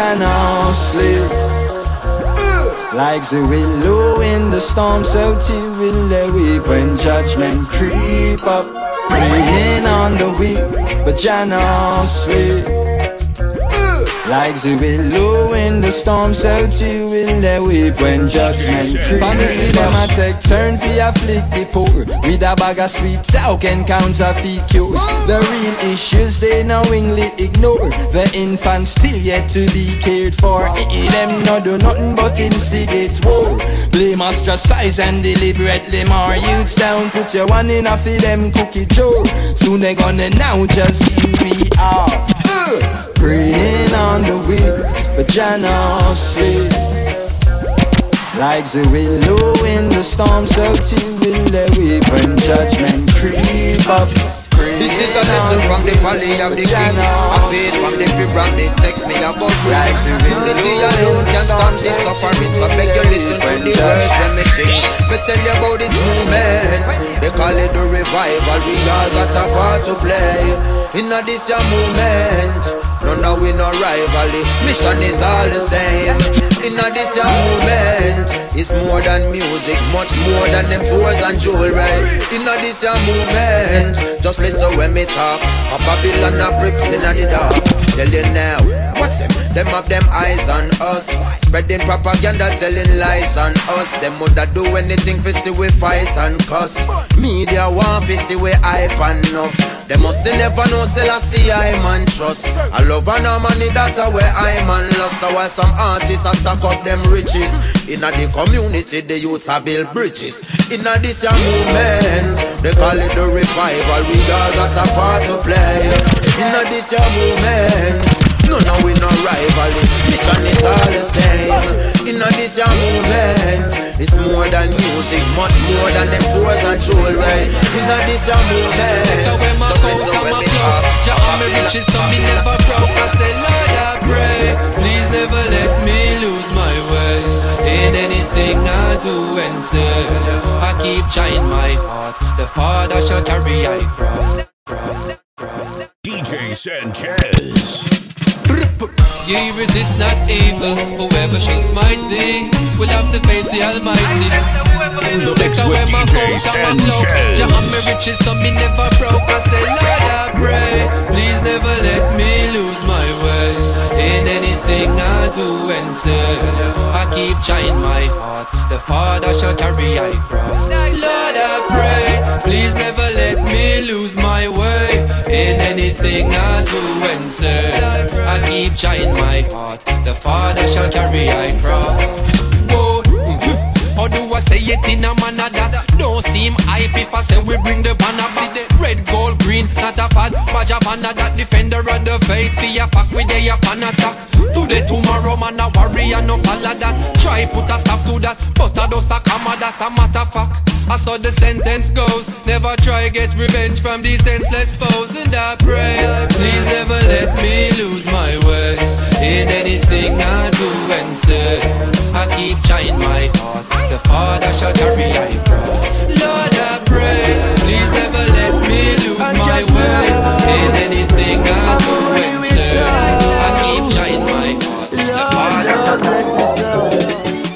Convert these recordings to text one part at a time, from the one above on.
Jana sleep. Like the willow in the storm So too will weep When judgment creep up. Praying on the weak But Jana sleep like the willow in the storm, so too will they weep when judgment creeps. Family them a take turn for afflict the poor. With a bag of sweet talk and counterfeit cures? The real issues they knowingly ignore. The infants still yet to be cared for. Eh, Them no do nothing but instigate war. Blame ostracize and deliberately more. Youths down Put your one in a for them cookie jar. Soon they gonna now just who we are. Uh. Praying on the weak, but Jana sleep. Like the willow in the storm, so too will the weep when judgment creep up. This is a lesson from the valley of the king. A page from the pyramid text me about grace. Unity alone can stop this suffering So beg you listen to the words when me sing Me tell you about this movement. They call it the revival. We all got a part to play In a this your movement No, no, we no rivalry. Mission is all the same. In a this your movement It's more than music Much more than them tours and jewelry. In a this your movement Just listen when me talk. A Babylon a bricks in the dark. Tell you now Watch them Them have them eyes on us. Spreading propaganda Telling lies on us. Them woulda do anything for see we fight and cuss. Media want to see we hype enough They must never know Selassie I see I man trust. I love and harmony that's where I man lost. So why some artists a stack up them riches? Inna the community the youths a build bridges. Inna this your movement They call it the revival. We all got a part to play. Inna this your movement no, no, we no rivalry. Mission is all the same. Inna this your movement, it's more than music, much more than them tours and jewelry. Inna this your movement, Take away my just coat and when my me cloak talk. Jah on me riches so me never broke I say Lord I pray Please never let me lose my way In anything I do and say I keep trying my heart The Father shall carry I cross Cross, cross DJ Sanchez. Ye resist not evil, whoever shall smite thee will have to face the Almighty. the Take mix away with my coat and my cloak. Jah me riches, so me never broke. I say, Lord, I pray, please never let me lose my way in anything I do and say. I keep trying my heart, the Father shall carry I cross. Lord, I pray, please never let me lose my way in anything I do and say. I keep trying my heart, the Father shall carry I cross. Whoa. Or do I say it in a manner that don't seem hype if I say we bring the banner back? Red, gold, green, not a fad, badge of honor that defender of the faith. Be a fuck with a upon attack. Today, tomorrow, man, a warrior, no follow that. Try put a stop to that, but I a comma that a matter fact. I saw the sentence goes. Never try get revenge from these senseless foes. And I pray, please never let me lose my way in anything I do and say. I keep trying my heart. The Father shall carry I cross. Lord, I pray, please never let me lose my way in anything I do Your soul.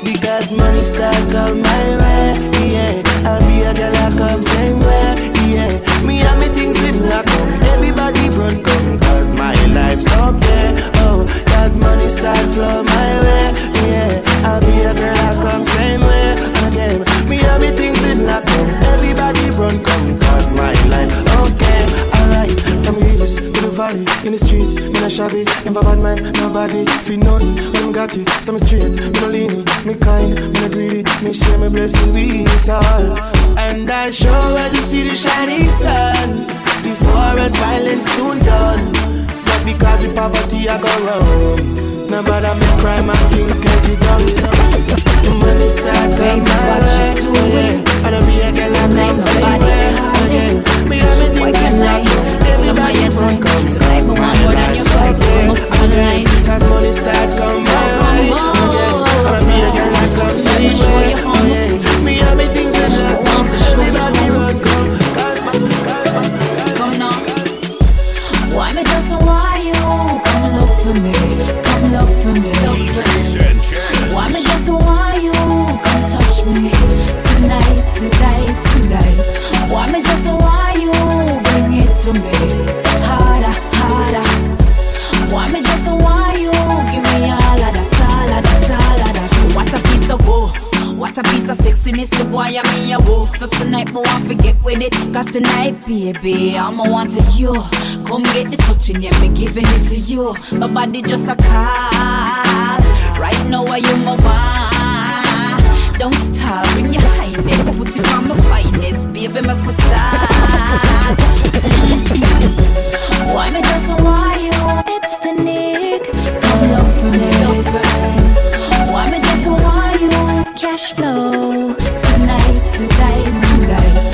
Because money start come my way, yeah. I'll be a girl I come same way, yeah. Me and me things in come. Everybody run come, cause my life's okay, oh. Cause money start flow my way, yeah. I'll be a girl I come same way, again. Me and me things in come. Everybody run come, cause my life okay, alright. From the valley, in the streets, me not shabby. Never bad man, nobody. Feel nothing when me got it. So me straight, me no leaning, me kind, me no greedy. Me share my blessing with it all. And I show as you see the shining sun. This war and violence soon done. Not because of poverty I go wrong. No matter me crime and things get it done. Money start come my way, yeah. And I be a girl I come same way, again. Me have me things in lock Everybody run come Cause my okay, again. Cause money start come my way, again. And I be a girl I come same way. Me have me things in lock Everybody run come the boy I'm in your woo. So tonight, me want forget with it. Cause tonight, baby, I'ma want to you. Come get the touching, yeah, me giving it to you. My body just a call. Right now, I you my one. Don't stop, bring your highness. Put it on my finest, baby, make me start. Mhm. Why me just why you? It's the Nick. Come love for me, love for me. Cash flow tonight, tonight, tonight.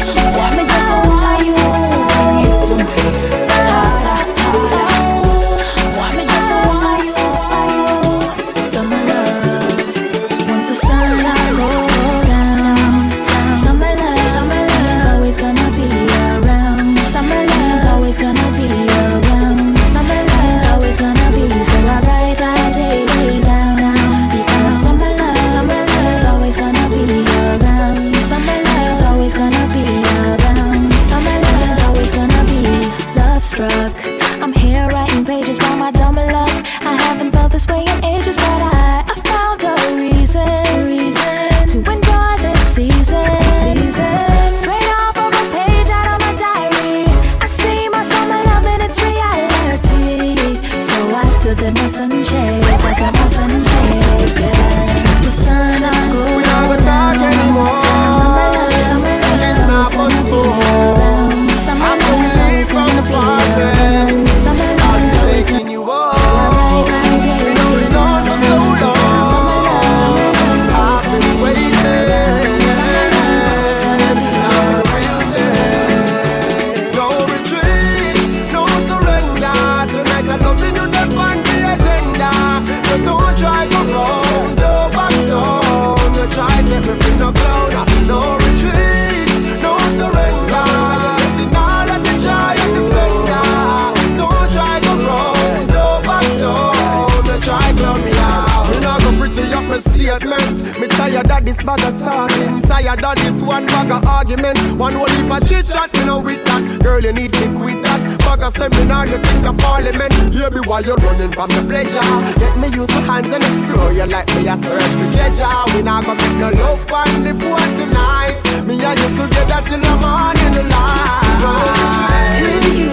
higher than this one bag of argument. One whole heap of chit chat, you know, with that. Girl, you need to quit that. Bag of seminar, you think of parliament. Baby, why you running from the pleasure? Get me use my hands and explore you like me. I search for treasure. We not gonna get no love party for tonight. Me and you together till the morning light.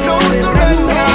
No surrender.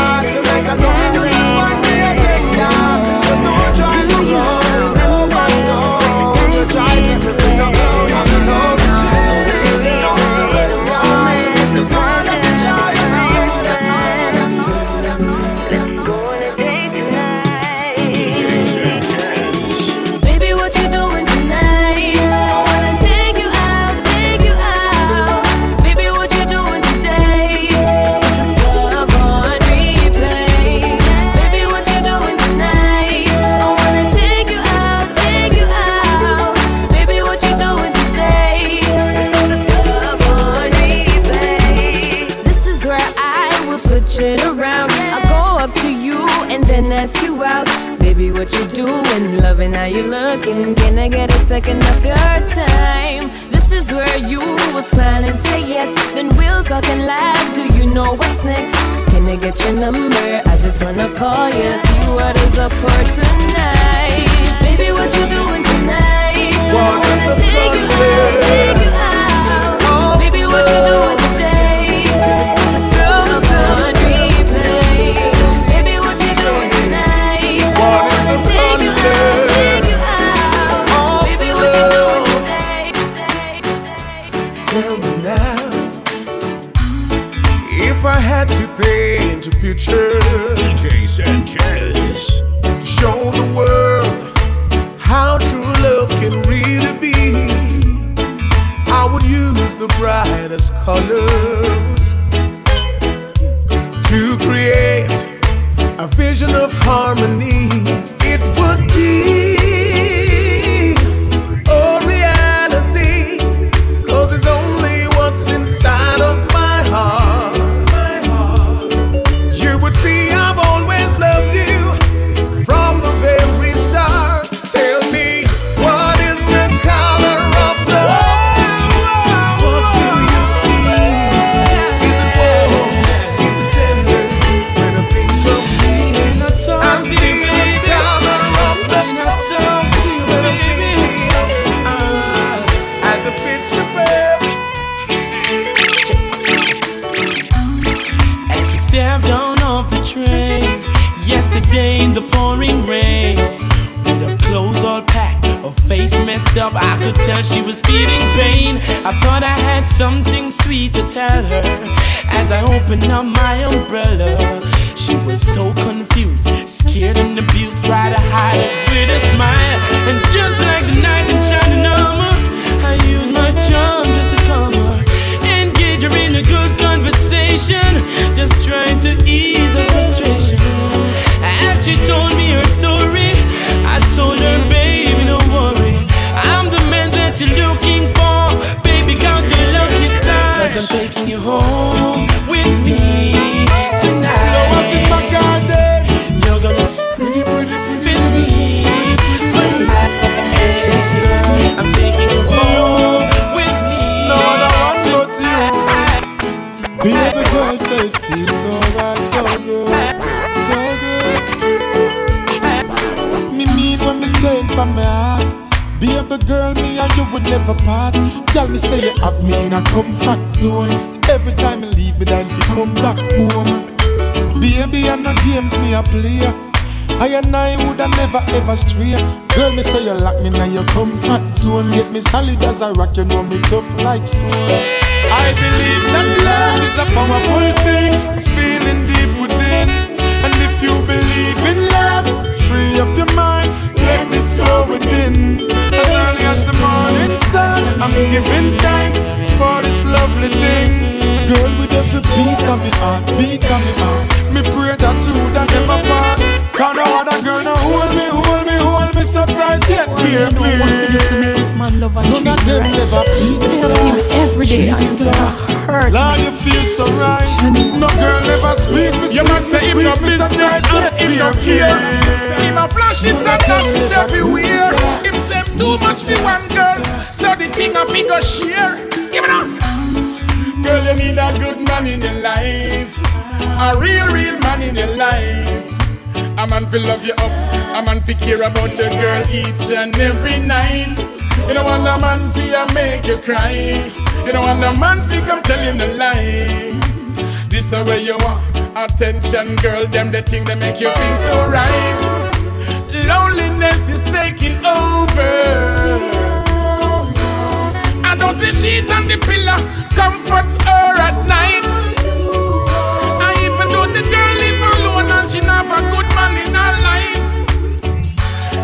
I rock, you know me tough like steel I share. Give it up. Girl, you need a good man in your life, a real, real man in your life. A man fi love you up, a man fi care about your girl each and every night. You don't want a man fi make you cry. You don't want a man fi come tell you the lie. This is where you want attention, girl. Them the thing that make you feel so right. Loneliness is taking over. And the sheet and the pillow comforts her at night. And even though the girl live alone and she not a good man in her life,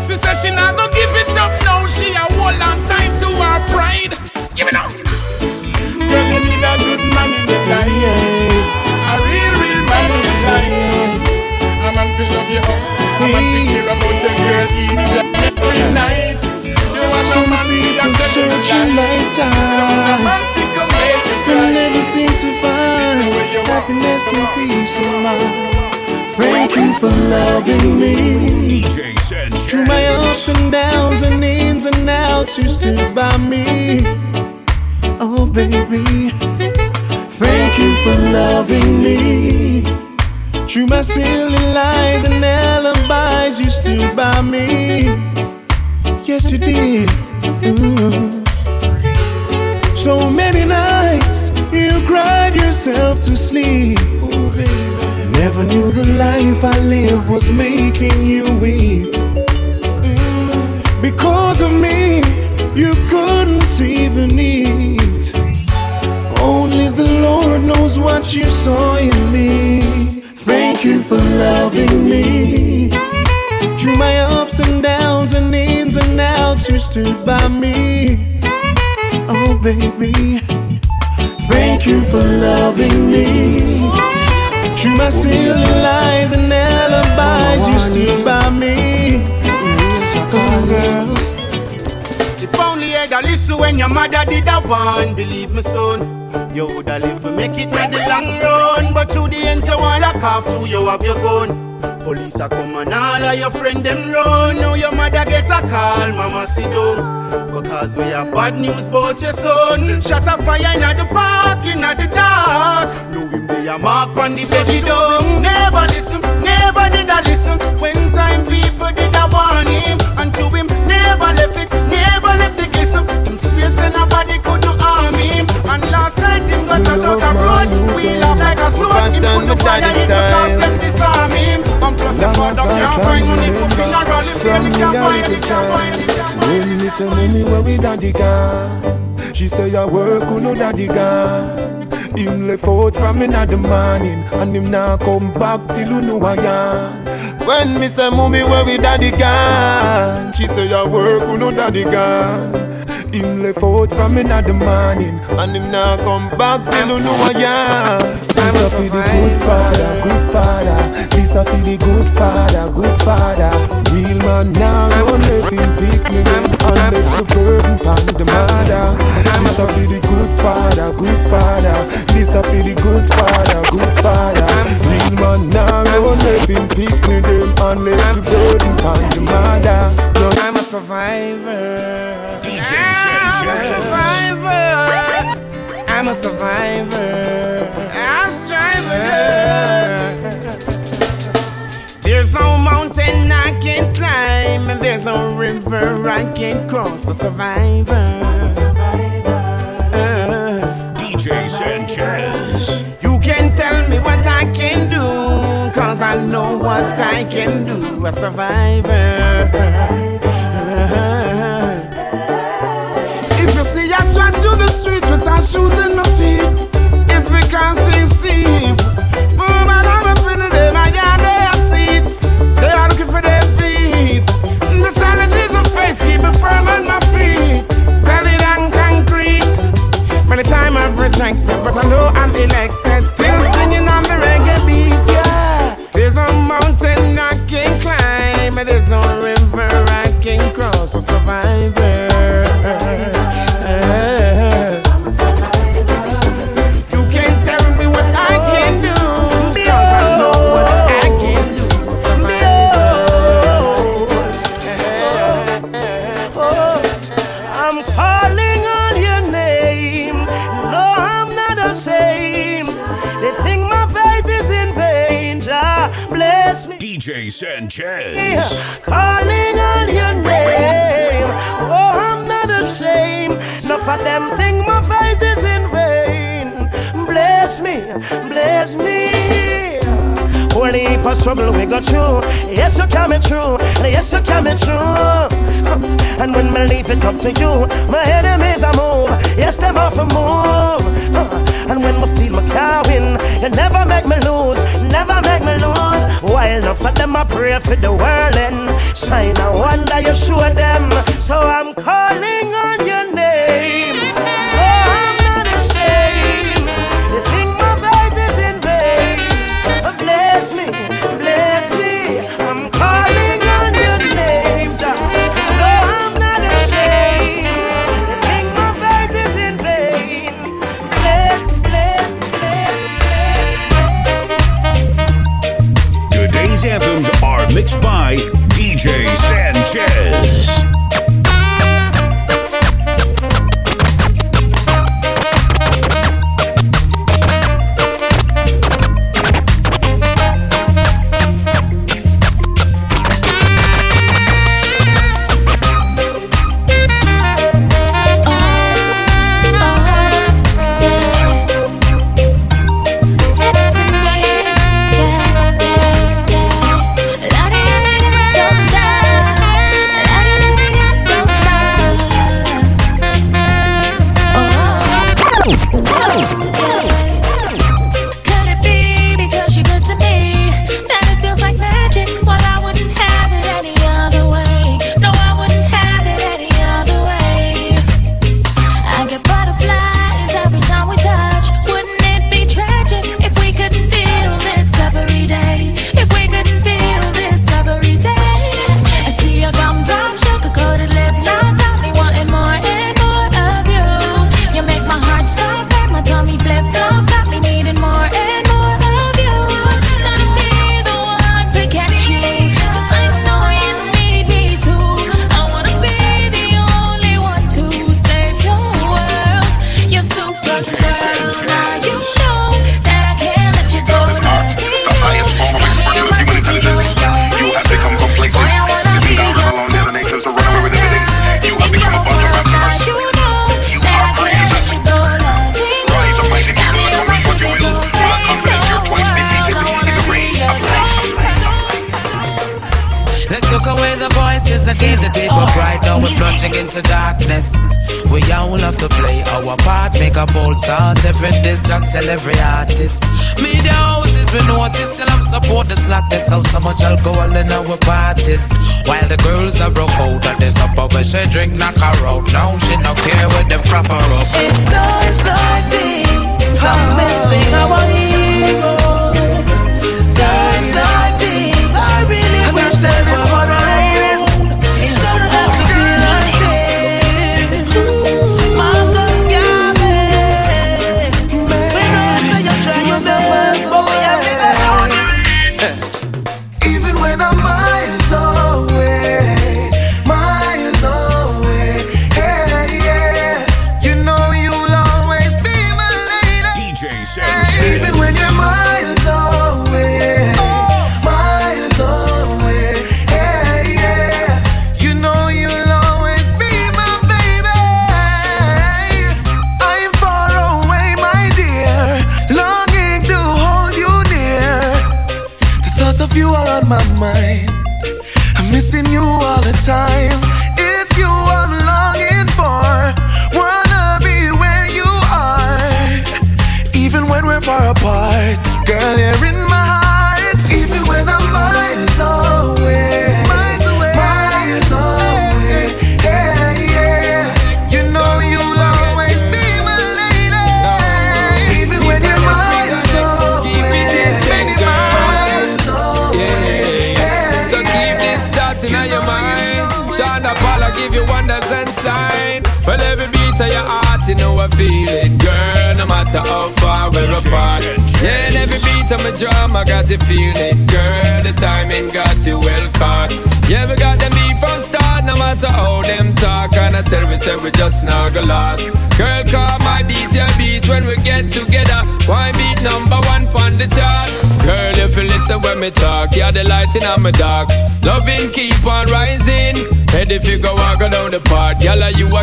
she says she not gonna give it up now. She a hold on tight to her pride. Give it up. Girl, you need a good man in your life. A real, real man in your life. A man feel love you up. A man feel care about your girl for loving me. DJ Sanchez. Through my ups and downs and ins and outs, you stood by me. Oh, baby. Thank you for loving me. Through my silly lies and alibis, you stood by me. Yes, you did. Ooh. So many nights you cried yourself to sleep. Oh, Never knew the life I lived was making you weep. Because of me, you couldn't even eat. Only the Lord knows what you saw in me. Thank you for loving me. Through my ups and downs and ins and outs, you stood by me. Oh, baby. Thank you for loving me. Through my silly lies and alibis, you stood by me. Girl. If only a listen when your mother did a one, believe me, son. You woulda live to make it in the long run, but through the end you wanna cough through you have your gun. Police a come and all of your friend them run. Now your mother get a call, mama sit down. Because we have bad news about your son. Shut a fire in the park, in the dark. Know him be a mark on the baby down. Never listen, never did I listen. When time people did I warn him. And to him, never left it, never left the glisten. Him swear say nobody could do harm him. And last night him got a truck a road. We like a sword. Him put the fire in the them disarm him. And plus the father can't find money for funeral. Say he can't find, he can't find, he can't find. When me say mommy where we daddy gone She say your work who no daddy gone Him left out from in the morning And him now come back till you know I am When me say mommy where we daddy gone She say your work who no daddy gone him left out from in the morning. And him now come back till you know I am This a for the good father, good father. This a for the good father, good father. Real man now run let him pick me. Then And left the burden pon the mother. This a for the good father, good father. This a for the good father, good father. Real man now run let him pick me. Then And left the burden pon the mother. No, I'm a survivor. I'm a survivor. I'm a survivor. I'm striving. There's no mountain I can climb, and there's no river I can cross. A survivor. DJ Sanchez. You can tell me what I can do, cause I know what I can do. A survivor. If shoes in my feet, it's because they steep. Boom, and I'm up in the day, my yard, they seat. They are looking for their feet. The challenges of face keep me firm on my feet. Solid and concrete. Many time I've rejected, but I know I'm elected. Still singing on the reggae beat, yeah. There's a mountain I can climb, and there's no river I can cross. A survivor. Life of struggle we go through. Yes, you can be true. Yes, you can be true. And when me leave it up to you, my enemies are move. Yes, them off a move. And when me feel my car win, you never make me lose. Never make me lose. While enough for them I pray for the world and shine a wonder you show them. So I'm calling on you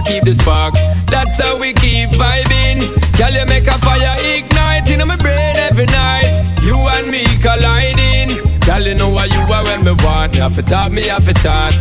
keep the spark. That's how we keep vibing. Girl, you make a fire ignite in my brain every night. You and me colliding. Girl, you know what you are when me want. You have to talk, me have to chat.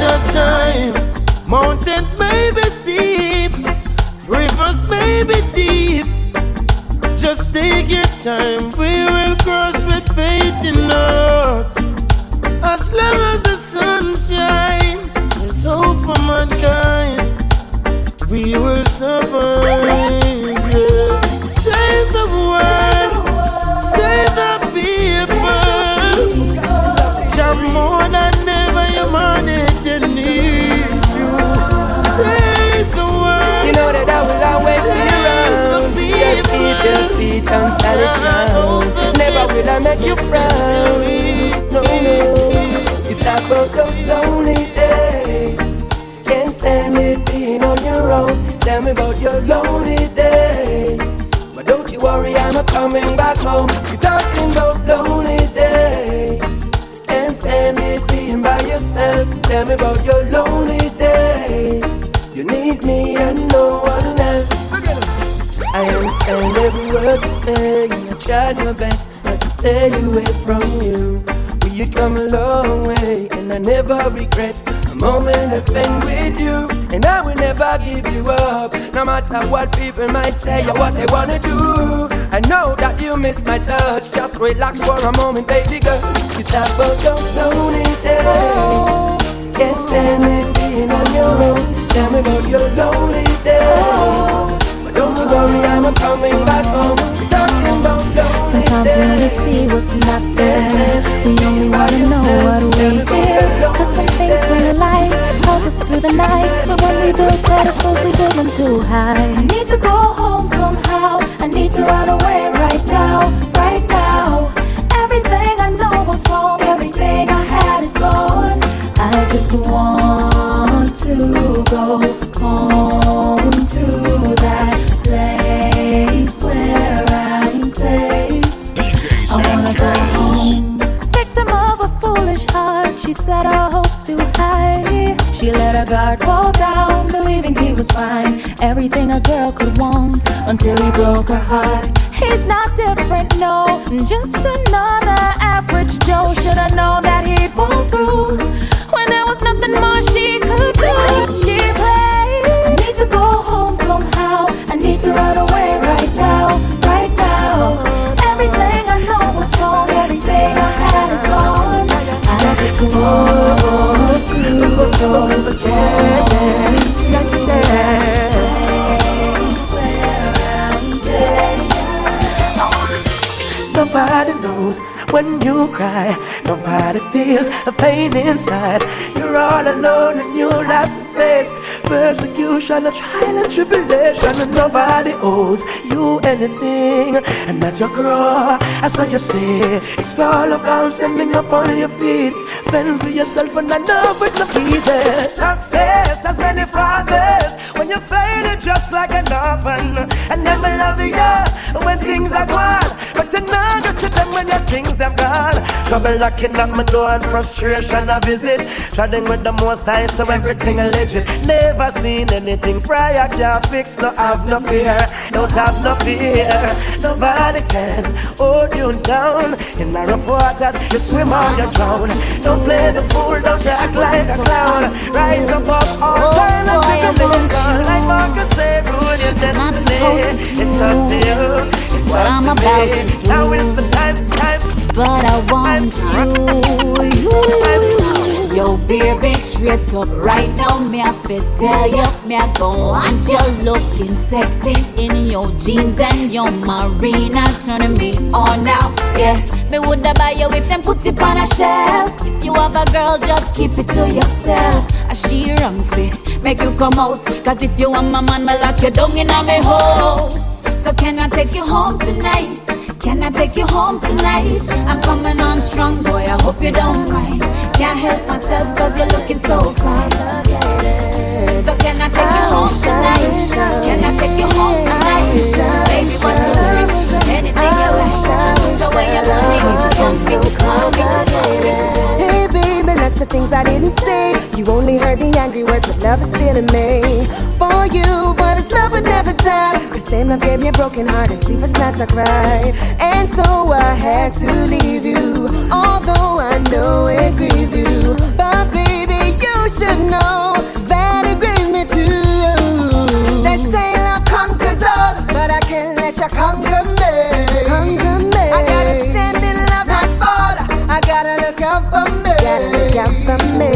your time. Mountains may be steep, rivers may be deep. Just take your time, we will cross. it and set it down. Never will I make you frown. No, no. It's about those lonely days. Can't stand it being on your own. Tell me about your lonely days. But don't you worry, I'm a coming back home. You're talking about lonely days. Can't stand it being by yourself. Tell me about your lonely days. You need me and you. I tried my best not to stay away from you. But you come a long way, and I never regret a moment I spent with you. And I will never give you up, no matter what people might say or what they wanna do. I know that you miss my touch. Just relax for a moment, baby girl. You talk about those lonely days. Can't stand it being on your own. Tell me about your lonely days. Don't worry, I'm coming back home. Sometimes we see what's not there, we only wanna know what we hear. Cause some things bring a light, help us through the night. But when we build pedestals, we build them too high. I need to go home somehow. I need to run away right now, right now. Everything I know was wrong, everything I had is gone. I just want to go home Everything a girl could want until he broke her heart. He's not different, no, just another average Joe. Should've known Nobody knows when you cry. Nobody feels the pain inside. You're all alone and you have to face persecution, a trial and tribulation. And nobody owes you anything. And as you grow, that's what you see. It's all about standing up on your feet. Fend for yourself and I know it's not easy. Success has many fathers. You fail, it's just like an orphan. And never love you when things are gone. But you know, just when your things them gone. Trouble knocking at my door and frustration I visit. Treading with the most high, so everything legit. Never seen anything prior, can't fix, no have no fear. Don't have no fear. Nobody can hold you down. In the rough waters, you swim or you drown. Don't play the fool, don't act like a clown. Rise above all time and tribulation. Like Marcus said, rule your destiny. It's up to you. What I'm about to do. Now is the time, time. But I want you, you. Yo, baby, straight up right now. Me I fit tell you, me I go want you looking sexy in your jeans and your marina, turning me on now. Yeah, me woulda buy you if them put it on a shelf. If you have a girl, just keep it to yourself. I she wrong fit, make you come out. Cause if you want my man, me lock you down in a me hole. So can I take you home tonight? Can I take you home tonight? I'm coming on strong, boy. I hope you don't mind. Can't help myself cause you're looking so fine. So can I take you home tonight? Can I take you home tonight? Baby, what you drink? Anything you like. The way you love me, something Hey baby, lots of things I didn't say. You only heard the angry words of love is still in me. For you, but it's love would never die. The same love gave me a broken heart and sleepless nights I cry. And so I had to leave you, although I know it grieved you. But baby, you should know for me.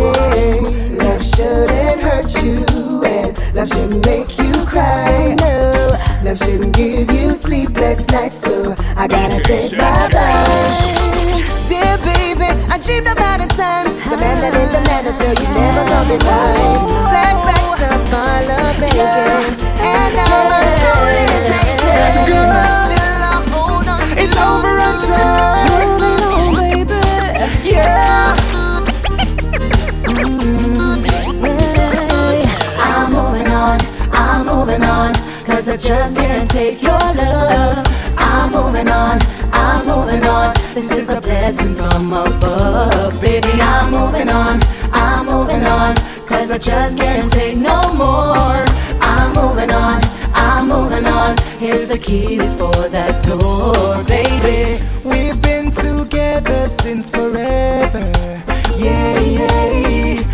Love shouldn't hurt you, and love shouldn't make you cry. No, love shouldn't give you sleepless nights. So I gotta say bye bye. Dear baby, I dreamed about a time. The man that in the man so you never gonna be mine. Flashbacks of our love making, and now my soul is aching. But still I hold just can't take your love. I'm moving on, I'm moving on. This is a blessing from above. Baby, I'm moving on, I'm moving on. Cause I just can't take no more. I'm moving on, I'm moving on. Here's the keys for that door, baby. We've been together since forever. Yeah, yeah.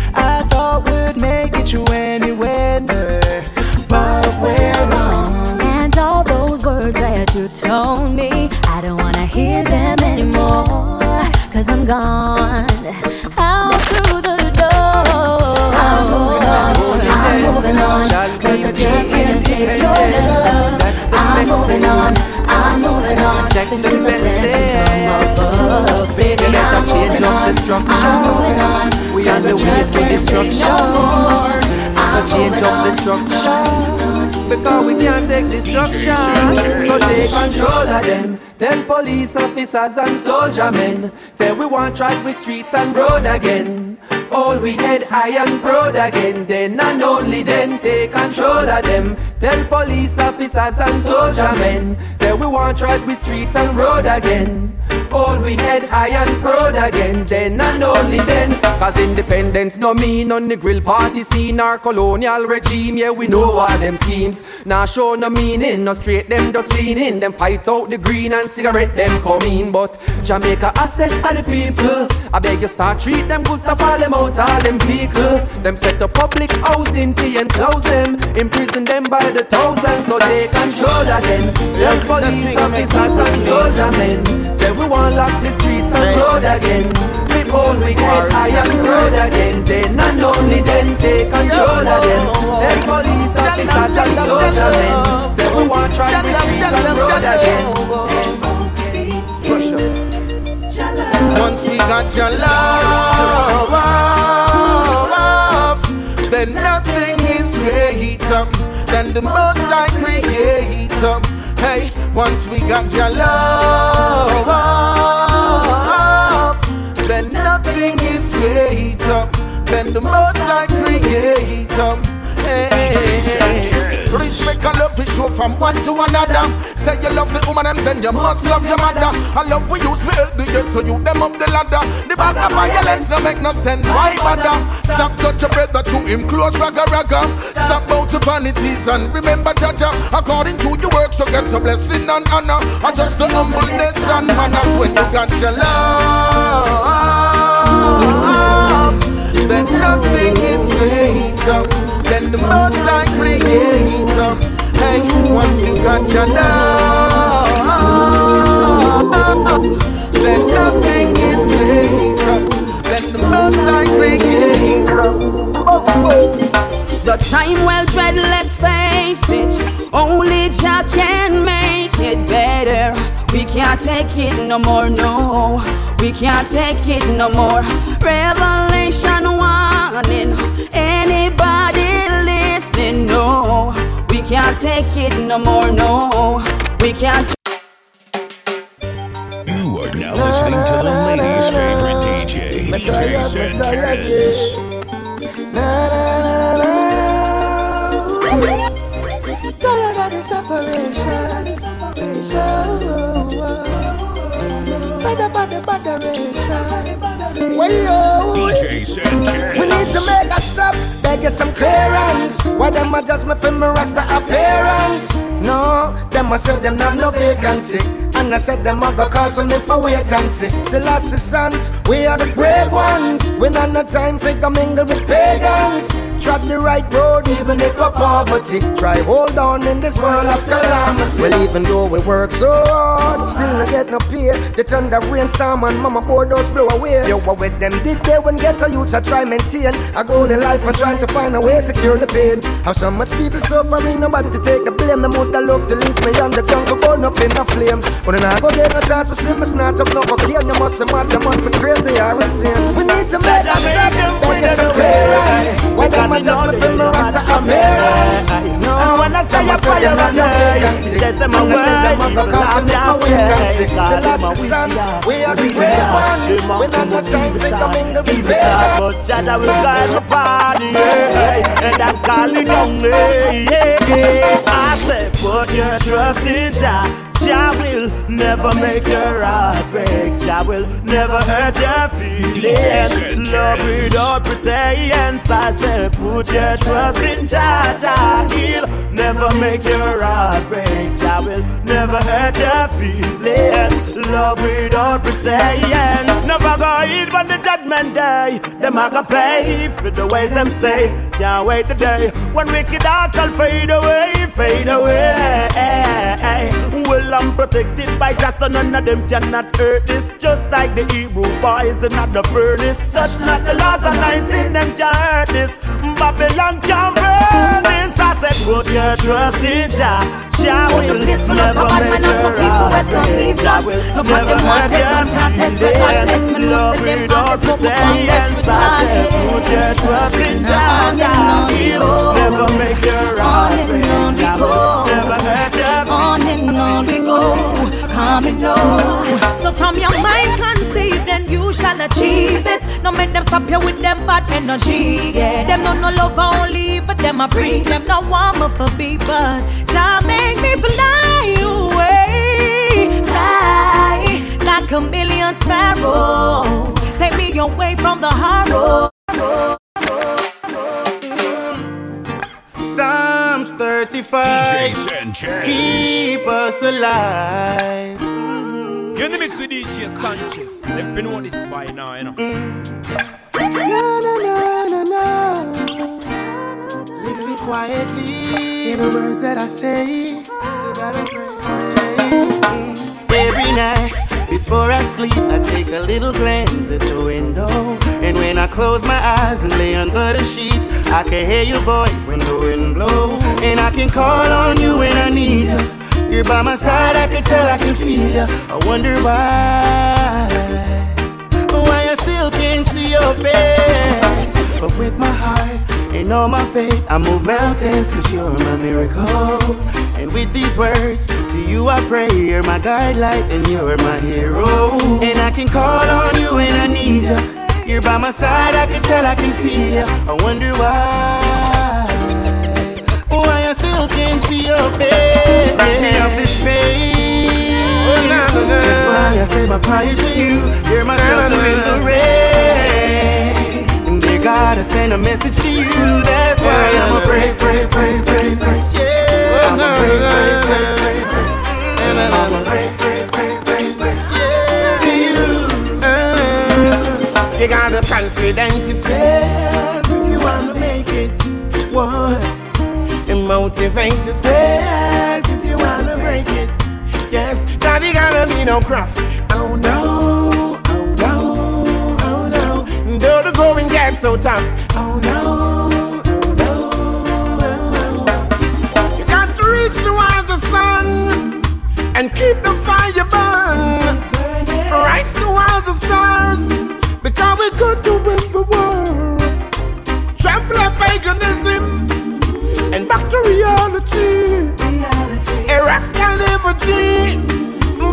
Told me, I don't wanna hear them anymore. Cause I'm gone out through the door. I'm moving on, I'm moving on. Cause I just can't take your love. I'm moving on, I'm moving on. This is a blessing from above. Baby, I'm moving on, I'm moving on. We on the way to destruction. So change up the structure. Because we can't take destruction. So take control of them. Tell police officers and soldier men. Say we want track with streets and road again. All we head high and proud again. Then and only then take control of them. Tell police officers and soldier men. Say we want track with streets and road again. All we head high and proud again. Then and only then. Cause independence no mean on the grill party scene our colonial regime. Yeah, we know all them schemes. Now show no meaning, no straight them just lean in. Them fight out the green and cigarette them come in. But Jamaica assets are the people. I beg you start treat them good stuff all them out all them vehicle. Them set up public housing fee and close them. Imprison them by the thousands so they control them. Tell police officers and soldier men. Say we want lock the streets and road again. We we get high and road again. Then and only then take control of them. Tell police officers and soldier men. Say we want try the streets and road again. Once we got your love, then nothing is greater than the most I creator. Hey, once we got your love, then nothing is greater than the most I creator. Hey, Rich make a love show from one to another. Say you love the woman and then you must love your mother. I love we use we help the get to you them up the ladder. The bag of violence don't make no sense. Why bother? Stop touch your brother to him close ragga ragga. Stop bow to vanities and remember Jaja. According to your work, so get a blessing and honor. And just the humbleness and manners when you got your love. Then nothing is greater than the most I creator. Hey, once you got your love, then nothing is greater than the most I creator. The time well dread, let's face it. Only Jah can make it better. We can't take it no more, no. We can't take it no more. Revelation warning. Anybody can't take it no more, no. We can't. You are now listening to the ladies' favorite DJ, DJ Sanchez. Tired of the separation. Fed up of the botheration. Way yo. DJ Sanchez. We need to make a stop, beg you some clearance. Why them a judge me for my rasta appearance? No, them a say them have no vacancy. And I said them a go call some for wait and see. Selassie sons, we are the brave ones. We not no time for go mingle with pagans. Trod the right road even if for poverty. Try hold on in this world of calamity. Well, even though we work so hard, still not get no pay. The thunder rainstorm and mama board those blow away. Yo, what with them did they when get a youth I try maintain a goal in life and trying to find a way to cure the pain. How so much people suffering, nobody to take the blame. The would love to leave me on the jungle, burn up in the flames. But then I go get no chance to see me snatch up no cocaine. You must have mad, you must be crazy or insane. We need to make a step, beg you some clearance. Why them a judge me for my rasta appearance? No, And when I say them a a say fire them have and no ice, vacancy. yes, them a And I say them a word, go call some I'm for wait and just see. saying, God, Selassie them a sons, wicked. we are the brave ones. We not got time for coming to be pagans. But Jada will guide my party, and I'm calling on me. I said, put your trust in Jah. Jah will never make your heart break. Jah will never hurt your feelings. Love without pretense. I said, put your trust in Jah. Jah he'll never make your heart break. Jah will never hurt your feelings. Love without pretense. Never go eat on the judgment day. Them a go pay for the ways them stay. Can't wait the day when wicked hearts shall fade away, fade away. I'm protected by just so none of them cannot hurt this. Just like the Hebrew boys, not the furnace. Touch not the laws of 19, them can't hurt this. Babylon can't burn this. I said, put your trust in Jah. Jah will never heart break. Jah will never hurt your feelings. Love without pretense. I said, put your trust in Jah. Jah will never make your heart break. Jah will never hurt your On and on come and know. So from your mind conceive, then you shall achieve it. No make them stop you with them bad energy. Yeah. Them no no love only, but them a free. Them no warmer for be, but Jah make me fly away, fly like a million sparrows. Take me away from the horror. Psalms 35 keep us alive. You're in the mix with DJ Sanchez. Let me know this by now, you know. Na, na, na, na, na. Listen quietly. Hear the words that I say. Still gotta pray. Every night before I sleep, I take a little glance at the window. And when I close my eyes and lay under the sheets, I can hear your voice when the wind blows. And I can call on you when I need you. You're by my side, I can tell, I can feel you. I wonder why, why I still can't see your face. But with my heart and all my faith, I move mountains, cause you're my miracle. And with these words, to you I pray, you're my guide light, and you're my hero. And I can call on you when I need you. You're by my side, I can tell, I can feel you. I wonder why, why I still can't see your face. Break me off this oh, pain. Oh, That's why I say my prayer to you. You're my shelter in the rain. And dear God, I send a message to you. That's why I'ma pray, pray, pray, pray, pray. Oh, yeah, I'ma pray, pray, pray, pray, pray. I'ma pray, you got the confidence yourself if you wanna make it. What? And motivate yourself if you wanna break it. Yes, daddy gotta be no craft. Oh no, oh no, oh no. Though the going gets so tough. Oh no, oh no, oh no. You got to reach towards the sun and keep the fire burn. Rise towards the stars because we got to win the world. Trample up paganism and back to reality. Irrational liberty.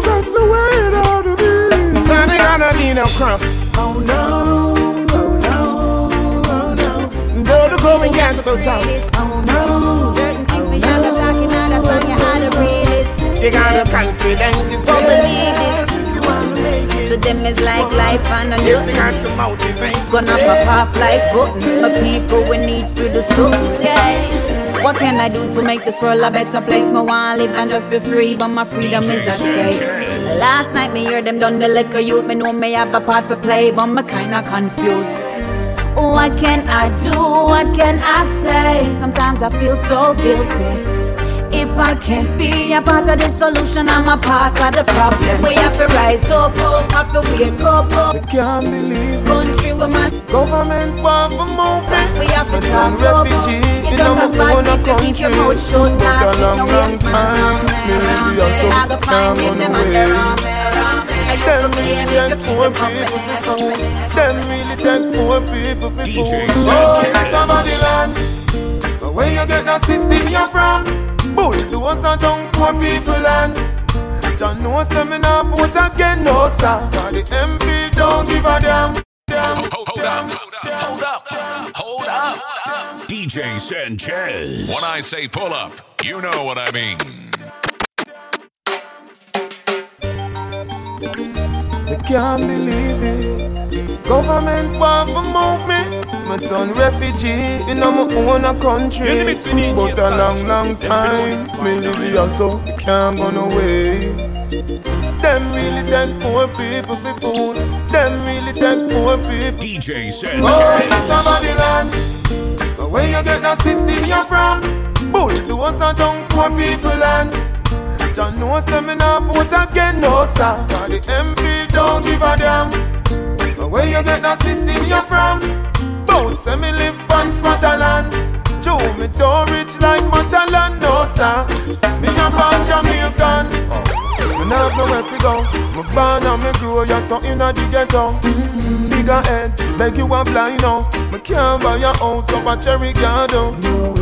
That's the way it ought to be. Then ain't gonna be no crump. Oh no, oh no, oh no. Though the going gets so tough. Oh no, Certain things beyond the talking, now that's why you had to realist. you got the confidence. Don't believe it. Them it's like life and a Yes, you got to motivate. Gonna pop off like button But people we need for the soup, yeah What can I do to make this world a better place? Me wanna live and just be free But my freedom is at stake Last night me hear them done the liquor youth Me know me have a part for play But me kinda confused What can I do? What can I say? Sometimes I feel so guilty I can't be a part of the solution, I'm a part of the problem. We have to rise up, up, have to wake up, up. We can't believe Country woman, Government want for moving. we have to But talk I'm up. refugee You in just a as bad own if you keep your country. mouth shut, But nah, a keep long, no long waste man time. around there, Me around live here, there. so I go find time them, on them the and way. they're around there, around there. I used Them to play really and take to poor keep them people company. for food. Them really take poor people for DJ food. Sanchez. Oh, somebody land. But where you get that system you're from? Bull, those are down poor people land. John no seminar vote again, no sir. Cause the MP don't give a damn. damn. Hold up, hold up, hold up. DJ Sanchez. When I say pull up, You know what I mean. They can't believe it. Government want to move me. Me turn refugee in my own a country. But a long, long time, me live here so can't go no way. Them really take poor people for food. Them really take poor people. DJ said. Oh, it's a Babylon. But where you get that system you're from? Bulldozer are down poor people land. John no say me nah vote again, no sir. Cause the MP don't give a damn. But where you get that system you're from? Bout say me live on Scotland. Joe me don't rich like Matalan, no sir. Me a born Jamaican. Me nah have nowhere to go. Me born and me grow, yeah, so inna the ghetto. Bigger heads, beg you a blind now. Me can't buy a house up a cherry garden.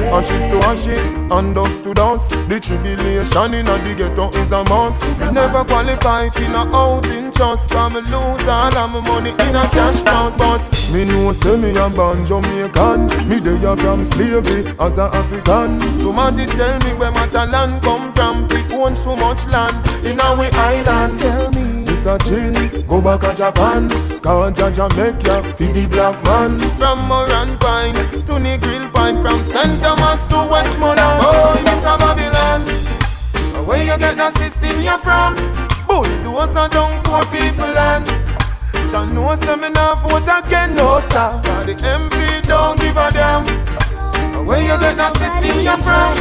Ashes to ashes, and dust to dust. The tribulation inna the ghetto is a must. Never qualify for no housing trust. Cause me lose all of my money in a cash box. But me know say me a born Jamaican. Me dey a from slavery as a African. Somebody tell me where my talent come from. We own so much land in our island. Tell me. This a chin, go back to Japan Cause Jaja make feed the black man From Morant Point to the Grill Pine From St. Thomas to Westmoreland Oh, this a Babylon Where you get that system you from? Bulldozer down poor people land John no say me nah vote again, no sir Cause the MP don't give a damn Where you get that system you from?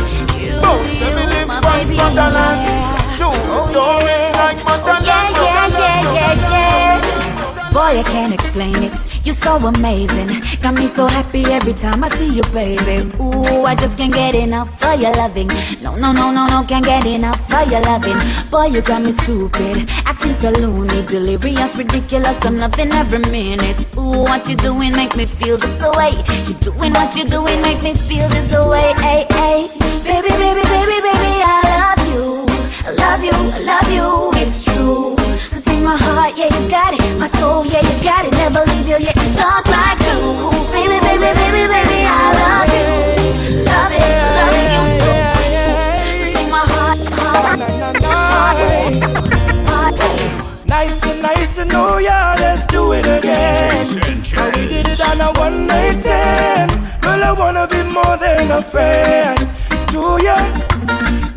Don't say me live on Scotland June, don't reach like Matalan yeah, yeah, yeah, yeah. Boy, I can't explain it. You're so amazing. Got me so happy every time I see you, baby. Ooh, I just can't get enough for your loving. No, no, no, no, no, can't get enough for your loving. Boy, you got me stupid. Acting so loony, delirious, ridiculous. I'm loving every minute. Ooh, what you doing make me feel this way. You doing what you doing make me feel this way. Hey, hey. Baby, baby, baby, baby, I love you. I love you, I love you, it's true. So take my heart, yeah, you got it. My soul, yeah, you got it. Never leave you, yeah, you talk like you. Baby, baby, baby, baby, I love you. Love it, love you so much. So take my heart, heart, heart, heart. Nice to nice to know ya, let's do it again. How we did it on a one night stand. Girl, I wanna be more than a friend to ya.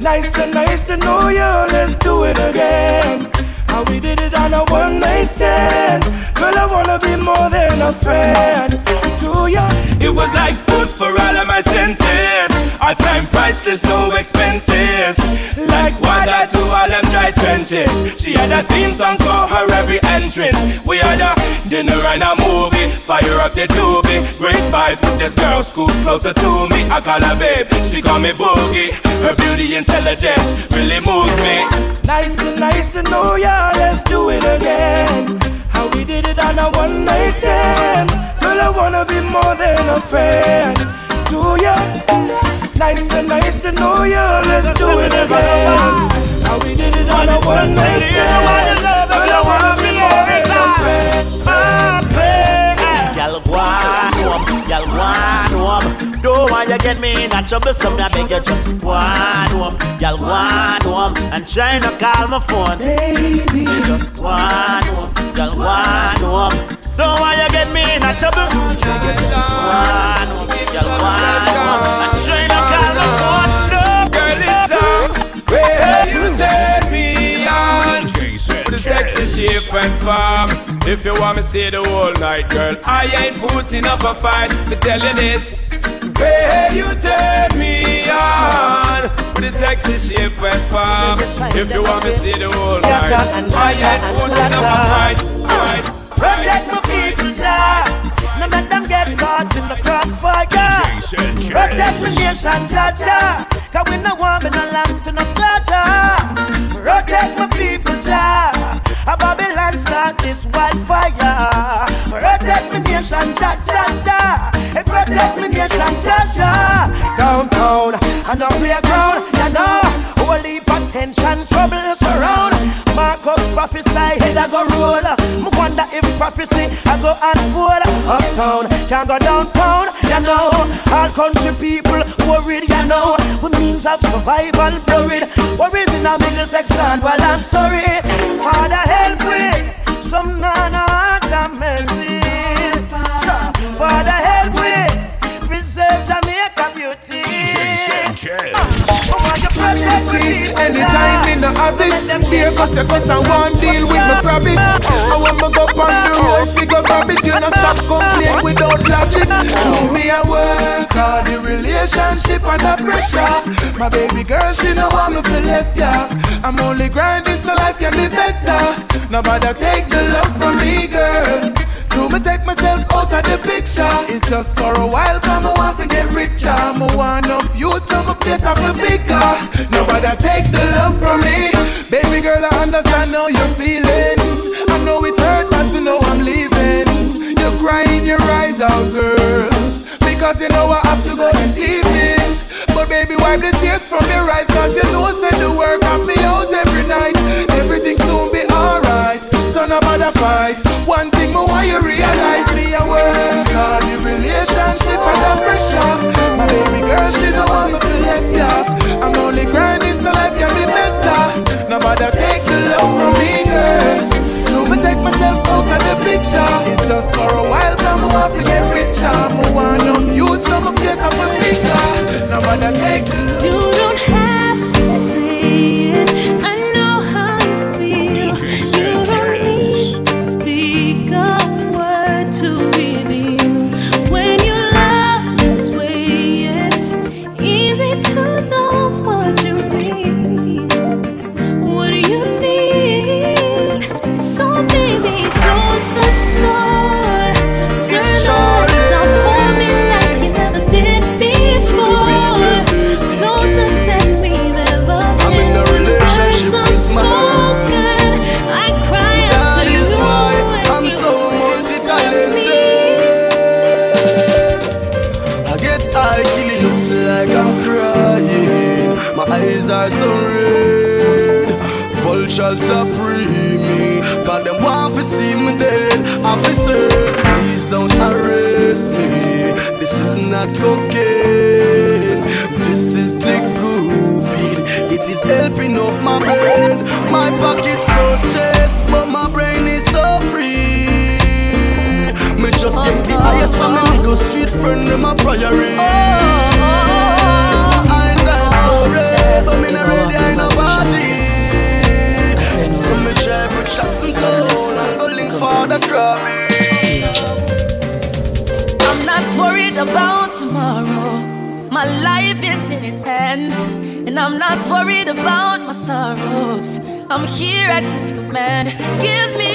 Nice to nice to know ya, let's do it again. How we did it on a one night stand. Girl, I wanna be more than a friend to ya. It was like food for all of my senses. Our time priceless, no expenses. Like water to all them dry trenches. She had a theme song for her every entrance. We had a dinner and a movie. Fire up the doobie. Great vibe this girl, school closer to me. I call her babe, she call me boogie. Her beauty, intelligence really moves me. Nice to nice to know ya. Let's do it again. How we did it on a one night stand. Girl, I wanna be more than a friend to ya. Nice to nice to know you. Let's do it again. How we did it on a one night stand. Girl, I wanna be more than a friend. Y'all want home, y'all want home. Don't want you get me in a trouble, so me I beg you just want home. Y'all want home, and try to call my phone. Baby, just want home, y'all want home. Don't want you get me in a trouble. you Just home, to. No. Where you take me on? The sexy shape and form. If you want me to stay the whole night, girl, I ain't putting up a fight. Me tell you this. Where you turn me on with the sexy shape and form. If you want me stay the whole night, I ain't putting up a fight. Protect my people, Jah. Of them get caught in the crossfire. Protect my nation, Jah. Cause we no want me no land to no slaughter. Protect my people, Jah. A Babylon start this wildfire. Protect my nation, Jah Jah. Hey, protect my nation, Jah. Downtown and up playground, you know. Of tension, trouble surround. Marcus prophesy, head I go roll. Prophecy I go unfold. Uptown, can't go downtown, you know. All country people worried, you know. For means of survival blurred. Worries in a middle section, well I'm sorry. Father help me, some nana and mercy. Father help me, preserve. See, anytime in the habit Beer cause you cause I want deal with my rabbit. I want me go on the road Figure rabbit You not stop complain without logic. Show me a work All the relationship under pressure. My baby girl she know me to left ya. I'm only grinding so life can be better. Nobody take the love from me girl True, me take myself out of the picture. It's just for a while, come I want to get richer. Me want youth, so my place I feel bigger. Nobody take the love from me. Baby girl, I understand how you're feeling. I know it hurt, but to know I'm leaving. You're crying your eyes out, girl. Because you know I have to go this evening. But baby, wipe the tears from your eyes, cause you know send the work of me out every night. Everything soon be So nobody fight. One thing more why you realize me a work on the relationship under pressure. My baby girl, she don't want me to left ya. I'm only grinding so life can be better. Nobody take the love from me, girl. So me take myself out of the picture. It's just for a while, come I want to get richer. Me want enough youth, so my place up a bigger. Nobody take the You don't have to say it. I me dead. Officers, please don't arrest me. This is not cocaine. This is the good weed. It is helping up my brain. My pocket's so stressed, but my brain is so free. Me just get the highest from me, go street friend, them a priority. My eyes are so red, but me not ready, I no. So me try put shots for the crabby. I'm not worried about tomorrow. My life is in his hands, and I'm not worried about my sorrows. I'm here at his command. Gives me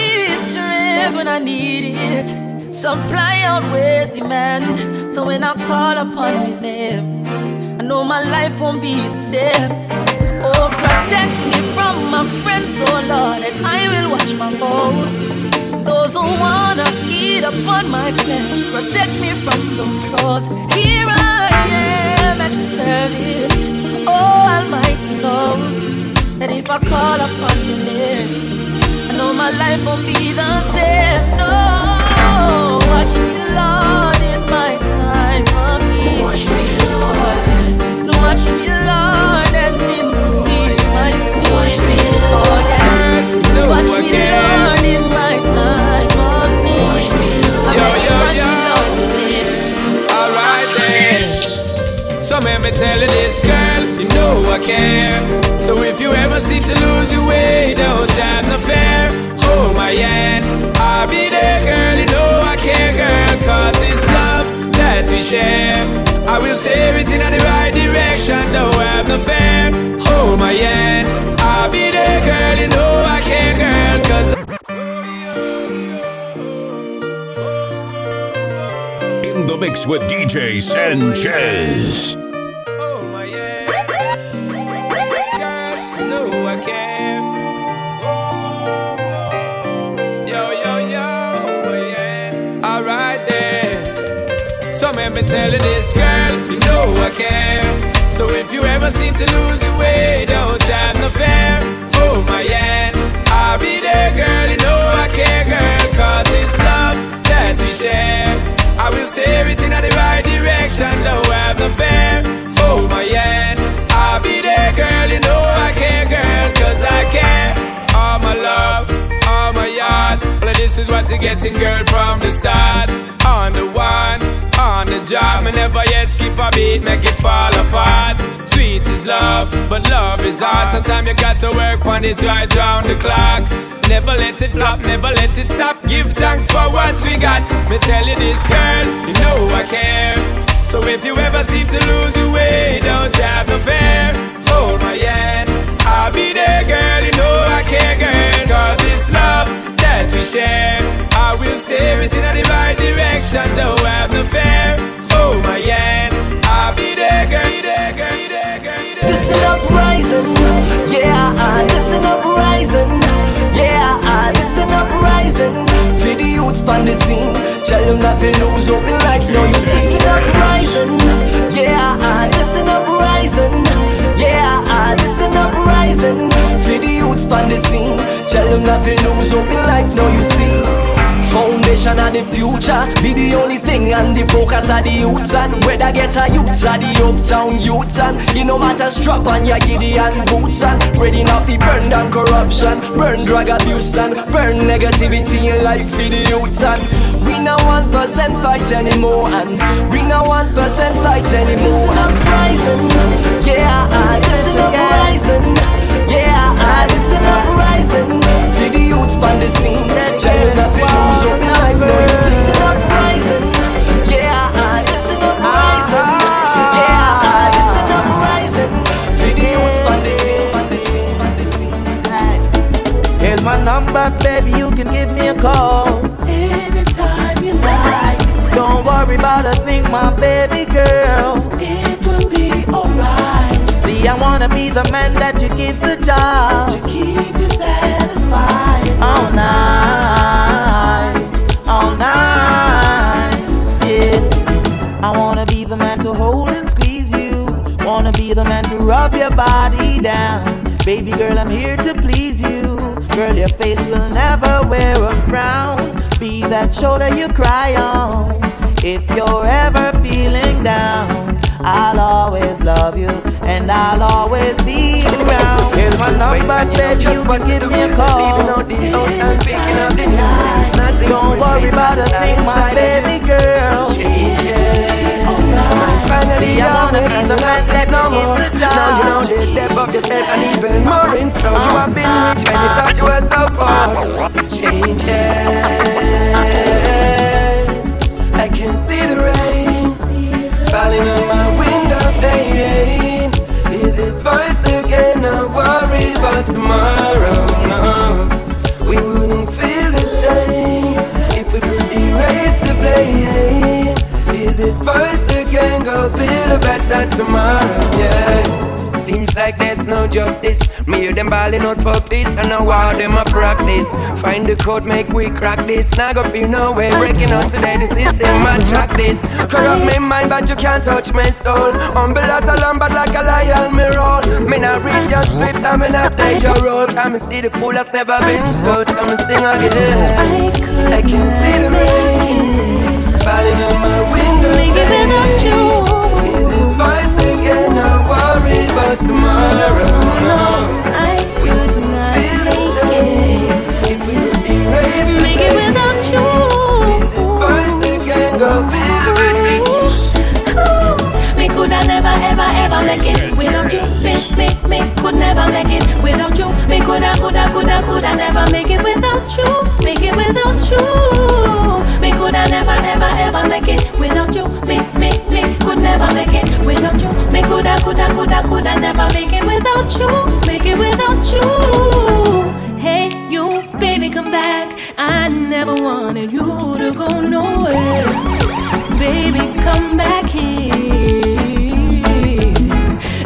strength when I need it. Supply outweighs demand. So when I call upon his name, I know my life won't be the same. Oh, protect me from my friends, oh Lord, and I will watch my foes. Those who wanna eat upon my flesh, protect me from those claws. Here I am at the service. Oh, Almighty knows that if I call upon your name, I know my life won't be the same. No, watch me, Lord, in my time of need. Watch me, Lord. No, watch me, Lord, and increase my speed. Watch me, Lord, yes. Watch me, Lord, So let me tell you this, girl, you know I care. So if you ever seem to lose your way, don't have no fear. Hold my hand, I'll be there, girl. You know I care, girl. Cause this love that we share, I will steer it in the right direction. Don't have no fear. Hold my hand, I'll be there, girl. You know I care, girl. Cause the mix with DJ Sanchez. Oh my god, you know I care. Oh yo, yo, yo, oh, yeah. Alright then. So let me tell you this, girl, you know I care. So if you ever seem to lose your way, don't have no fear. no fair. Hold my hand, I'll be there, girl. You know I care, girl, cause I care. All my love, all my yard. Well, this is what you're getting, girl, from the start. On the one, on the job. Me never yet skip a beat, make it fall apart. Sweet is love, but love is hard. Sometimes you got to work on it right round the clock. Never let it flop, never let it stop. Give thanks for what we got. Me tell you this, girl, you know I care. So if you ever seem to lose your way, don't have no fear. Hold my hand, I'll be there, girl. You know I care, girl. Cause this love that we share, I will steer it in the right direction. Don't have no fear. Hold my hand, I'll be there, girl. You there, girl. You there, girl. You there. This is uprising, yeah. This is uprising, yeah. This is uprising. For the youths on the scene, tell them not to lose hope in life. No, you see, ah, is uprising, yeah. Ah, this is uprising, yeah. This is uprising. For the youths on the scene, tell them not to lose hope in life. No, you see. Foundation of the future. Be the only thing and the focus of the youths And whether get a youths or the uptown youths And it no matter strap on your Gideon boots. And ready enough to burn down corruption Burn drug abuse and burn negativity in life for the youths And we no one percent fight anymore. And we no one percent fight anymore. This is uprising, yeah uprising, yeah This is For the youths on the scene. Them that they lose up in No, you see This is uprising, yeah This is uprising, yeah This is uprising For the youths on the scene on the scene, on the scene. Here's my number, baby, you can give me a call. Anytime you like. Don't worry about a thing, my baby girl. It will be alright. See, I wanna be the man that you give the job. To keep you satisfied All night, all night, yeah. I wanna be the man to hold and squeeze you Wanna be the man to rub your body down. Baby girl, I'm here to please you. Girl, your face will never wear a frown. Be that shoulder you cry on. If you're ever feeling down I'll always love you And I'll always be around. Here's my number, baby, you can give me a call. Leaving out the out and picking up the new Don't to worry about a thing, my baby girl. Finally, I wanna be the man that no more. Now you know the depth of yourself and even more in store. You have been rich when you thought you were so poor. Changes, I can see the rain falling on my window pane. Tomorrow. No, we wouldn't feel the same if we could erase the blame. Hear this voice again, go build a better tomorrow. Yeah. Seems like there's no justice. Me hear them balling out for peace, and now how them a practice. Find the code, make we crack this. Now go feel no way. Breaking out today, the system attract this. Corrupt me mind, but you can't touch my soul. Humble as a lamb, but like a lion, me roll. Me not read your script, and me not play your role. Can me see the fool that's never been told, so me sing again. I can see the rain falling on tomorrow. No, I could not would erase make it without you. Coulda never ever ever make it without you. Me me could never make it without you. Me coulda coulda coulda coulda never make it without you. Make it without you. Me coulda never ever ever make it without you. Could never make it without you. Me coulda coulda coulda coulda never make it without you. Make it without you. Hey you baby come back. I never wanted you to go nowhere. Baby, come back here.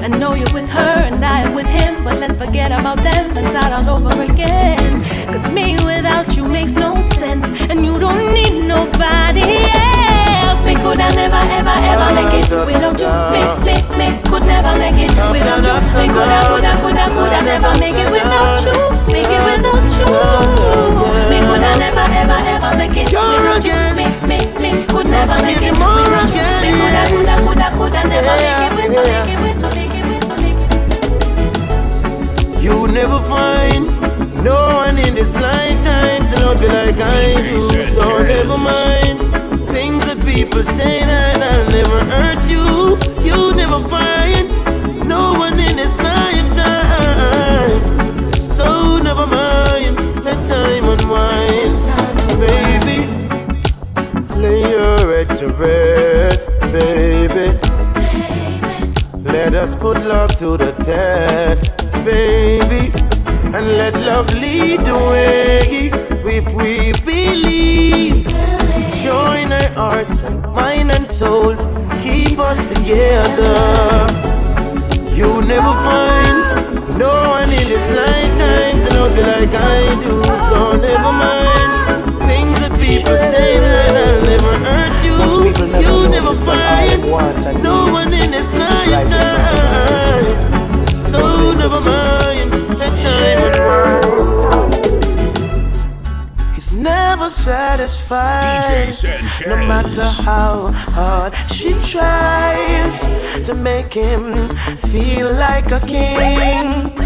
I know you're with her and I with him, but let's forget about them and start all over again. Cause me without you makes no sense, and you don't need nobody could I never, ever, ever make it without you. Me, me, me could never make it without you. Me could I, could I, could I, could I never make it without you. Make it without you. Me could I never, ever, ever make it without you. Me, me, me could never make it without you. Me could I, could I, could I, could I never make it without, make it without, make it without, make it You would never find no one in this lifetime to love you like I do. So never mind things that people say that I'll never hurt you. You never find no one in this night time. So never mind, like I do. So never mind things that people say that I'll never hurt you. you never find no one in this lifetime. So never mind that time He's never satisfied. No matter how hard she tries to make him feel like a king.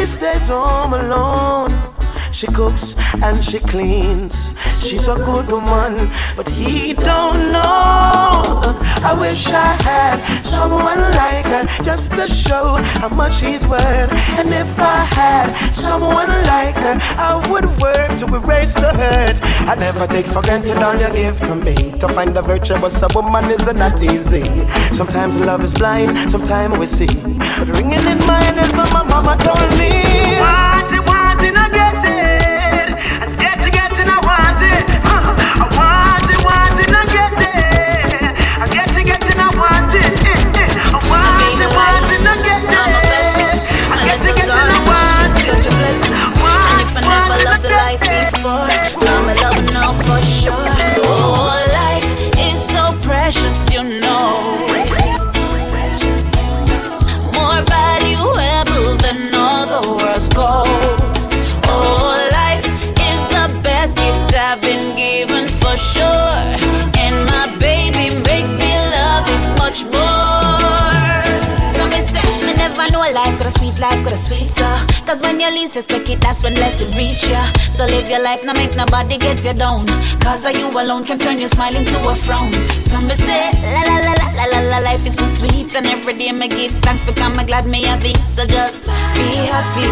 She stays home alone. She cooks and she cleans. She's a good woman, but he don't know. I wish I had someone like her just to show how much he's worth. And if I had someone like her, I would work to erase the hurt. I never take for granted all you give to me. To find a virtuous a woman is not easy. Sometimes love is blind, sometimes we see. But ringing in my head is what my mama told me. Before, I'm a love now for sure. Oh, life is so precious, you know. When you least expect it, that's when blessing reach ya. So live your life, now make nobody get you down. Cause you alone can turn your smile into a frown. Some say, la la la la la la la, life is so sweet. And every day me give thanks because I'm glad me have it. So just be happy,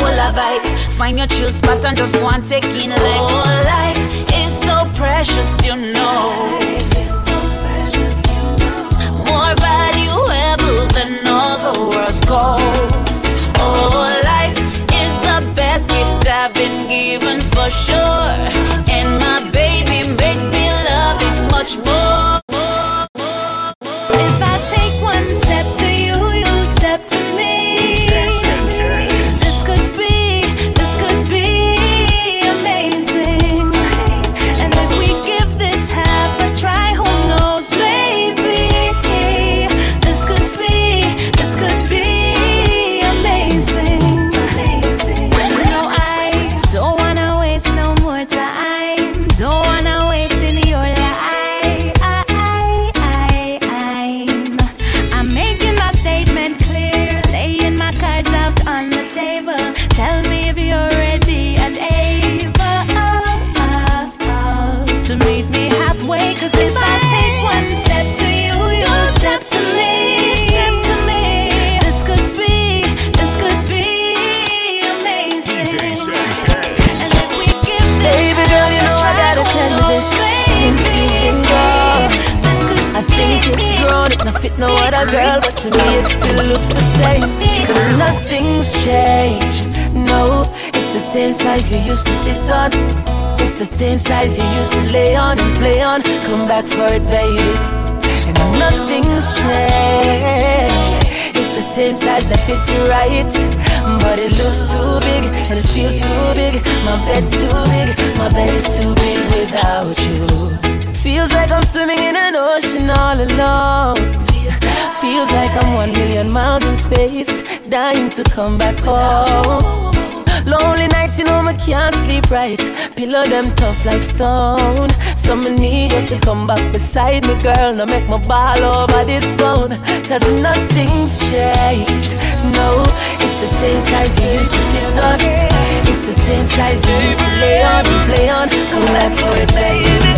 full of vibe. Find your true spot and just go and take in life. Oh, life is so precious, you know. More valuable than all the world's gold. Given size you used to sit on. It's the same size you used to lay on and play on. Come back for it, baby. And nothing's changed. It's the same size that fits you right. But it looks too big and it feels too big. My bed's too big, my bed is too big without you. Feels like I'm swimming in an ocean all alone. Feels like I'm one million miles in space Dying to come back home Lonely nights, you know, I can't sleep right. Pillow them tough like stone. So me need you to come back beside me, girl. Now make my ball over this phone. Cause nothing's changed. No, it's the same size you used to sit on. It's the same size you used to lay on and play on. Come back for it, baby.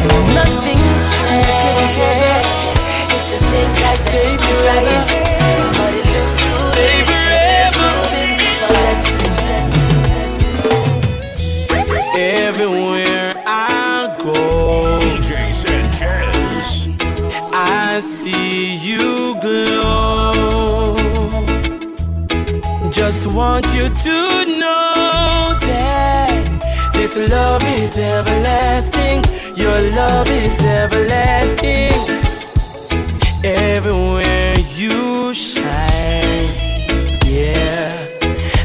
And nothing's changed. It's the same size things right. But it Everywhere I go, DJ Sanchez, I see you glow. Just want you to know that this love is everlasting. Your love is everlasting. Everywhere you shine, yeah.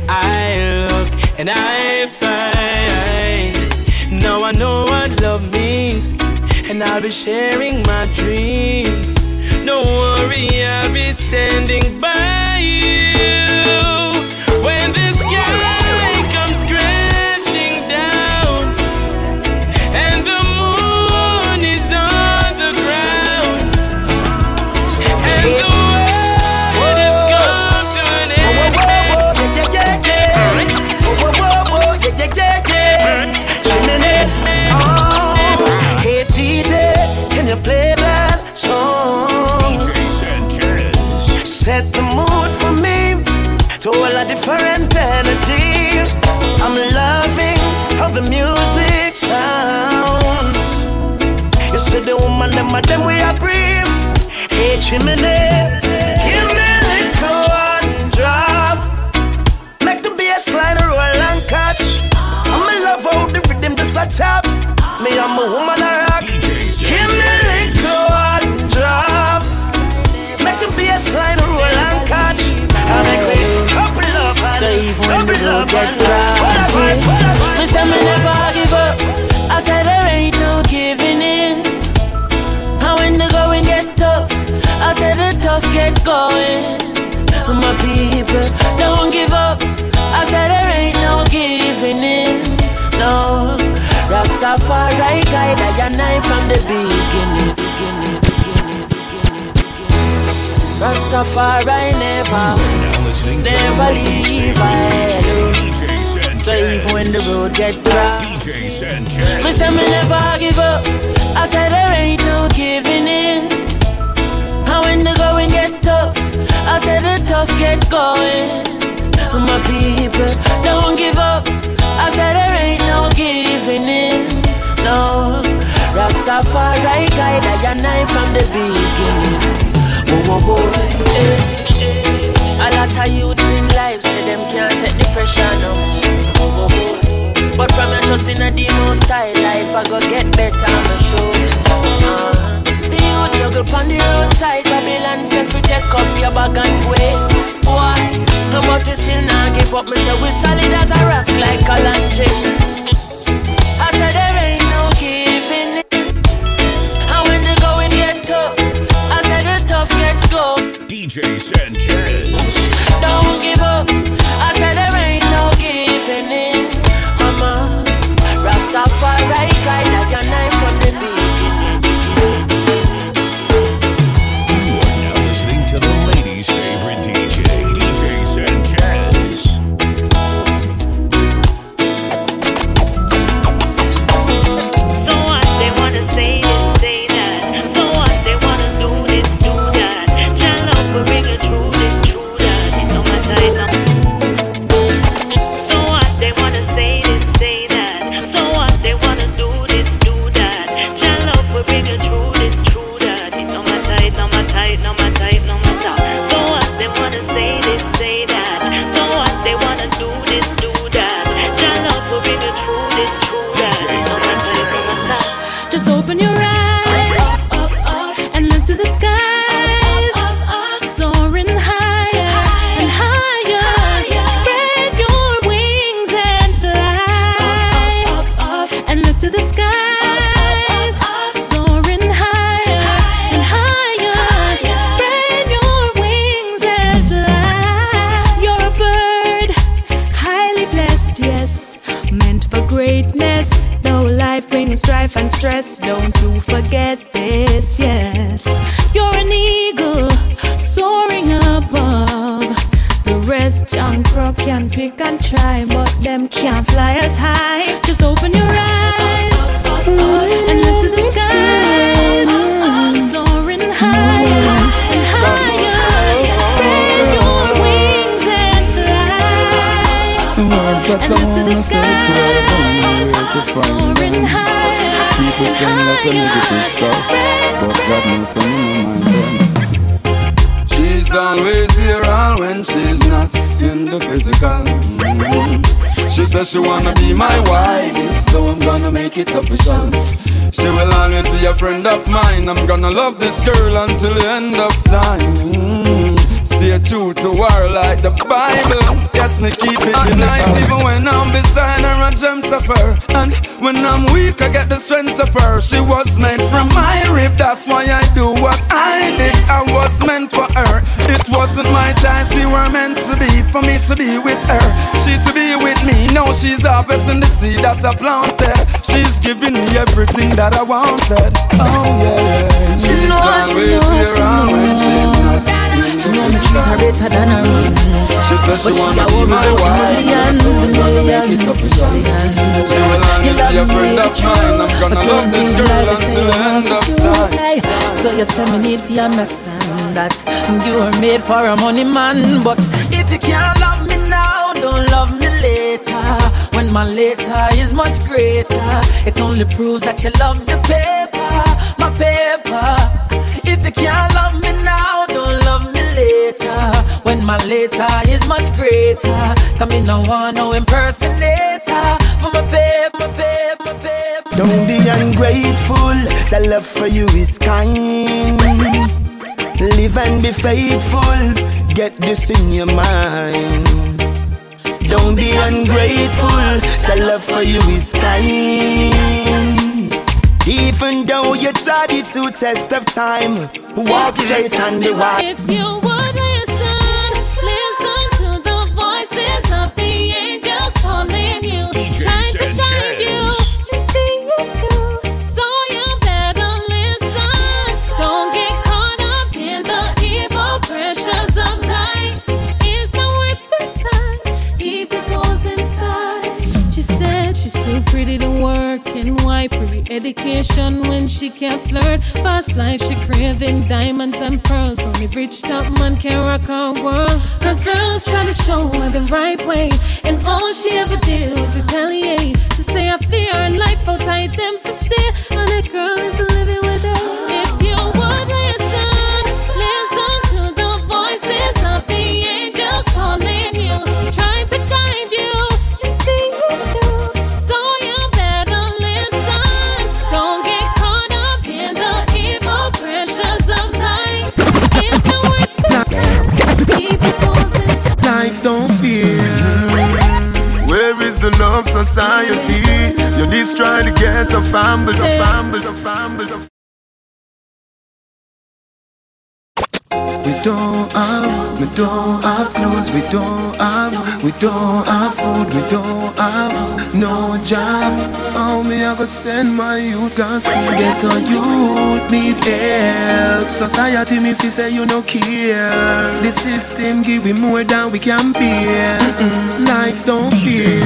I look and I I'll be sharing my dreams. Don't worry, I'll be standing by you. chimney. far, far right guide I and I from the beginning. beginning, beginning, beginning Rastafari never, never leave I So even when the road get rough, me say me never give up. I said there ain't no giving in. And when the going get tough, I said the tough get going. My people don't give up. I said there ain't no giving in now. Rastafari guide I and I from the beginning. Oh, oh, oh, eh. eh. A lot of youths in life say them can't take the pressure no. Oh, oh, oh. Eh. But from your trust in a demo style life, I go get better, I'm sure. Uh, the youth juggle on the roadside, Babylon said we take up your bag and wait. Why? No, but we still not give up. Me say we solid as a rock like a lantern. I said them. DJ Sanchez. Don't give up. I She's always here, all when she's not in the physical. Mm. She says she wanna be my wife, so I'm gonna make it official. She will always be a friend of mine. I'm gonna love this girl until the end of time. Stay true to her like the Bible. Yes, me keep it at night, even when I'm beside her. I dreamt of her, and when I'm weak, I get the strength of her. She was meant from my rib, that's why I do what I did. I was meant for her. It wasn't my choice, we were meant to be. For me to be with her, she to be with me. Now she's harvesting the seed that I planted. She's giving me everything that I wanted. Oh yeah, She knows, she knows, she knows. She know me treat her better than her man. She says she wanna be my wife. millions, the millions, the millions. She will love be a friend of mine. I'm gonna love this girl until the end of time. So you say me need to understand that you are made for a money man. But if you can't love me now, don't love me later. When my later is much greater, it only proves that you love the paper, my paper. If you can't love me now, later. When my later is much greater, come in no one no impersonator for my paper, my paper, my paper. Don't be ungrateful, the love for you is kind. Live and be faithful, get this in your mind. Don't be ungrateful, the love for you is kind. Even though you tried it to test of time, walk straight on the wide. Why pre-education when she can't flirt. Fast life she craving diamonds and pearls. Only rich top man can rock her world. Her girls try to show her the right way, and all she ever did was retaliate. She say I fear her life outside them for stay, and that girl is living the love society? You're just trying to get a family, a family, family. We don't have, we don't have clothes, we don't have, we don't have food, we don't have no job. How me I go send my youth cause school get a youth need help. Society me see say you no care. The system give we more than we can bear. Life don't fear.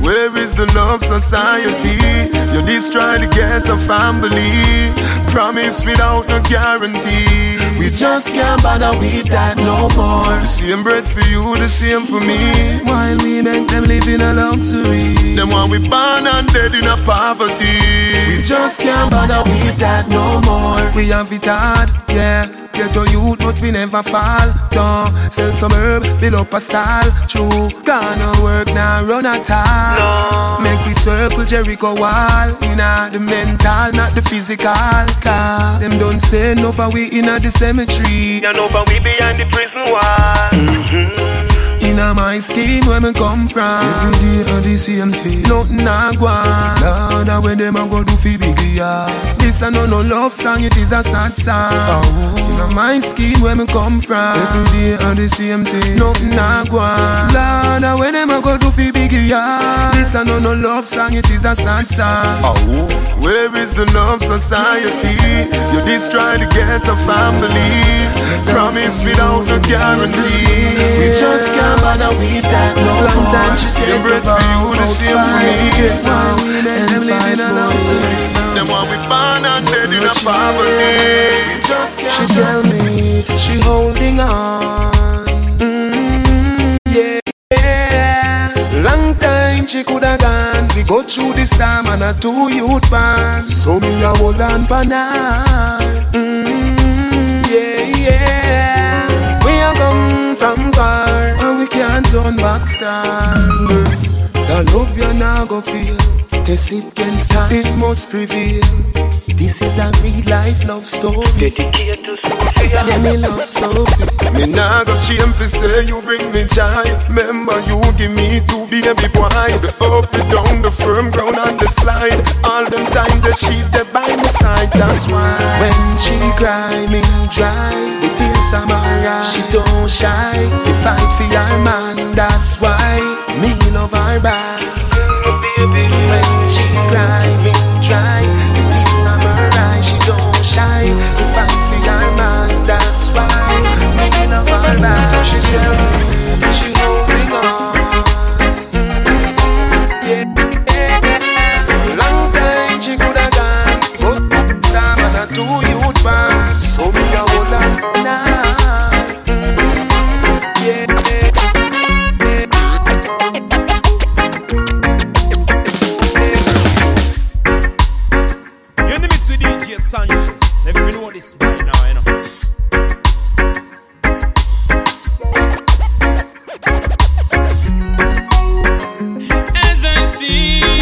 Where is the love society? You're just trying to get a family. Promise without no guarantee. We just can't bother with that no more. The same bread for you, the same for me. While we make them live in a luxury. Them want we born and dead in a poverty. We just can't bother with that no more. We have it hard, yeah. Get a youth, but we never fall down. Sell some herb, build up a style. True, gonna work now, run at all. No. Make we circle Jericho wall. Nah, the mental, not the physical. Cause them don't say no for we in the cemetery. You know for we behind the prison wall. Mm-hmm. In my scheme where me come from Every day on the same thing Nothing I on Lord, I where them a go do fi biggie yeah. This a no no love song, it is a sad song oh. oh. In a my scheme where me come from Every day on the same thing Nothing I on Lord, I where them a go do fi biggie yeah. This a no no love song, it is a sad song oh. oh. Where is the love society? You destroy the ghetto family Promise without no guarantee We just can't bother with that no Long time she take breath for you, the same for me years now, And them living a luxury Them want we born and dead in a poverty We just can't She tell me she holding on. Yeah, yeah. Long time she coulda gone. We go through this time and a two youth band. So me a hold on for now. Mm, yeah, yeah. We a come from far and we can't turn back stand. The love you now go feel. Test it can start, it must prevail. This is a real life love story. Dedicated to Sophia. Yeah, me love Sophia. Me nah go shame fi say you bring me joy Remember you give me two baby boy The up, the down, the firm ground and the slide All them time the sheep they by my side That's why When she cry, me dry. The tears from her eyes. She don't shy. The fight for her man. That's why me love her back. Baby, She tell me she holding on. Yeah, yeah, yeah. Long time she coulda gone. But time and a two youth band. So me a hold on now. Yeah, Sanchez. Let me know this right now, As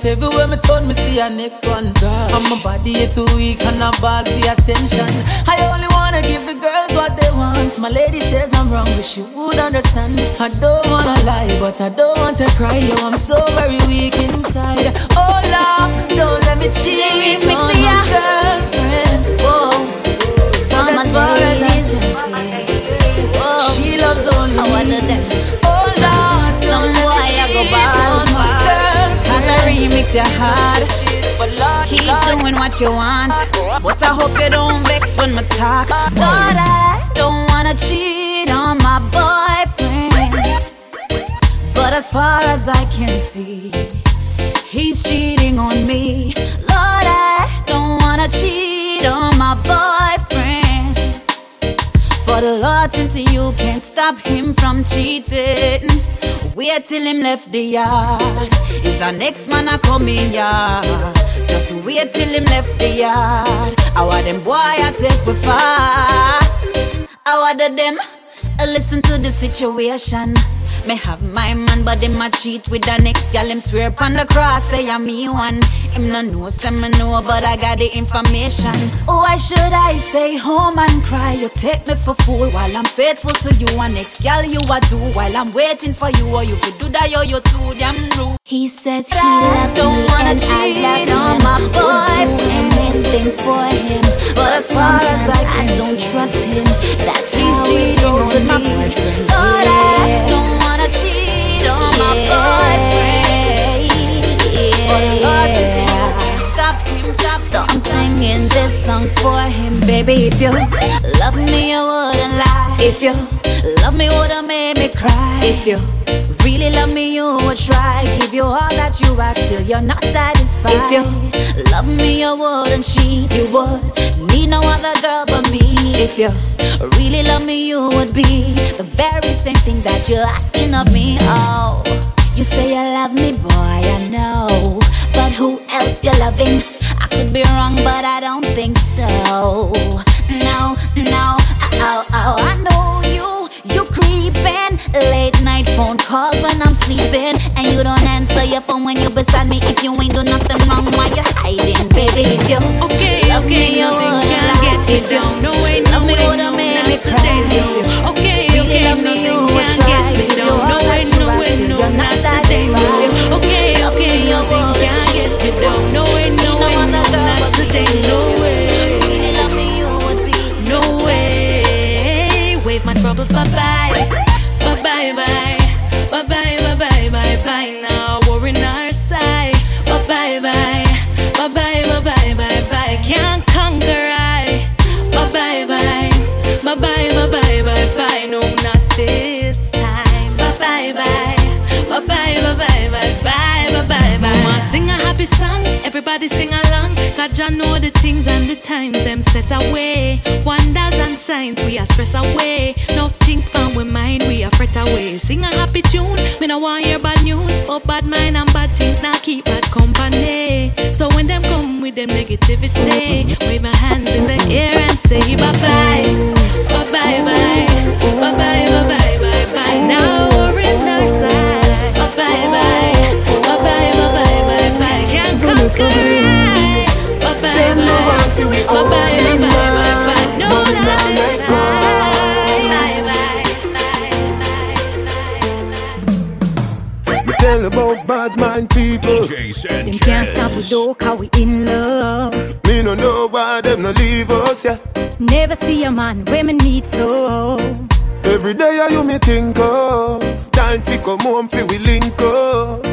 but everywhere me turn, me see her next one. And my body is too weak and I ball for attention. I only wanna give the girls what they want. My lady says I'm wrong, but she would understand. I don't wanna lie, but I don't want to cry. Yo, I'm so very weak inside. Oh Lord, don't let me cheat me on see my ya. girlfriend. Whoa. Cause as far as I can see, she loves only me. Oh Lord, don't let me cheat I girlfriend. remix your heart. Keep doing what you want. But I hope you don't vex when I talk. But I don't wanna cheat on my boyfriend. But as far as I can see, he's cheating on me. Lord, I don't wanna cheat on my boyfriend. But the Lord, since you can't stop him from cheating, wait till him left the yard. Is our next man a coming yard? Just wait till him left the yard. Want them boy I take with far. Want them listen to the situation. Me have my man, but them a cheat with the next gal. Him swear upon the cross, say I'm me one. Him no know, say me know, but I got the information. Oh, why should I stay home and cry? You take me for fool while I'm faithful to you. And next gal you a do while I'm waiting for you. Or you could do that, yo, you too damn rude. He says he loves don't me wanna cheat on my boyfriend. Anything for him, but as far as sometimes I I, don't trust him. That's He's how cheating on with my boyfriend. Lord, I don't wanna cheat on my boyfriend. So I'm singing this song for him, baby. If you love me, you wouldn't lie. If you love me, would've made me cry. If you really love me, you would try. Give you all that you ask, still you're not satisfied. If you love me, you wouldn't cheat. You would need no other girl but me. If you really love me, you would be the very same thing that you're asking of me. Oh, you say you love me, boy, I know. But who else you loving? I could be wrong, but I don't think so. No, no, oh, oh, I know creeping. Late night phone calls when I'm sleeping. And you don't answer your phone when you're beside me. If you ain't do nothing wrong why you hiding, baby. If you okay, love okay, me, you would lie. If you no way, no love way, me, would have no made me cry. If you okay, really okay, love me, you would try. If you no way, no way, no, way, you're not satisfied. Okay, okay, love me, you would get it. no way, no way, no way, no, not today, no way. troubles. Bye bye, bye bye bye, bye bye bye bye bye bye. Now we're in our side. Bye bye bye, bye bye bye bye bye bye. Can't conquer I. Bye bye bye, bye bye bye bye bye bye. No, not this time. Bye bye bye. Bye bye, bye bye, bye bye, bye bye. Mama sing a happy song, everybody sing along. God I know the things and the times them set away. Wonders and signs we are stress away. No things come with mind, we are fret away. Sing a happy tune, me no want hear bad news. But bad mind and bad things now keep bad company. So when them come with them negativity, wave my hands in the air and say bye, bye bye, bye bye, bye bye, bye bye bye. Now we're in our. Bye bye bye, bye bye bye bye bye bye. Can't conquer it. Bye bye bye, bye bye bye bye bye bye. No love this time. Bye bye. Me tell about bad mind people. Them can't stop we though, cause we in love. Me no know why them no leave us, yeah. Never see a man when me need so. Every day I you me think of. Time fi come home fi we link up.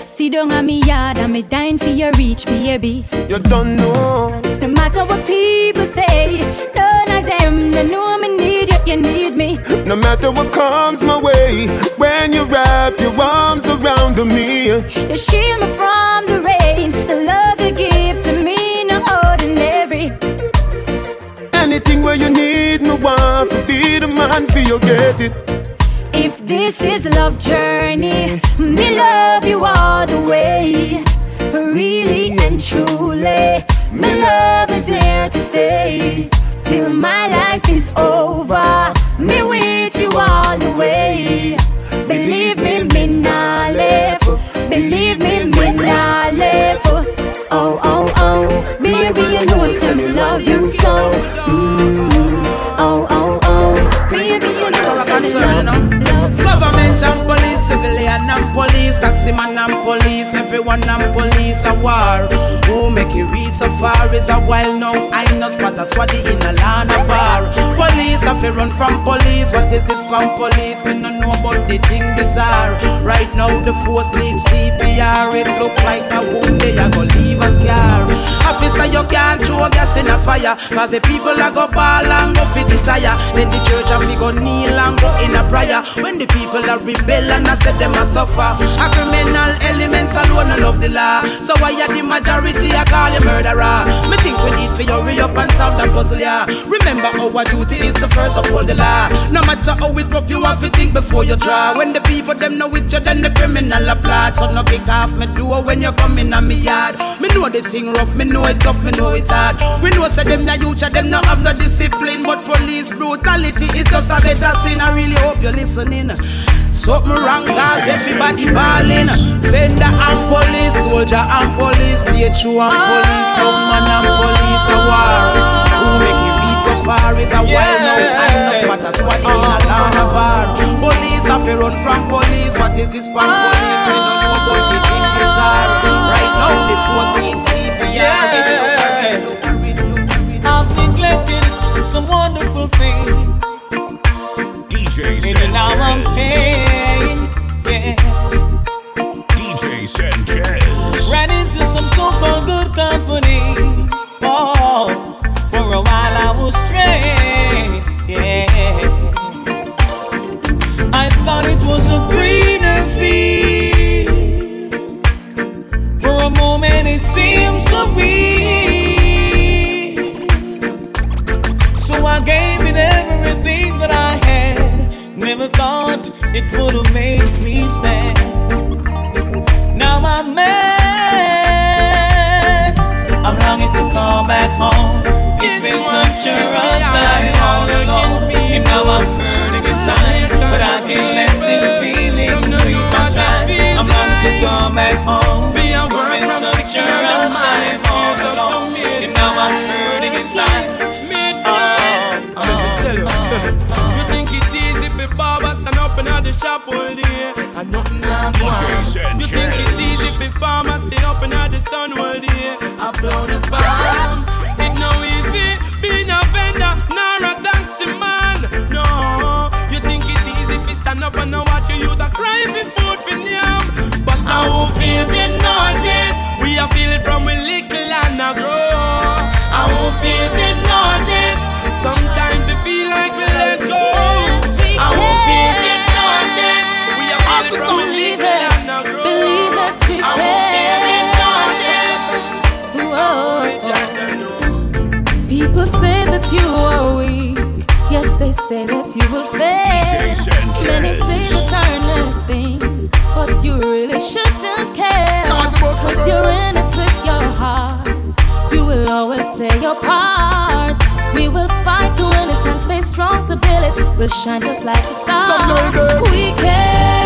Sit down on me yard and me dying for your reach, baby. You don't know. No matter what people say, none of them they know me need you, you need me. No matter what comes my way, when you wrap your arms around me, You shield me from the rain. The love you give anything where you need me want to be the man for you get it. If this is love journey, me love you all the way. Really and truly, my love is here to stay. Till my life is over, me with you all the way. Believe me, me not left. Believe me, me not left. Oh, oh, love you so. Mm. Oh, oh, oh, baby, you know me love you. Government and police, civilian and police, taxi man and police, everyone and police a war. Who make it reach so far is a while now. I know spot a swatty in a land a bar. Police have run from police. What is this from police? We don't know about the thing bizarre. Right now the force needs CPR. It look like a wound they a go leave a scar. Officer, you can't throw gas in a fire. Cause the people a go ball and go fit the tire. Then the church fi go kneel and go in a prayer. When the people are rebel and I said them a suffer. A criminal elements alone I love the law. So why are the majority I call you murderer? Me think we need for hurry up and solve the puzzle, yeah. Remember our duty is the first uphold the law. No matter how it rough, you have to think before you draw. When the people them know it, you then the criminal applaud. So no kick off me door when you come in on me yard. Me know the thing rough, me know it tough, me know it hard. We know say them the youth, them no have no discipline, but police brutality is just a better sin. I really hope you're listening. Something wrong cause everybody balling Fender and police, soldier and police State show and police, some man and police a war. Who make you reach so far is a while now I know spot a squad in a down a bar Police have to run from police. What is this from police? We don't know about the thing bizarre Right now the force needs CPR I've neglected some wonderful things. DJ Maybe now I'm Sanchez. paying. Yeah. DJ Sanchez. Ran into some so-called good companies. And now I'm hurting inside. But I can't let this feeling leave my side. I'm longing to come back home. It's been such a rough time all alone. And now I'm hurting inside. Oh, Let me you. you think it's easy for barbers stand up in the shop all day and nothing not go on. You think it's easy for farmers stay up in the sun all day and blow the farm. It no easy feel it, knows it. We are feel from we little and I grow. I won't feel it, knows it. Sometimes we feel like we let go. I won't feel it, it. We are it from little and grow. I won't feel it, it. People say that you are weak. Yes, they say that you will fail. Many say that I'm Cause you really shouldn't care. Cause you're in it with your heart. You will always play your part. We will fight to win it and stay strong to build it. We'll shine just like a star. We care.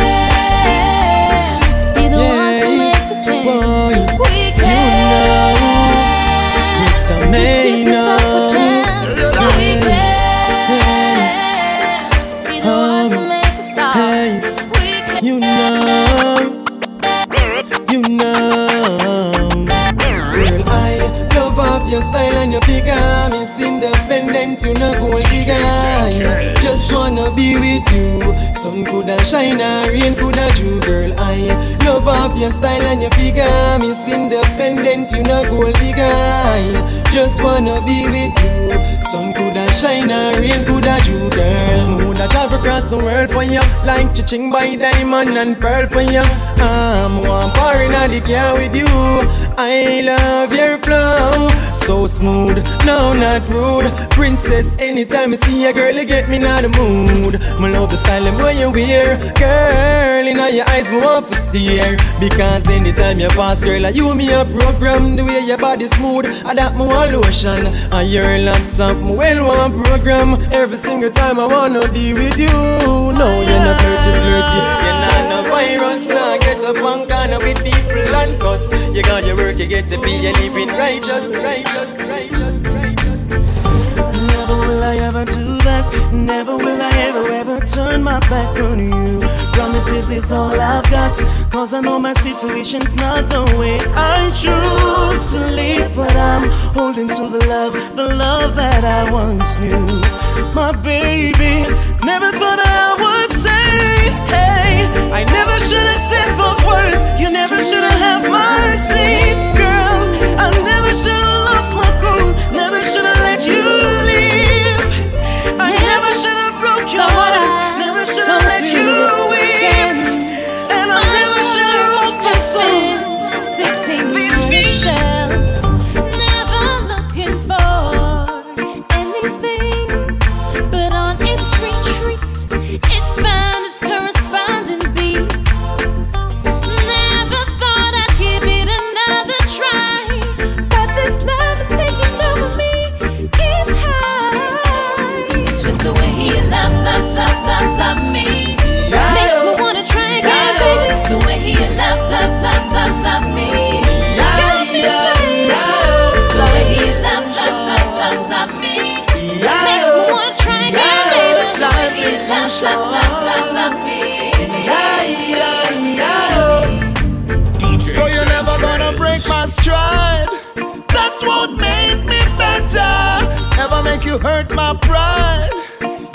Be with you. Sun coulda shine or rain coulda drew. Girl, I love up your style and your figure. Miss independent, you know gold digger. Just wanna be with you. Sun coulda shine or rain coulda drew. Girl, woulda travel across the world for you. Like chiching by diamond and pearl for you. I'm one par in the car with you. I love your flow, so smooth, no not rude. Princess, anytime I see a girl, you get me in the mood. My love the style and what you wear, girl. In your eyes, me want to stare because anytime you pass, girl, you me a program. The way your body smooth, I that me want lotion. On your laptop, me well want program. Every single time I wanna be with you. No, you're not flirty, flirty. You're not no virus, up and corner with people and cuss. You got your work, you get to be a living righteous, righteous, righteous. Never will I ever do that. Never will I ever, ever turn my back on you. Promises is all I've got. Cause I know my situation's not the way I choose to live. But I'm holding to the love, the love that I once knew. My baby, never thought I I never should have said those words. You never should have had mercy, you hurt my pride.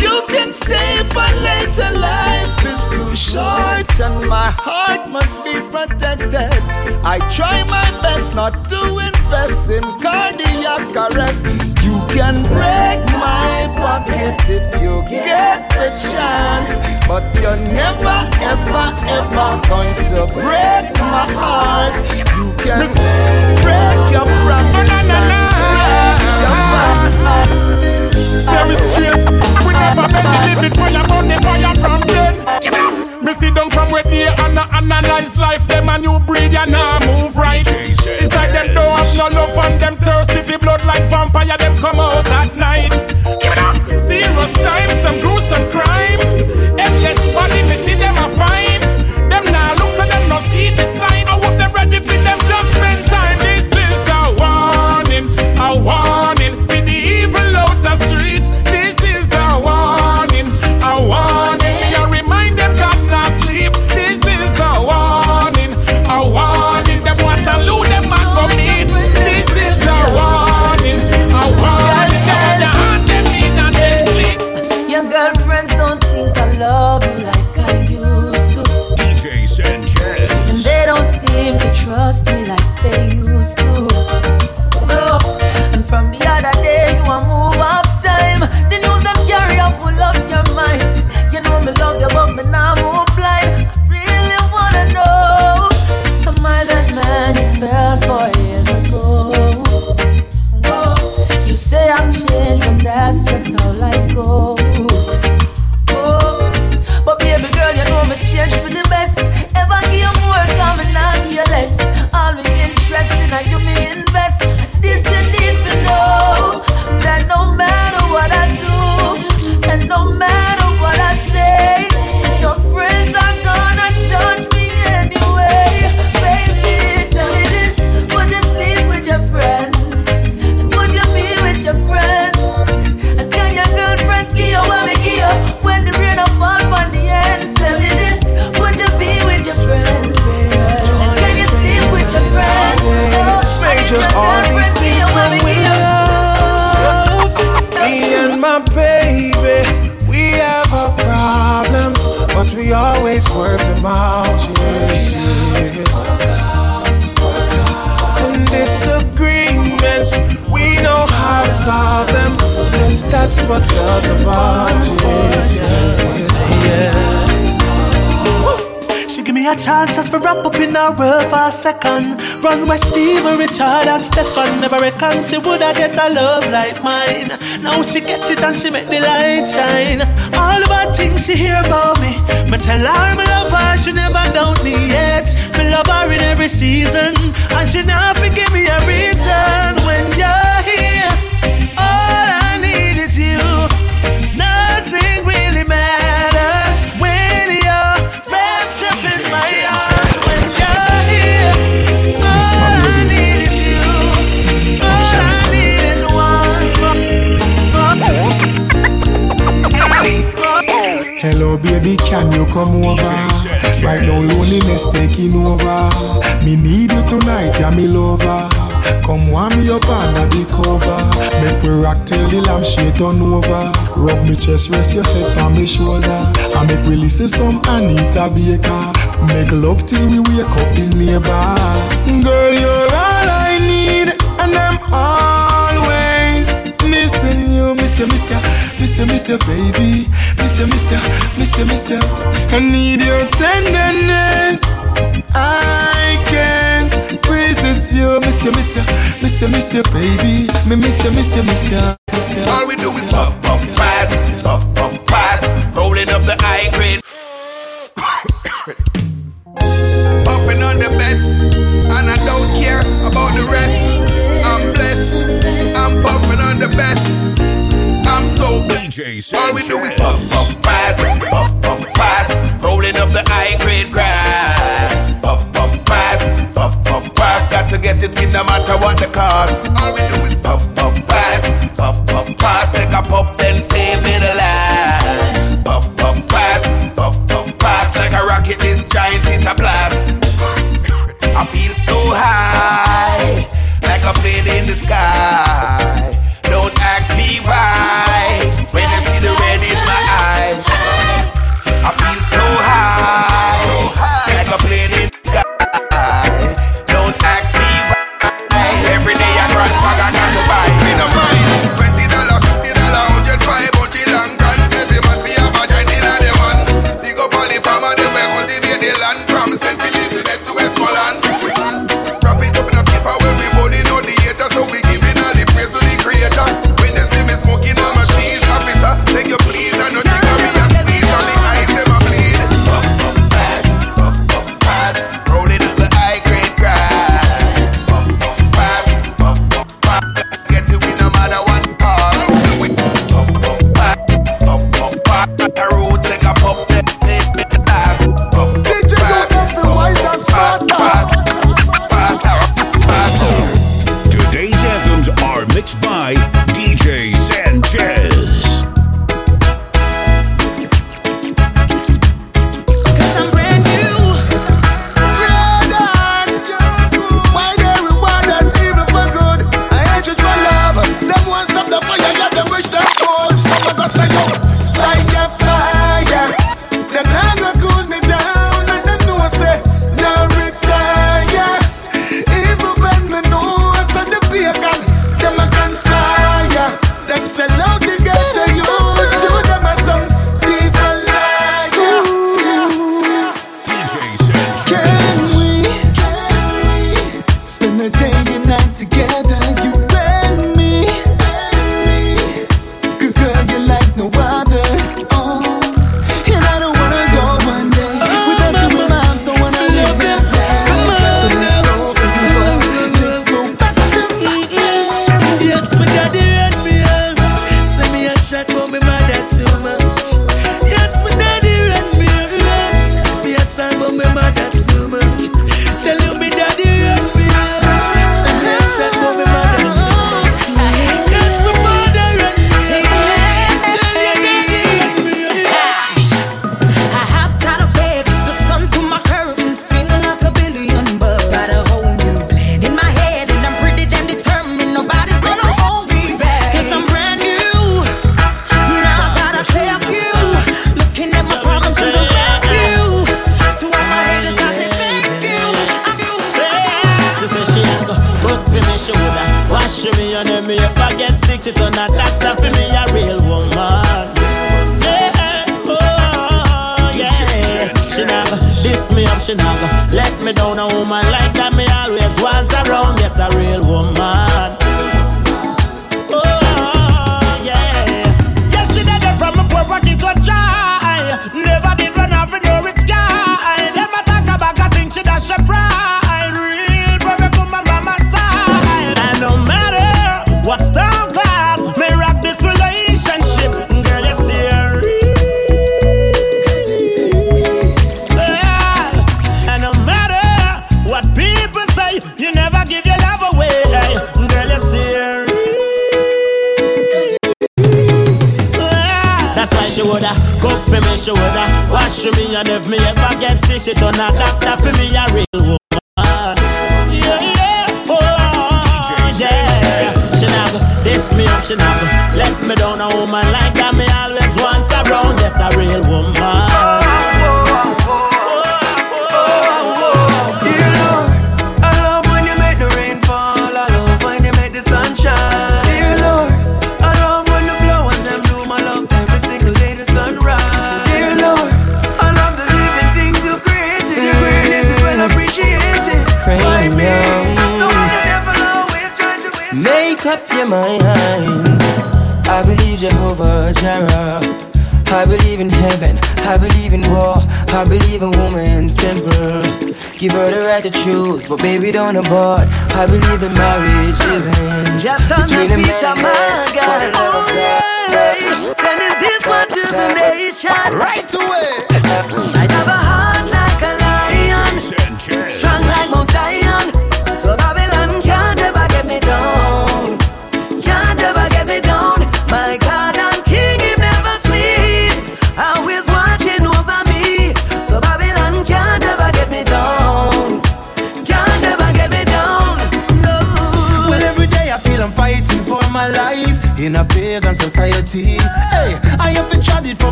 You can stay for later. Life is too short, and my heart must be protected. I try my best not to invest in cardiac arrest. You can break my pocket if you get the chance, but you're never, ever, ever going to break my heart. You can break your promise and break your promise. Say me straight, we never live it for your money, fire from then. Me sit down from where they and I analyze life. Them a new breed, you nah move right. It's like them don't have no love and them thirsty for blood like vampire. Them come out at night. Serious times, some gruesome crime. Endless body, me that's what love's about. Yes. She give me a chance just for wrap up in her world for a second. Run with Steven, Richard, and Stefan. Never reckon she woulda get a love like mine. Now she get it and she make the light shine. All of her things she hear about me. Me tell her me love her, she never doubt me yet. Me love her in every season, and she now forgive me a reason when you're one. Baby, can you come over? Right now, loneliness taking over. Me need you tonight, yeah, me lover. Come warm me up under the cover. Make we rock till the lampshade turn over. Rub me chest, rest your head on me shoulder. I make we listen some Anita Baker. Make love till we wake up the neighbor. Girl, you're all I need, and I'm always missing you, miss you, miss you, miss you, baby, miss you, miss you, miss you, miss you. I need your tenderness. I can't resist you, miss you, miss you, miss you, miss you, baby, me miss you, miss you, miss you. miss you. All we do is puff, puff, pass, puff, puff, pass, rolling up the high grade. Puffing on the best, and I don't care about the rest. I'm blessed, I'm puffing on the best. I'm. All we do is puff, puff, pass, puff, puff, pass, rolling up the high grade grass. Puff, puff, pass, puff, puff, pass. Got to get it in no matter what the cost. All we do is puff, puff, pass, puff, puff, pass. Take a puff,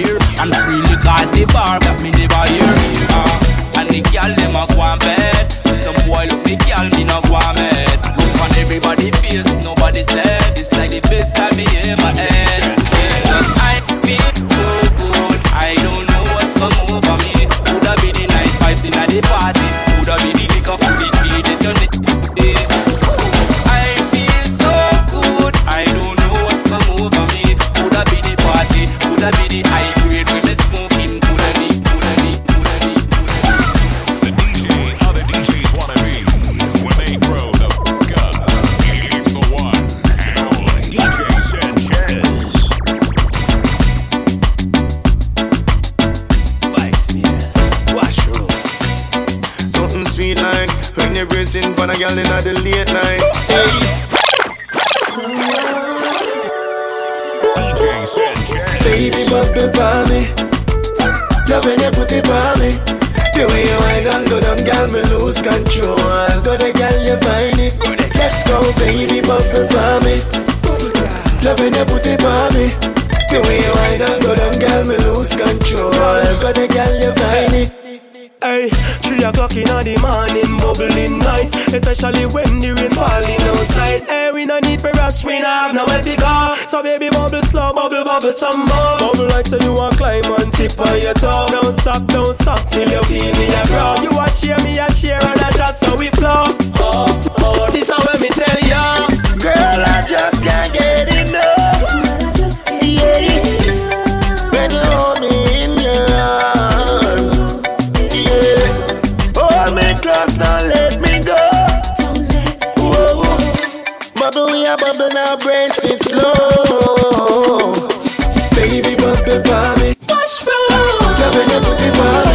here And freely got the bar but me never hear. Uh, And the girl dem a go bed. Some boy look me girl me no go mad Look on everybody face nobody said. It's like the best time me ever had. on a girl in the late night. DJ Sanchez. Baby, bubble by me. Loving your booty by me. The way you wind and go down, girl, me lose control. Go the girl, you find it. Let's go, baby, bubble by me. Love when you put it by me. The way you wind and go down, girl, me lose control. Go the girl, you find it. Hey, three o'clock in the morning, bubbling nice, especially when the rain falling outside. Hey, we no need for rush, we no have no to go. So baby, bubble slow, bubble, bubble some more. Bubble like so you want climb on tip of your toe. Don't stop, don't stop till you feel me a grow. You want share me a share and I just so we flow. Oh, oh, this how let me tell ya. Girl, I just can't get enough. Yeah. Are bubble now, brace it slow. Baby, bubble, mommy. Loving your pussy.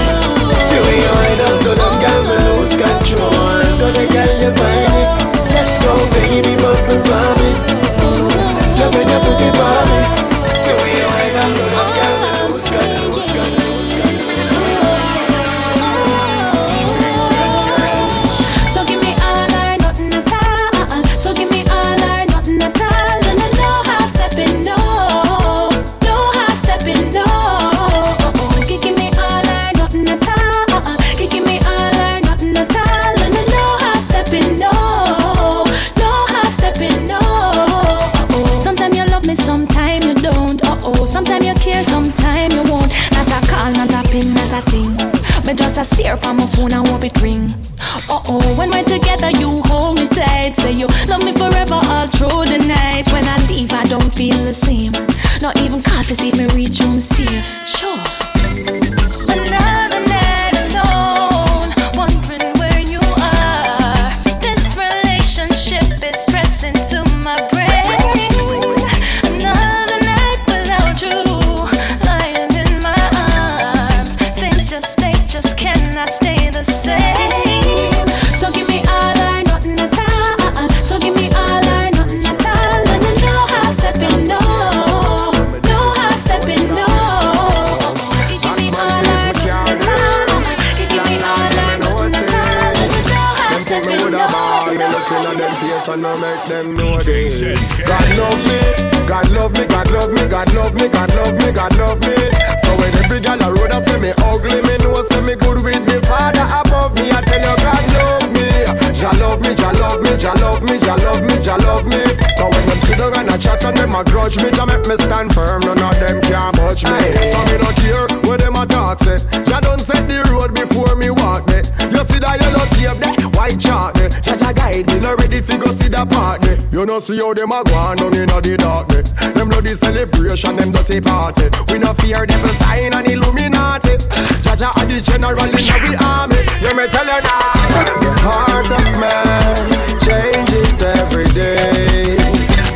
Me, Jah love me, Jah love me. So when them sit down and a chat and them a grudge me, Jah make me stand firm. None of them can budge me. So me don't care what them a talk say. Jah done set the road before me walk there. You see that yellow tape there, white chart. Jah Jah guide me, not ready fi go see the party. You know see how them a go on down inna the dark there. Them bloody celebration, them dirty party. We no fear devil sign and Illuminati. Jah are the general inna we army. You me tell you now. The heart of man changes every day,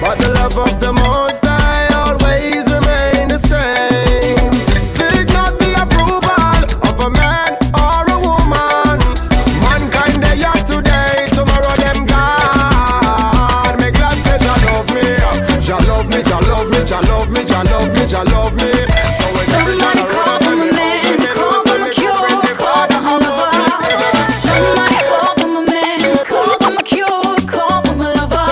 but the love of the Most love me, Jah love me, Jah love me. So man a a say me ugly, me know say me good with me Father above me. Somebody call for my man, call for my cure, call for my lover.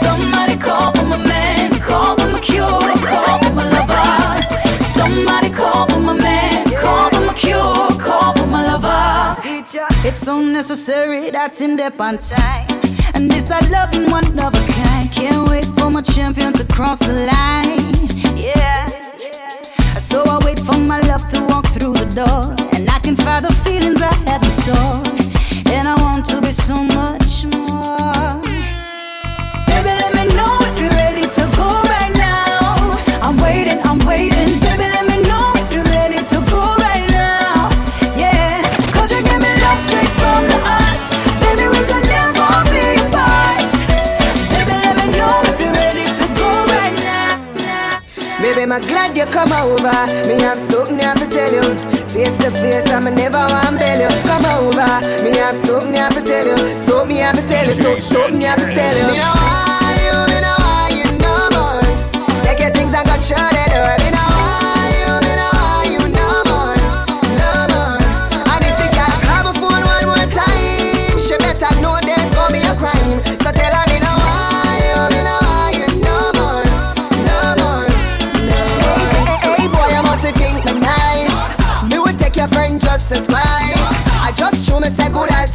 Somebody call for my man, call for my cure, call for my lover. Somebody call for my man, call for my cure, call for my lover. It's so necessary that's in depth on time. And this I loving one of a kind. Can't wait for my champion to cross the line. Yeah. So I wait for my love to walk through the door. And I can find the feelings I have in store. And I want to be so much more. Baby, let me know if you're ready to go right now. I'm waiting, I'm waiting. Baby, let me know I'm glad you come over. Me have something I have to tell you. Face to face, I'm never want tell you. Come over. Me have something I have to tell you. Something I have to tell you. So, something I have to tell you. Me know why you, me know why you no more. Take your things and go shut the door. Me know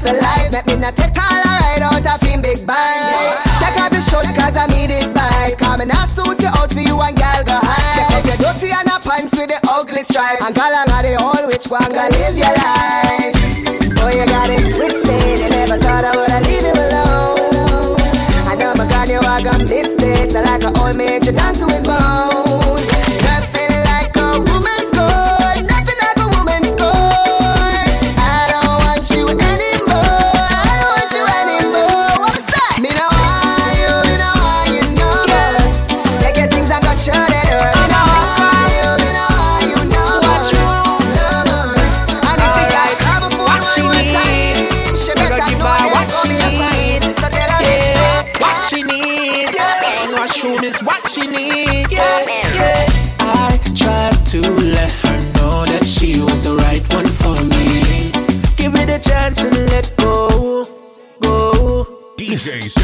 for life. Let me not take all a ride out of him big bike. Take out the shot cause I need it bike. Come and I suit you out for you and gal go high. Take out your dirty and a pants with the ugly stripe. And call on the whole which one go live your life. Oh, you got it twisted. You never thought I would leave you alone. I know my God, you are gonna miss this. I like an old mate, you down to his bone. DJ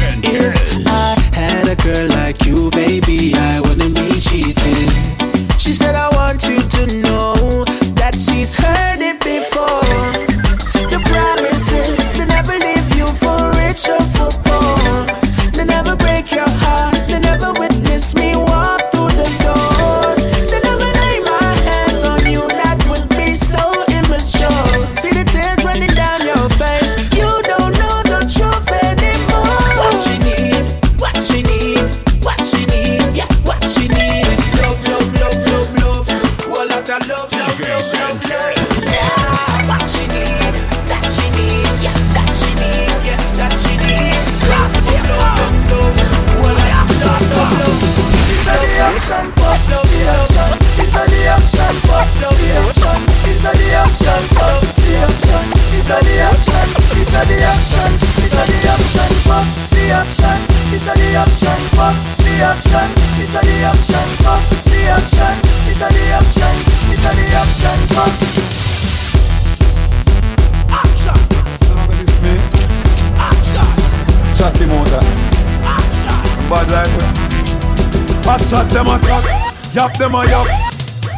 Yap them a yap.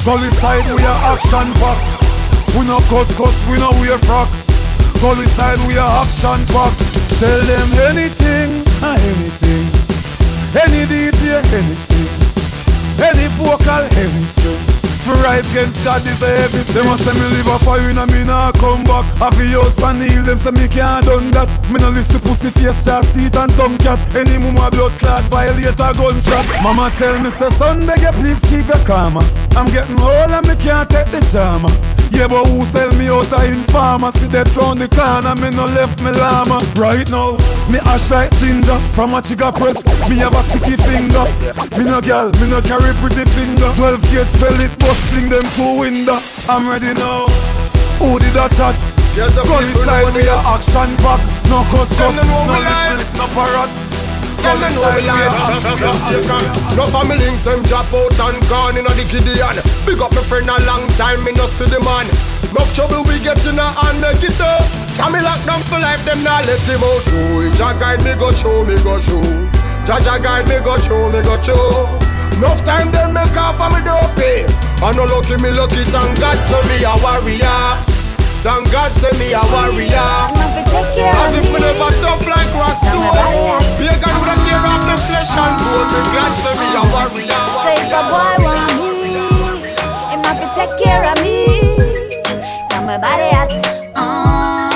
Gully side we a action pack. We no cuss cuss, we no wear frock. Gully side we a action pack. Tell them anything, anything. Any DJ, anything. Any vocal, any string. Me rise against God, this a heavy sin. Them a say me live a fire and me nah come back. Have a house pan heal them say me can't done that. Me no listen pussy face, just teeth and tongue cat. Any mama blood clot violate a gunshot. Mama tell me say son beg you please keep your calm. I'm getting old and me can't take the drama. Yeah, but who sell me out a informer? See that round the corner, me no left me llama. Right now, me ash like ginger from a chica press. Me have a sticky finger. Me no girl, me no carry pretty finger. 12 gauge pellet, bust fling them through window. I'm ready now. Who did that chat? Yes, Gun inside we a action pack. No cuss cuss, no lip lip, no parrot. Gun inside we a action pack. No family links, them drop out and gone inna the Gideon. Big up my friend a long time, me no see the man. Enough trouble we get in a and make it up. Can me lock down for life, them not let him out. Oh, Jah guide me go show, me go show. Jah Jah guide me go show, me go show. Enough time them make off for me don't pay. I no lucky me lucky, thank God so me a warrior. Thank God say me a warrior. As if me never tough like rock stone. Pagan would a tear off me flesh and bone. Me glad say me a warrior. So if take care of me. Now my body hot, uh,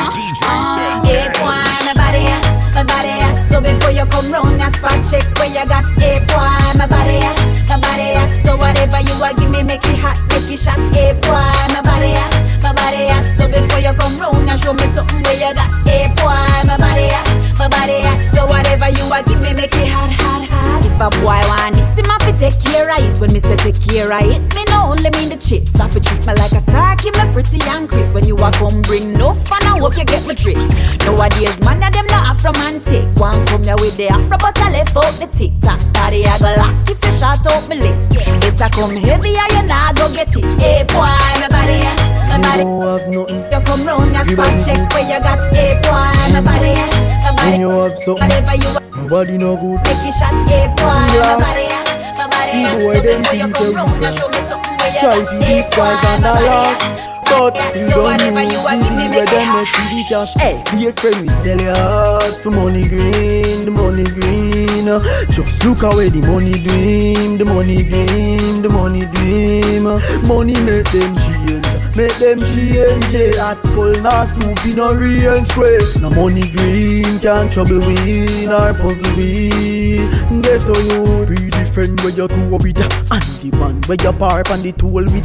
uh, hey boy, my body hot, my body hot. So before you come round, I spot check where you got. Hey boy, my body hot, my body hot. So whatever you are, give me make it hot, make it shot. Hey boy, my body hot, my body hot. So before you come round, I show me something where you got. Hey boy, my body hot, my body hot. So whatever you are, give me make it hot, hot, hot. If a boy want this, him have to take care of it. When me say take care of it, me no only mean the chips. Have to treat me like a star, keep me pretty and crisp. When you a come bring no fun, I hope you get me trick. Nowadays, man, of them not afro man. One come here with the afro, but I left out the tic tac. Body I go lock if you shot out me lips. Better come heavier, you nah go get it. Hey boy, my body hot, my body. You come round, you spot check where you got. Hey boy, my body hot, my body. When you have something, Whatever you want, nobody no good. take your shot. Hey boy, my hot, my body So where them things come are round, you weakness. show me something where you Try to disguise boy, and my body But you don't know give me where them make the cash. Hey, be a we sell your heart for money green, the money green. Just look away the money dream, the money dream, the money dream. Money make them change, make them change. At school, not stupid, no real straight. No money green can trouble we, nor puzzle we. Get to you, be different where you two with that, and the one where you park on the tool with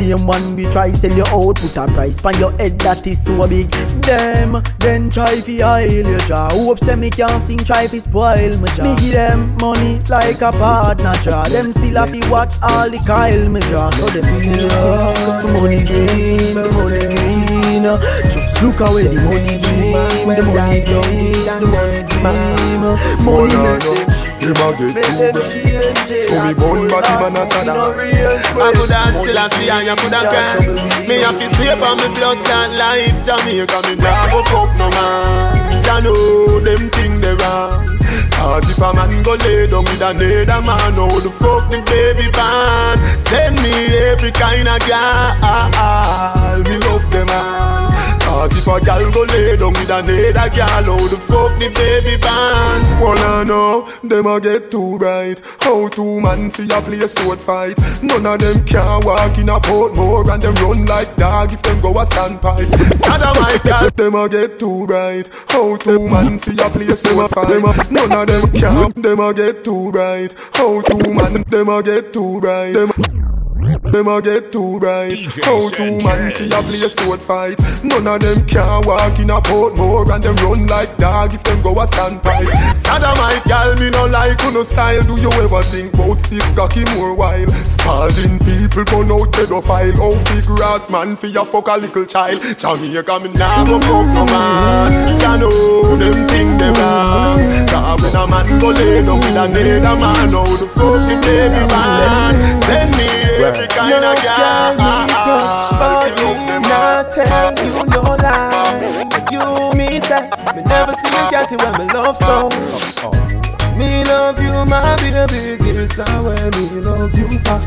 same one we try sell you out, put a price on your head that is so big. Them then try fi oil your jaw. Hope say me can sing, try fi spoil my jaw. Me give them money like a partner jaw. Them still have to watch all the Kyle me jaw. So them feel the money green, the money green. Just look away the money green, the money green, the money green. Money make them Him a get make them change. So me born bad man a sada I could have still a see and you could have cried Me have to sweep on me blood that life Jamaica me nah go fuck no man. Ya know them thing they wrong. Cause if a man go lay down with another man How the fuck the baby born? Send me every kind of girl Me love them all Cause if a gal go lay down with another gal How the fuck the baby born Wanna know, them a get too bright. How two man fi a play a sword fight? None of them can walk in a Portmore And them run like dog if them go a standpipe Sada my gal, them a get too bright. How two man fi a play a sword fight? None of them can, them a get too bright. How two man, them a get too bright. Them, them a get too bright How two man fi a play sword fight? None of them can walk in a Portmore And them run like dog if them go a standpipe Sada my gal, me no like no style. Do you ever think bout stiff cocky more while Spalding people burn out pedophile. How big grass man fi a fuck a little child? Jamaica me nah go fuck no man. Ya know them thing them wrong. Cause when a man go lay down with another man How the fuck the baby man? Send me every kind of girl ah, ah, ah. But you Not tell you no lie. You me say, me never see a cat when me love so. Me love you, my baby, this is where me love you for.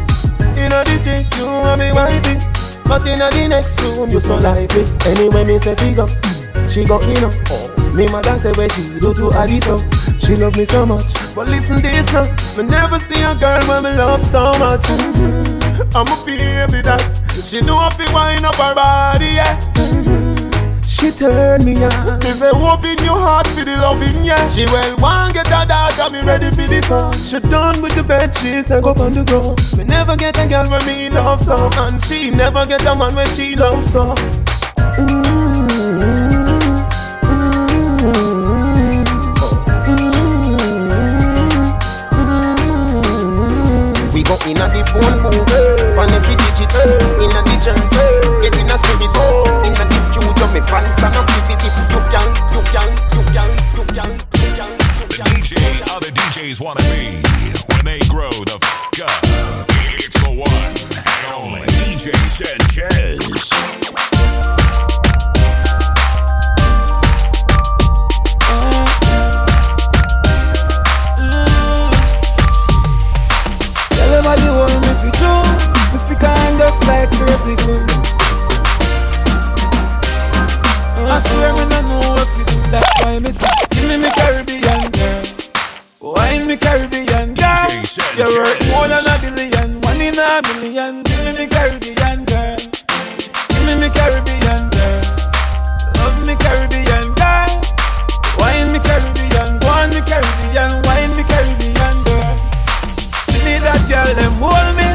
In the street, you are me wifey, but in the next room, you so lively. Anyway, me say figure, she go in up. Me mother say where she do to Adiso. She love me so much, but listen this now. Me never see a girl when me love so much. Mm-hmm. I'm a baby that she know if you wind up her body, yeah. Mm-hmm. She turn me on. Mm-hmm. Me say open your heart for the loving, yeah. She well want get a daughter, me ready for this song. She done with the bed sheets and go on the ground. Me never get a girl when me love so, and she never get a man when she love so. We go in a the phone booth, on every digit, in a the jam, get in a spirit, in a the studio, me voice and a civic. You can, you can, you can, you can, you. The DJ other DJs wanna be when they grow the f up. It's the one and only DJ Sanchez. Everybody want me fi true. Me stick on just like crazy glue. I swear me no know what you do. That's why me say, give me me Caribbean girl. Wine me Caribbean girl. You're worth more than a billion, one in a million. Give me me Caribbean girl. Give me me Caribbean girl. Love me Caribbean girl. Wine me Caribbean, go on me Caribbean, girl, them hold me.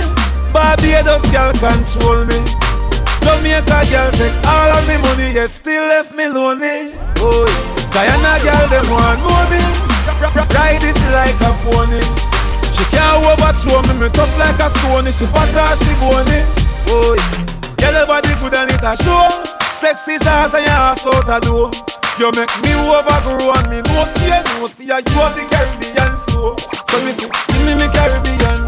Barbados girl control me. Jamaica girl take all of me money, yet still left me lonely. Oh. Guyana girl, them want know me. Ride it like a pony. She can't overthrow me, me tough like a stone. She fat or she bony. Oh, your body good and it a show. Sexy shots and your ass out a door. You make me overgrow and me no see no see you. Have the Caribbean flow. So me say, give me me Caribbean.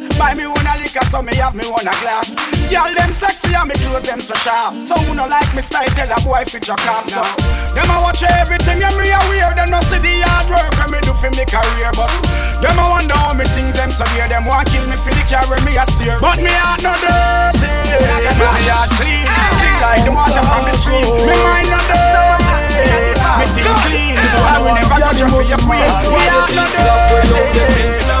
Buy me one a liquor so me have me one a glass. Girl them sexy and me clothes them so sharp. So who no like me style tell a boy fit your cap so. Them a watch everything and me a wear. Them no see the hard work and me do for me career. But them a wonder how me things them so weird. Them want kill me for the carry me a steer. But me heart no dirty. Me heart clean, clean like the water from the stream. Me mind no dirty. Me think clean. I will never judge you for your queen. Me heart no dirty.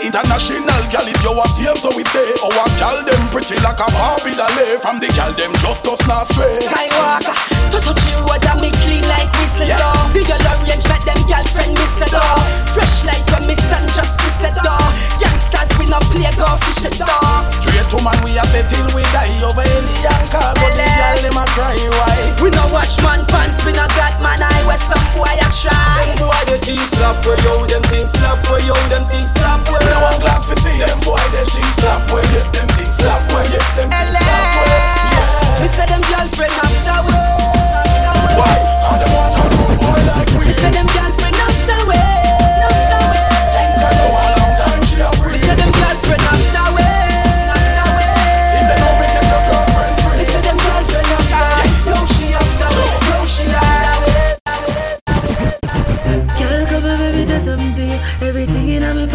with the holiday. International gal, if you a same, so we stay. Our oh, gal, them pretty like a Barbie doll. Eh? From the gal, them just us not stray. Skywalker, to touch you what I me clean like whistle yeah. door. Girl orange make them girlfriend miss the door. Fresh like when me sun just kiss the door. Gangsters we no play go fish the door. Straight to man, we a say till we die over alien cargo. The gal, eh. them a cry why? We no watch man pants, we no got man eye where some boy a try. Them boy the G slap where yo, them things slap where yo, them things slap where. No one glad to see them boy, them things slap where yes, them things slap where yes, them things slap where. Me say them girlfriend after way. Why? I don't want road boy like we. Me say them girlfriend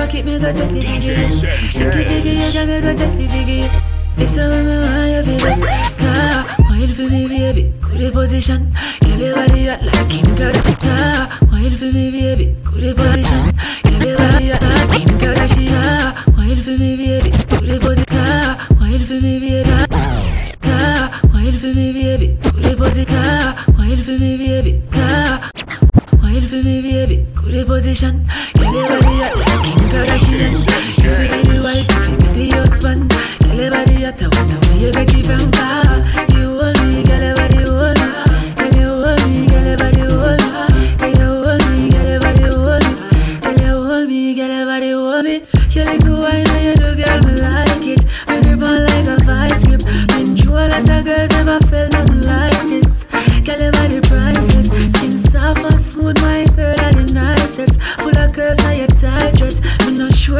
pocket, me go take it figure. Take it figure, you got me go take it figure. It's a want you feel it. Car, wine for me, baby. Good position. Girl, your body hot like Kim Kardashian. Car, wine for me, baby. Good position. Girl, your body hot like Kim Kardashian. Wine for me, baby. Good position. Car, wine for me, baby. Car, wine for me, baby. Good position. Car, wine for me, baby. Car. Wine for me, baby. Good position. Girl, your body hot like Kim Kardashian. If you be the wife, if you be the husband. Girl, your body hot, I wonder where you get it from. You hold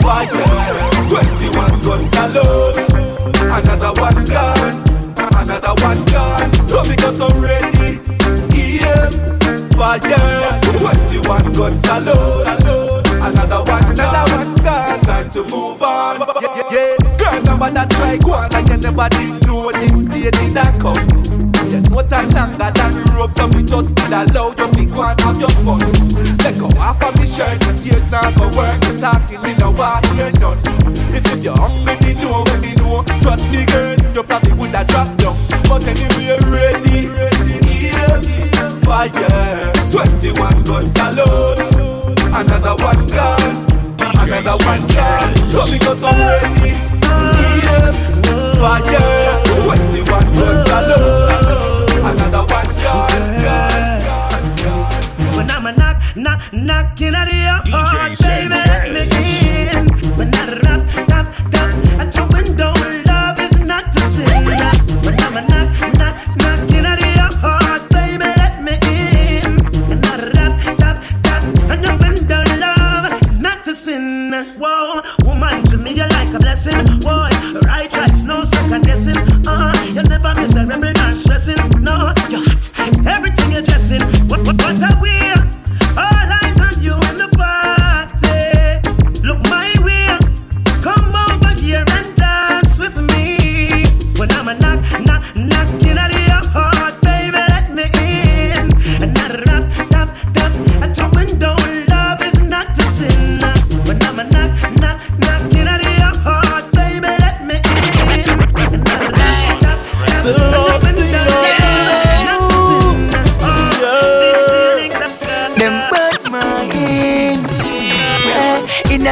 Fire. 21 guns alone. Another one gone. Another one gone. So go so ready. Yeah. Fire. 21 guns alone. Another one, another one gone. It's time to move on. Yeah, yeah. Girl, number that try go on and you never did know this day did that come. Know time longer than the rope, so we just did allow you to go and have your fun. Let go off of me shirt, the tears not go work. You talking me no want hear none. If if you're hungry, they know when they know. Trust me, girl, you probably would have dropped down. But anyway, ready, ready, yeah. Fire, 21 guns alone. Another one gone, another one gone. So go so ready, yeah. Fire, 21 guns alone. Another one. When I'm a knock, knock, knocking at your heart, baby, let me in.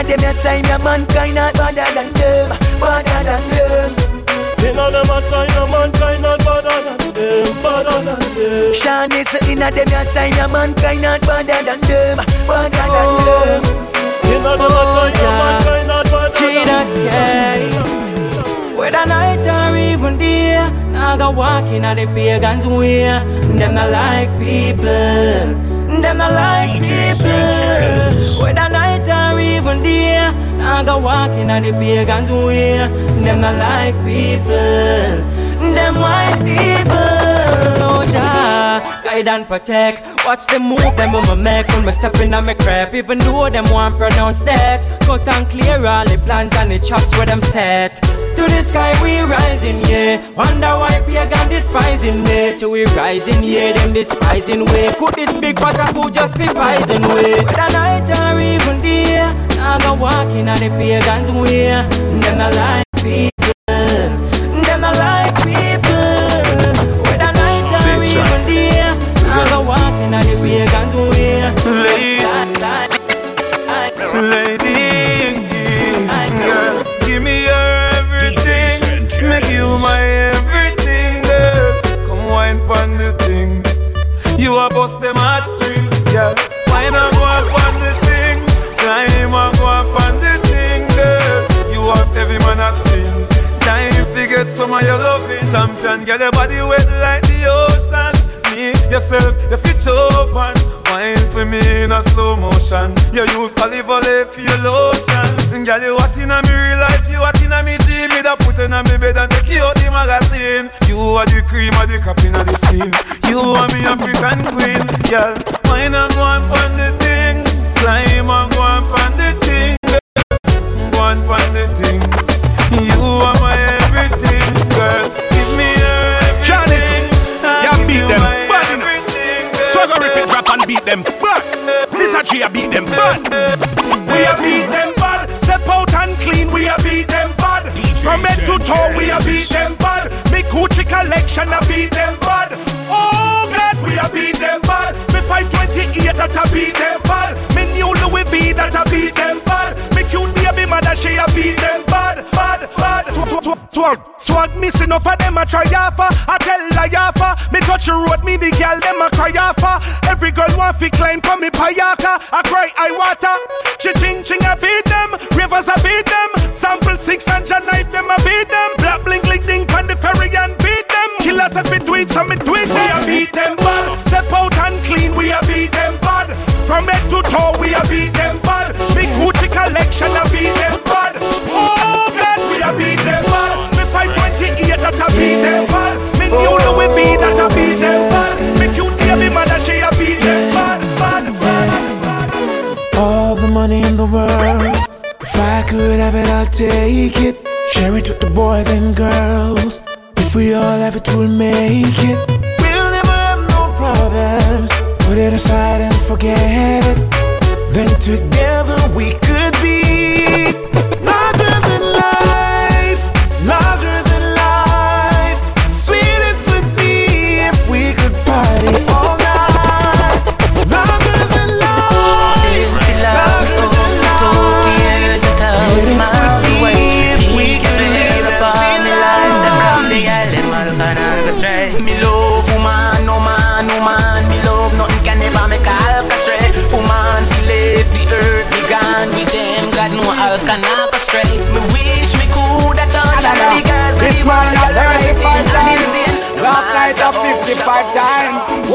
Them your time, your mankind not better than them, better than them. Inna them a time, your mankind not better than them, better than them. Shawty say inna them your time, your mankind not better than them, better than oh. them. Inna them a time, your oh, mankind not better than them. Whether night or even day, I go walking on the pagans way. Them not like people. Them not like people. Whether night even day, I go walking on the pagans oh, way. Them not like people. Them white people. Guide and protect. Watch them move, them when me make when me step in on me crap. Even though them want pronounce that, cut and clear all the plans and the chops where them set. To the sky we rising, yeah. Wonder why pagan despising me. So we rising, yeah. Them despising way. Could this big pataku just be poison way? Whether night or even day, I go walking on the pagans way. Them not like Lady, girl, give me everything. Make you my everything, girl. Come pon the thing. You bust them girl. Go up the thing. Go up the thing, girl. You want every man a spin. Time to get some of your loving. Champion, get your body wet like the ocean. Yourself, you fit open. Wine for me in a slow motion. You use olive oil for your lotion. Girl, you hot in a me real life, you hot in a me dream. Me da put in a me bed and take you out the magazine. You are the cream of the crop in the skin. You are me African queen, girl. Wine and go on the thing. Climb and go on the thing. Go on the thing. You are rip it, drop and beat them bad. Mr. G, I beat them bad. We a beat them bad. Step out and clean, we a beat them bad. From head to toe, we a beat them bad. Me Gucci collection, I beat them bad. Oh God, we a beat them bad. Me 528 that I beat them bad. Me new Louis V that I beat them bad. Me cute baby mother, she a beat them bad, bad, bad. Swag, swag, swag, swag missing off of them a try offer. I tell a offer. Me touch the road, me the girl them a cry offer. Every girl want fi climb from me payaka. I cry I water. She ching ching I beat them. Rivers I beat them. Sample six and knife them I beat them. Black blink blink ding pan the ferry and beat them. Killers if it it, so me it. We a beat them bad. Step out and clean, we a beat them bad. From head to toe, we a beat them bad. Big Gucci collection, I beat them could have it, I'll take it. Share it with the boys and girls. If we all have it, we'll make it. We'll never have no problems. Put it aside and forget it. Then together we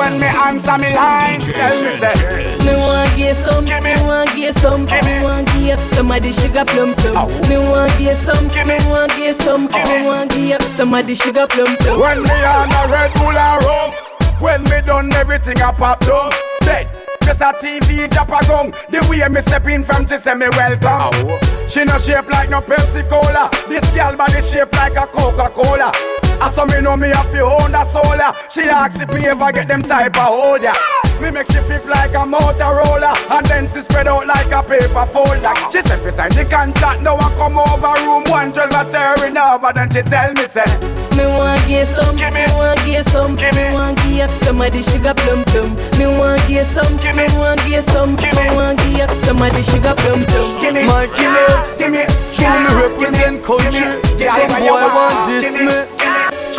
When me answer me line, tell me say. Me want get some, me want get some, me want get some of the sugar plum plum. Me want get some, me want get some, me want get some of the sugar plum plum. When me on a Red Bull and rum, when me done everything I pop down. Dead. Just a TV drop a gun. The way me step in from she say me welcome. She no shape like no Pepsi Cola. This girl body shape like a Coca Cola. I saw me know me have to own a solar. She asks if me ever get them type of hold ya. Me make she flip like a Motorola And then she spread out like a paper folder She said fi sign the contract Now I come over room 112 a tearing over Then she tell me say Me want get some, give me me want get some, give me me want get some of the sugar plum plum. Me want get some, give me me want get some, give me me want get some of the sugar plum plum. Give me. My killers, give me. true me represent country. Some boy want this me.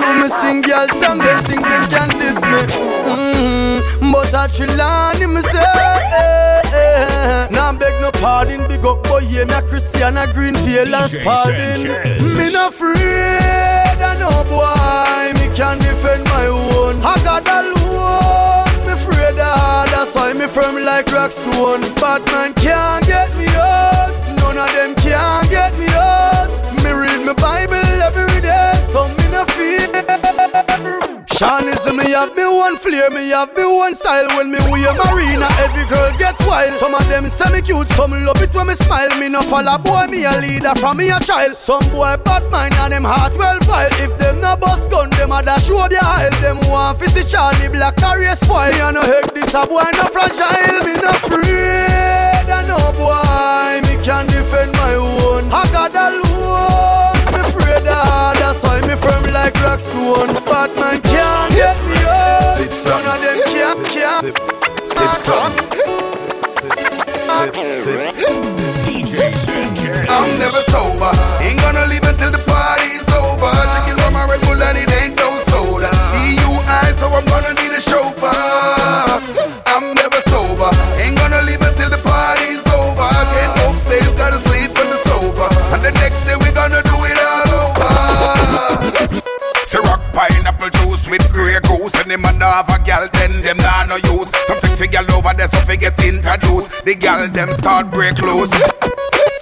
True me sing girl song, they think they can diss me. Mm, but I Trelawney me say, Now beg no pardon, big up boy, yeah, me a Christiana Greenfield and DJ Spalding. Sanchez. Me not afraid of no boy, me can defend my own. I got alone, me afraid of that's why me firm like rock stone. Batman can't Shawnism, me have me one flair, me have me one style. When me wear marina, every girl gets wild. Some of them say me cute, some love it when me smile. Me no follow boy, me a leader from me a child. Some boy bad mind and them heart well file If them no bust gun, them a dash show their aisle Them want fi see Charlie Black career spoil. Me a no heck this a boy no fragile. Me no afraid of no boy. Me can defend my own. I got alone Me afraid of me firm like rock stone Batman can't get me up None of them can, can Sip some. DJ Sanchez. I'm never sober. Ain't gonna leave until the party's over. Drinking from my Red Bull and it ain't no soda. DUI, so I'm gonna need a chauffeur. Goose. And the man have a gal then them nah no use. Some sexy gal over there so fi get introduced. The gal them start break loose.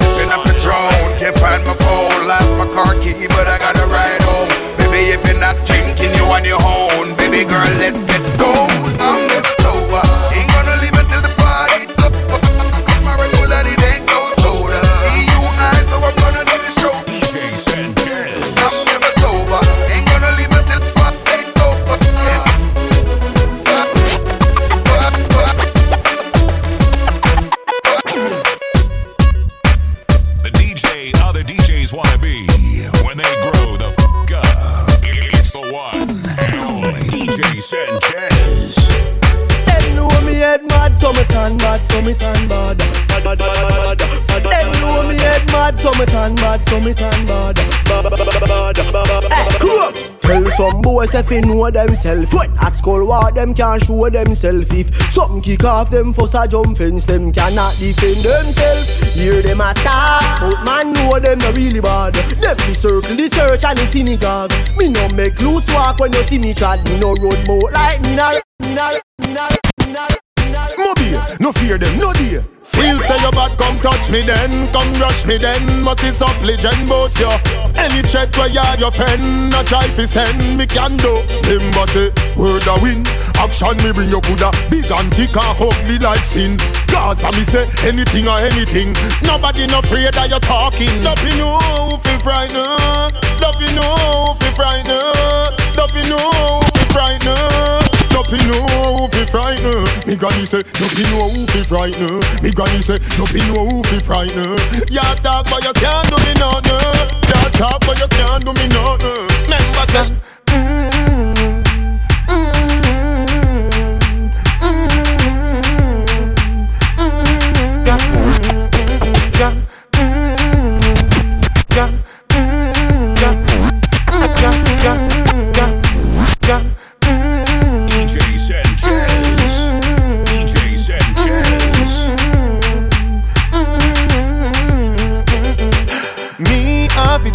Sipping up the drone, can't find my phone. Lost my car key but I gotta ride home. Baby if you're not drinking you on your own Baby girl let's get stoned bad, so me turn bad. Bad, bad, bad, bad, bad. Hey, come. Tell some boys if they know themself. When at school war them can't show themself. If something kick off them first a jump fence Them cannot defend themselves. Hear them attack But man know them not really bad. Them be circle the church and the synagogue. Me no make loose walk when you see me trad Me no road boat like me na me na me na me na Mobile, no fear them, no dear. Feel say you bad, come touch me then, come rush me then. Must is up legend boats yo. Any chat where you your friend, no try fi send me can do. Remember say word a win, action me bring you coulda big and thick and ugly like sin. Gaza me say anything or anything. Nobody no afraid that you talking. Don't you know fi frightened? Don't you know fi frightened? Don't you know fi frightened? You know who fi frighten? Me granny say, you know who fi frighten? Me granny say, you know who fi frighten? Ya talk but you can't do me nothing. Ya talk but you can't do me nothing. Remember say. DJ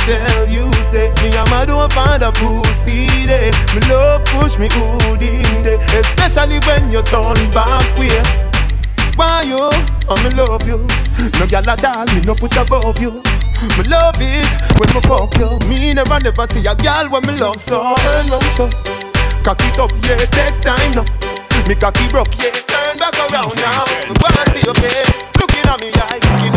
tell you, say me and my don't find a pussy there. Me love push me good in there, especially when you turn back way. Why you? Oh, me love you. No gyal at all, me no put above you. Me love it when me fuck you. Me never never see a gyal when me love so. Turn round so, cock it up, yeah, take time now. Me cocky broke, yeah, turn back around now. Me wanna see your face, looking at me eye, looking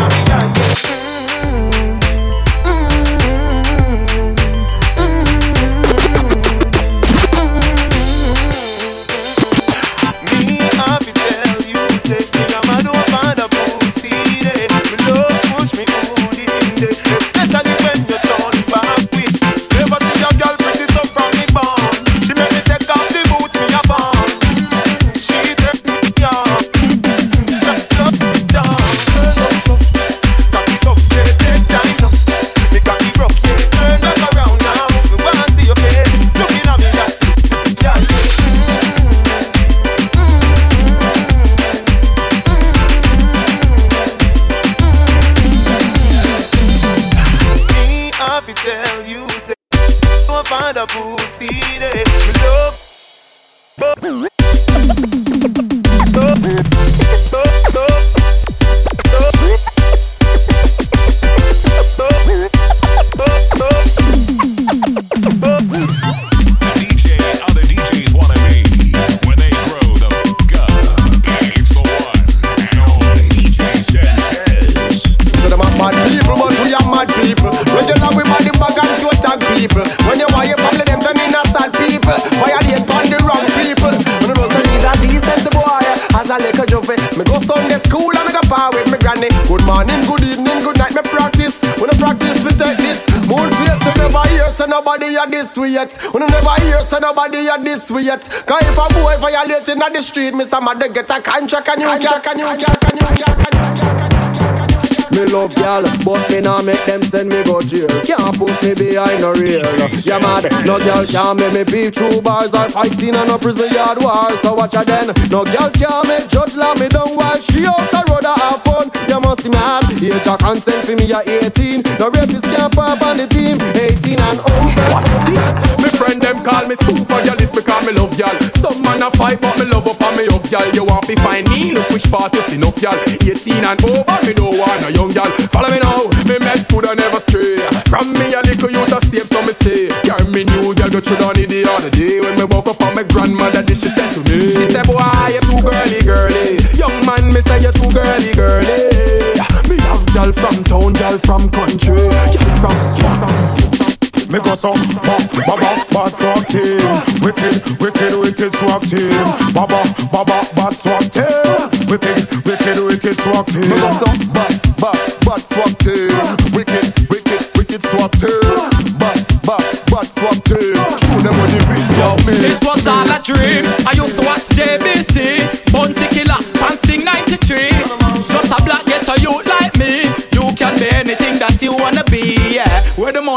nobody are this. When you never hear so nobody are this yet. Cause if a boy violate in the street, me some mother get a contract and you can't, can you can't, can you can't, can you can't. Me love gal, but me nah make them send me go jail. Can't put me behind a rail. Yeah mad, no gal can make me beat through bars or fighting on a prison yard war. So watch her then. No gal can make judge lock me down while she out the road a have fun. You must be mad. Age of consent for me at 18. No rapist can't pop on the team. 18 and over. Watch this. Me friend call me super girlist because me love y'all. Some man a fight but me love up and me up y'all. You want me find me? Look which part see enough y'all. 18 and over, me don't want no young y'all. Follow me now, me mess good and never stray. From me a little youth a save so me stay. Carry me new girl go through down the other day when me woke up on my grandmother did she said to me. She said, boy you too girly girly. Young man me say you too girly girly. Me have girl from town, girl from country, girl from swamp. Me go so bad, bad, bad swag team. Wicked, wicked, wicked swag team. Baba, baba, bad swag team. Wicked, wicked, wicked swag team. Me go so bad, bad, bad swag team. Wicked, wicked, wicked swag team.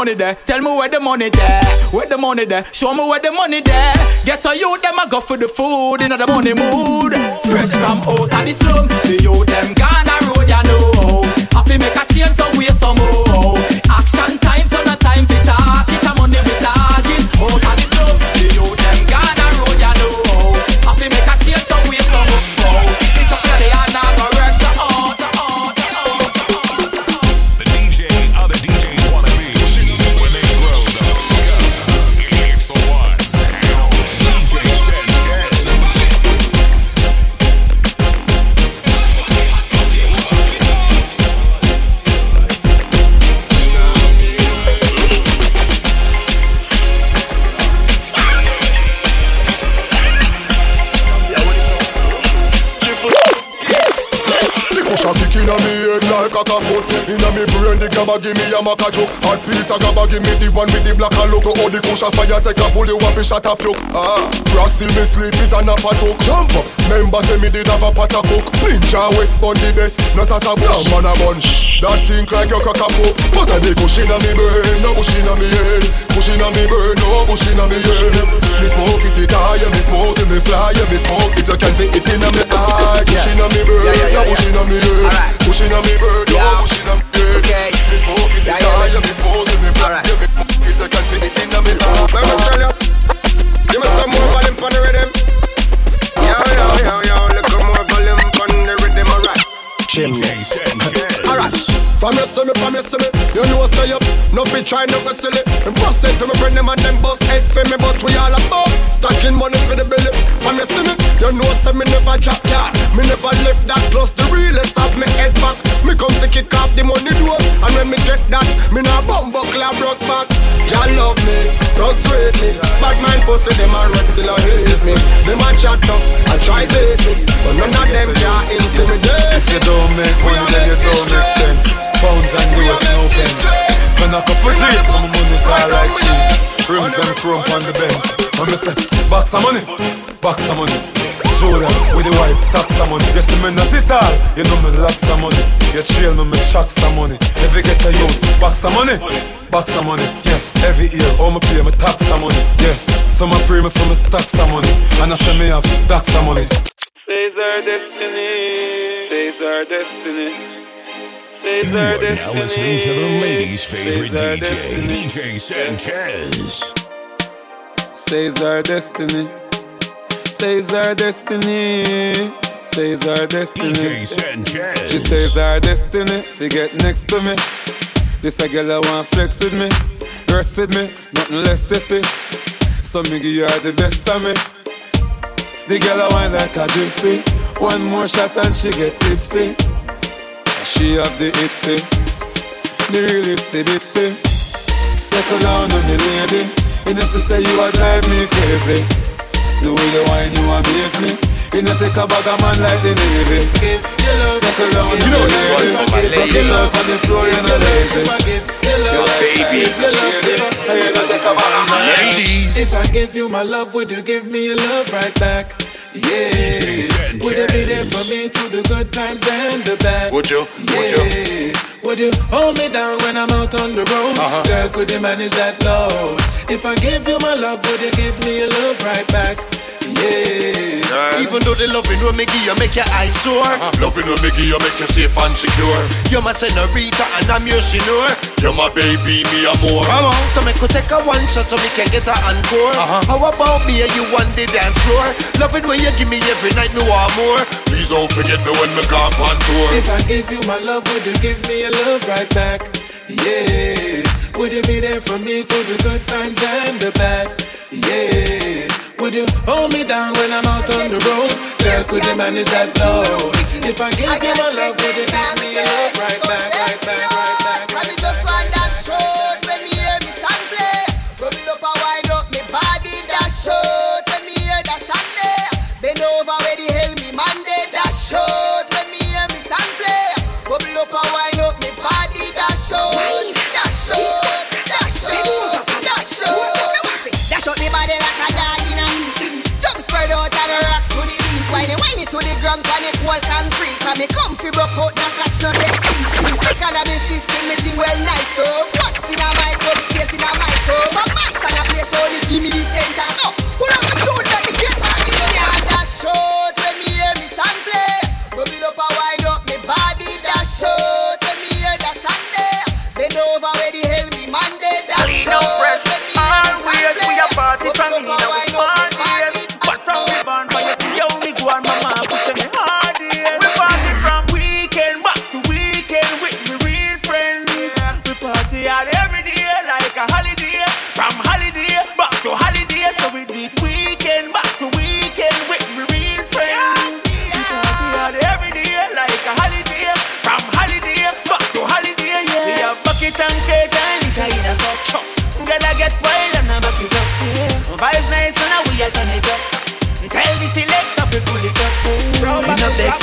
Money there? Tell me where the money there. Where the money there? Show me where the money there. Ghetto youth them a go for the food in the money mood. Fresh from out of the slum, the youth them gone a road you know. Have make a change some way somehow. Action head like a foot Inna me brain the gabba give me a maca joke. Hot piece of gabba give me the one with the black and logo. Oh the cushion fire take a pull you up and shut up you Ah, cross till me sleep is an apple talk. Jump up, member say me did have a pot of cook Ninja West on the best, no sasa bush Some man a bunch, that think like you crack a poke. But a the cushion inna me brain, no bush inna me head. Cushion inna me brain, no bush inna me head. Me smoke it, it high, me smoke it, me fly Me smoke it, you can see it inna me eye Cushion inna me brain, no bush inna me head. Pushing on me bird, yeah. Okay yeah, yeah, Yeah, tell you the rhythm, alright Chimney Alright from you see me, see me, you know say up. No fit try no go silly. And bust it to my friend them and them bust head for me, but we all about stacking money for the belly. See me, you know say me never drop yard. Me never left that close. The realest of me head back. Me come to kick off the money door, and when me get that, me nah bumbo clap broke back. Y'all love me, rate me. Bad mind pussy them a red still a hate me. Them a chat tough, I try bait me, but none of them can intimidate. If you don't make money, then you don't make sense. Pounds and US, no pence. Spend a couple but my money tall like cheese. Rims them chrome on the Benz. And me say, box of money, box of money. Jordan with the white socks of money. You see me not it all, you know me lots of money. You trail me, me chucks of money. Every get a youth, box of money, box of money. Yeah, every year, all me pay me tax of money. Yes, some a pray me for me stacks of money. And I say me have stacks of money. Says our destiny, says our destiny. Says You our are now destiny. listening to the ladies' favorite Says DJ, destiny. DJ Sanchez. Says our destiny. Says our destiny. Says our destiny. DJ Sanchez. She says our destiny. Fi get next to me. This a girl I want flex with me. Rest with me. Nothing less sissy. So me give her the best of me. The girl I want like a gypsy. One more shot and she get tipsy. She have the itsy. The real itsy bitsy. Settle down on the lady. You know, she say you a drive me crazy. The way you whine, you amaze me. You know, take a bag of man like the Navy. Settle down on You know the this lady. one's for my Rock it ladies. out on the floor, you know lazy. Your lifestyle baby. is shady. And you know, take a bag of man like If I give you my love, would you give me your love right back? Yeah. Would you be there for me through the good times and the bad? Would you? Would you? Yeah. Would you hold me down when I'm out on the road? Uh-huh. Girl, could you manage that load? If I give you my love, would you give me your love right back? Yeah. Even though the loving will make you make your eyes sore. Uh-huh. Loving will make you make you safe and secure. You're my senorita and I'm your senor You're my baby, me a more. So me could take a one shot so me can get a encore. Uh-huh. How about me and you on the dance floor? Loving when you give me every night, me want more. Please don't forget me when me gone on tour. If I give you my love, would you give me your love right back? Yeah. Would you be there for me through the good times and the bad? Yeah. Would you hold me down when I'm out on the road? Girl, could you manage that load? If I give you my love, would you give me love right back, right back, right back? Well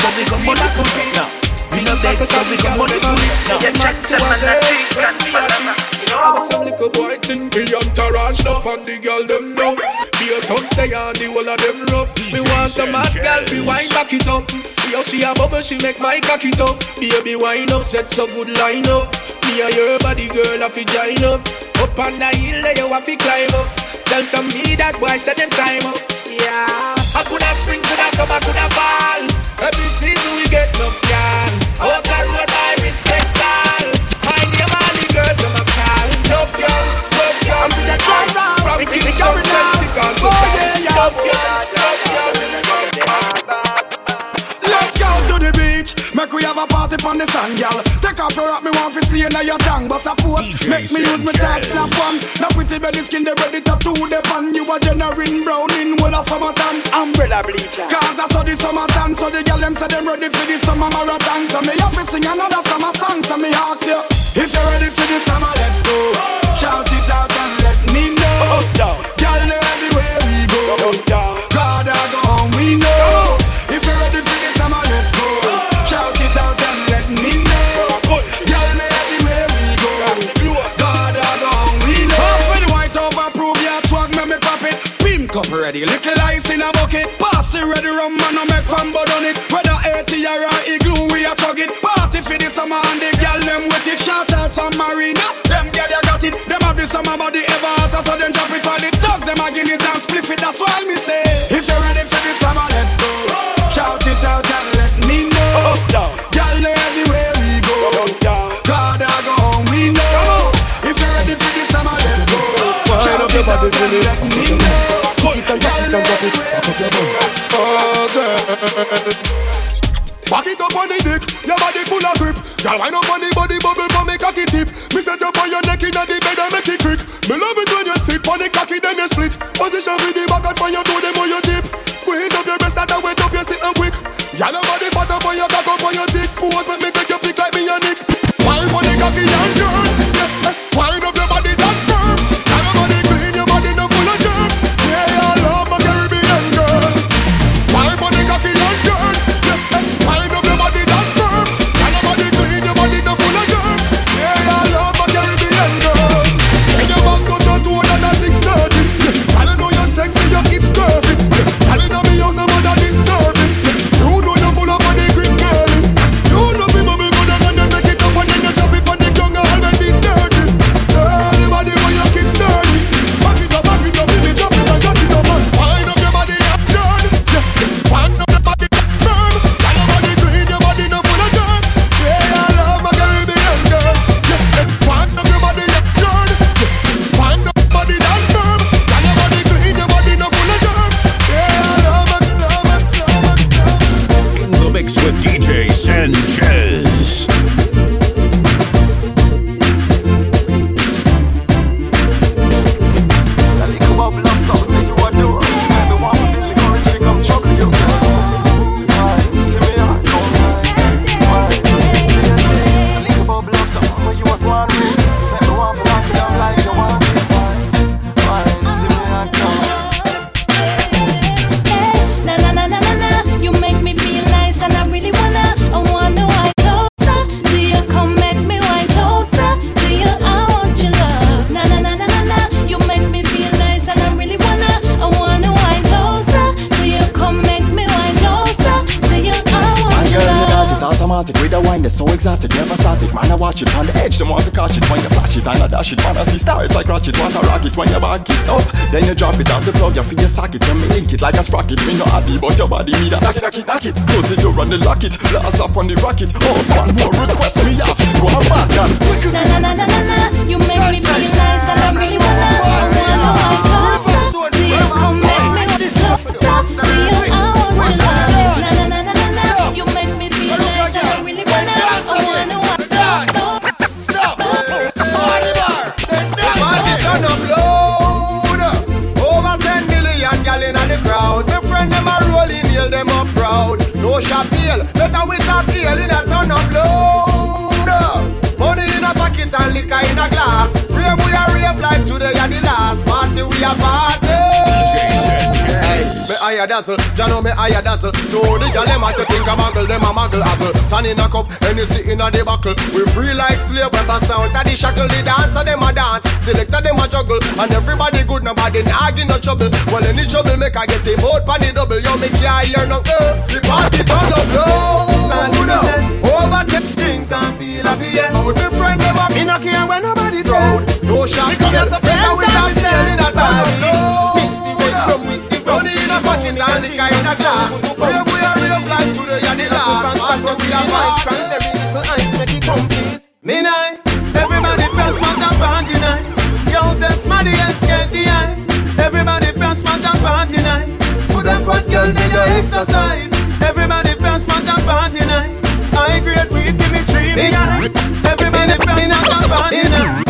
so we got money pull it now. We no beg so we got money pull it now. You check them and I think and I was some little boy think me entourage enough and the girl them know. Be a tongue stay on the whole of them rough. Me want some mad girl fi wine back it up. Yo she a bubble she make my cocky up. Baby wine up set so good line up. Me and your body girl a fi join up. Up on the hill there you a fi climb up. Tell some me that boy set them time up. Yeah. I coulda spring, coulda summer, coulda fall. Every season we get enough y'all. Out the road I respect all. My name all the girls them a call. Love y'all, love y'all. From Kingston, Celtic, to South. Love y'all. The. Make we have a party on the sand, girl. Take off your rock, me want to see you now your tongue. Bust a pose. Make me use my touch, snap one. Now pretty belly skin, they ready to do the pan. You a generating brown in whole of summertime. Umbrella bleacher. Cause I saw the summertime, so the girl them say them ready for the summer marathon. So me have to sing another summer song. So me ask you, if you're ready for the summer, let's go. Shout it out and let me know. Girl, know everywhere we go. God, I go home, we know. If you're ready for the summer, let's go. cup ready. Little ice in a bucket. Pass it ready, rum man, I make fun but on it. Whether 80 or a igloo, we a chug it. Party for the summer and the gal them with it. Shout out to marina. Them gal ya got it. Them have the summer body ever hotter, so them drop it for the thugs. Them a guineas and split it, that's why me say. If you're ready for the summer, let's go. Shout it out and let me know. Gal know everywhere we go. God, I go home, we know. If you're ready for the summer, let's go. Shout it out and let me know. Cock it and cock it and cock it. Cock up your bum. Oh girl. Back it up on the dick, your body full of grip. Girl, wind up on the body bubble for me cocky tip. Me set you for your neck inna the bed and make it quick. Me love it when you sit on the cocky then you split. Position with the back as when you do them on your tip. Squeeze up your breast that wet up you sitting quick. Girl, your body fat up on your cock up on your dick. Pose make me take your pick like me and Nick. Wind on the cocky and so exotic, never static. Man, I watch it on the edge, them want to catch it when you flash it and I dash it. Man, I see stars like ratchet, want to rock it when you back it up. Then you drop it off the plug, you feel your socket, when me link it like a sprocket. Me no happy, but your body need a knock it, knock it, knock it. Close it, you run the lock it, blast off on the rocket. Oh, one more request me off, go on back and Na na na na na na, you make me feel nice and I really wanna, I wanna to you. Come make me wine closer to you. I want your proud. No shop better with top deal in a turn up loud. Money in a pocket and liquor in a glass. Rave we a rave like today are the last party we a party. Me higher dazzle, ya know me higher dazzle. So the gal them a to think I'm a muggle, them a muggle apple. Tan in a cup, Hennessy in a the buckle. We free like slave, when bust out of the shackle. The dancer them a dance, selector them a juggle, and everybody good, nobody nah give no trouble. Well any trouble make I get him out pan the double. Yo me can't hear no uh, the party turn up loud. Over the drink and feel happy. Out the friend them up, me no care when nobody's proud. No shot, because a friend with a feel in a turn in pocket and liquor in a glass. Where we are and the last. Vibe, cranberry, little ice. Me nice, everybody press and party nice. Yo, test money and the eyes. Everybody press and party nice. Put a front girl, then you exercise. Everybody press and party nice. I great weed, give me three. Everybody press and party nice.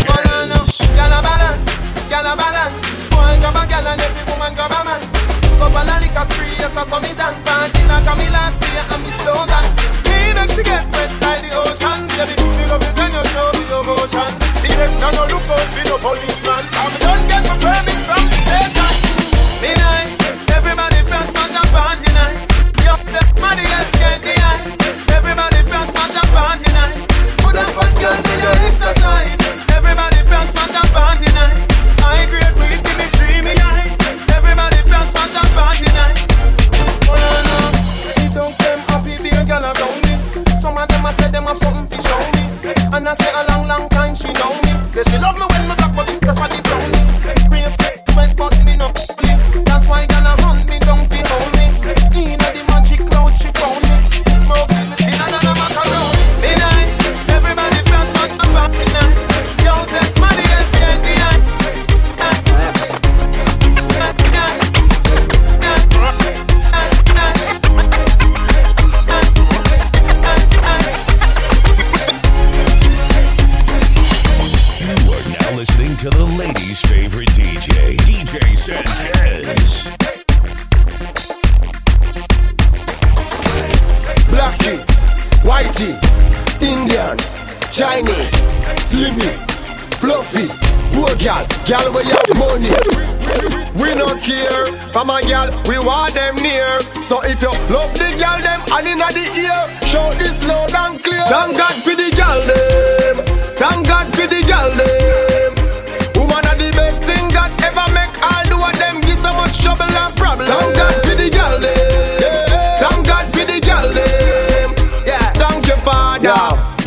liquor spree, yes I saw me dance. Party like a me last year and me slogan. Me make she get wet like the ocean. Baby, me love it when you show me your motion. See them now no look out for no policeman. I'm say she love me we want them near. So if you love the gal, them and inna the ear, show this loud and clear. Thank God for the gal them, thank God for the gal them.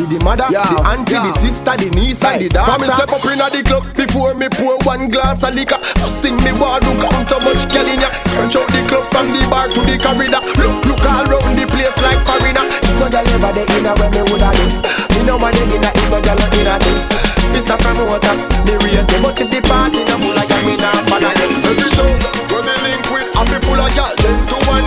To the mother, yeah, the auntie, the sister, the niece, and the daughter. From me step up inna the club before me pour one glass of liquor. First thing me want to count how much girl in ya. Search out the club from the bar to the corridor. Look, look all round the place like foreigner. If no girl ever dey inna where me woulda do. Me no man dey inna if no girl no inna do. This a promoter, me rate them, but if the party no full of girl, me nah follow them. Every show when me link with, I be full of girl. Ten to one,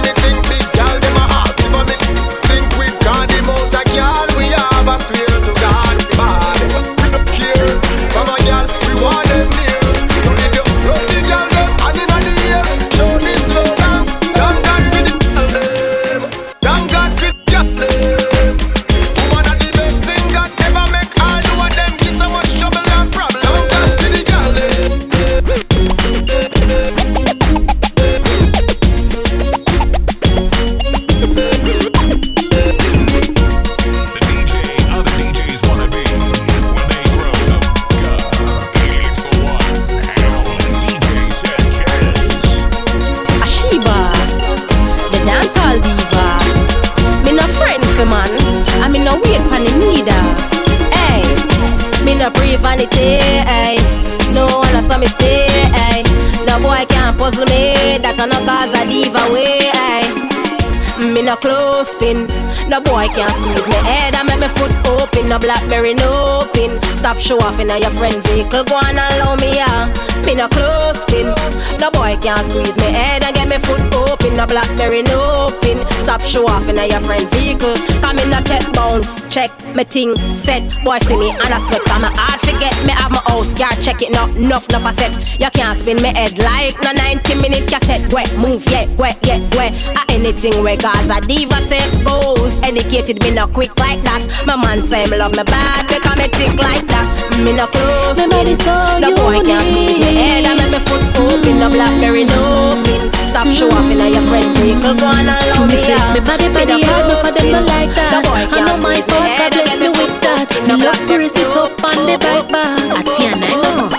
close pin, no boy can't squeeze me head and make me foot open. No blackberry no pin. Stop show off in your friend vehicle. Go on and allow me yeah. Me no close pin, no boy can't squeeze me head and get me foot open. No blackberry no pin. Stop show off in your friend vehicle. Come in no check bounce, check me ting set. Boy see me and I sweat. Come my hard forget me have my house. Can't check it no enough enough I said. You can't spin me head like no 90 minute cassette. Wet move yeah, wet yeah, wet. Uh, anything where cause a diva say goes. Educated me no quick like that. My man say me love me bad because me think like that. Me no close. So No boy can't me head and make me foot open. No blackberry no pin. Stop show off in your friend vehicle. Go on and love Me say me body body hard, no for them no like that. I know my squeeze me fault, head God and bless me with that. Me love to sit up on the bike bar. Atiana.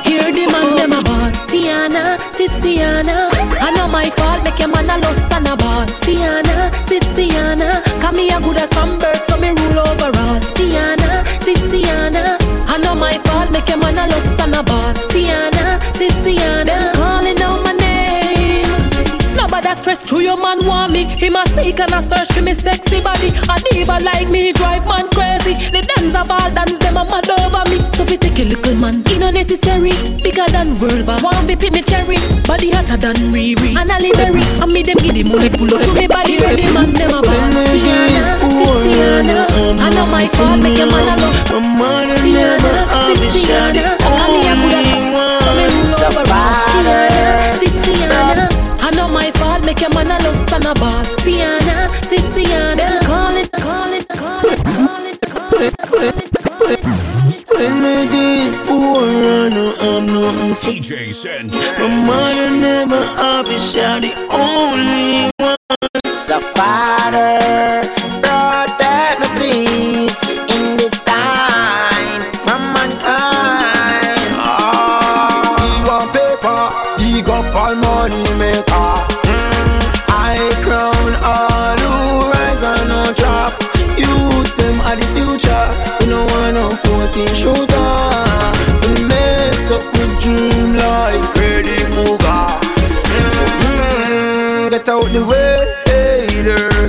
Hear the man oh. them about Tiana, Titiana. I know my fault, make your man a lost and a ball. Tiana, Titiana. Come me a good as from birth, so me rule over all. Tiana, Titiana. I know my fault, make your man a lost and a ball. Stress through your man want me. Him a seek and a search for me sexy body. A diva like me drive man crazy. The dance of all dance them a mad over me. So fi take a little man, it no necessary. Bigger than world boss. Want fi pick me cherry, body hotter than Riri. And Ali Berry, and me them give the money pull up to me body ready man them a ball. Tiana, Titiana, I know my fault make your man a love. Tiana, Titiana, and me a good make your man a lost and a ball. Tiana, Titiana, calling, calling, calling, calling, When me did poor, I know I'm nothing for DJ Sanchez. My mother never obviously are the only one. So Father,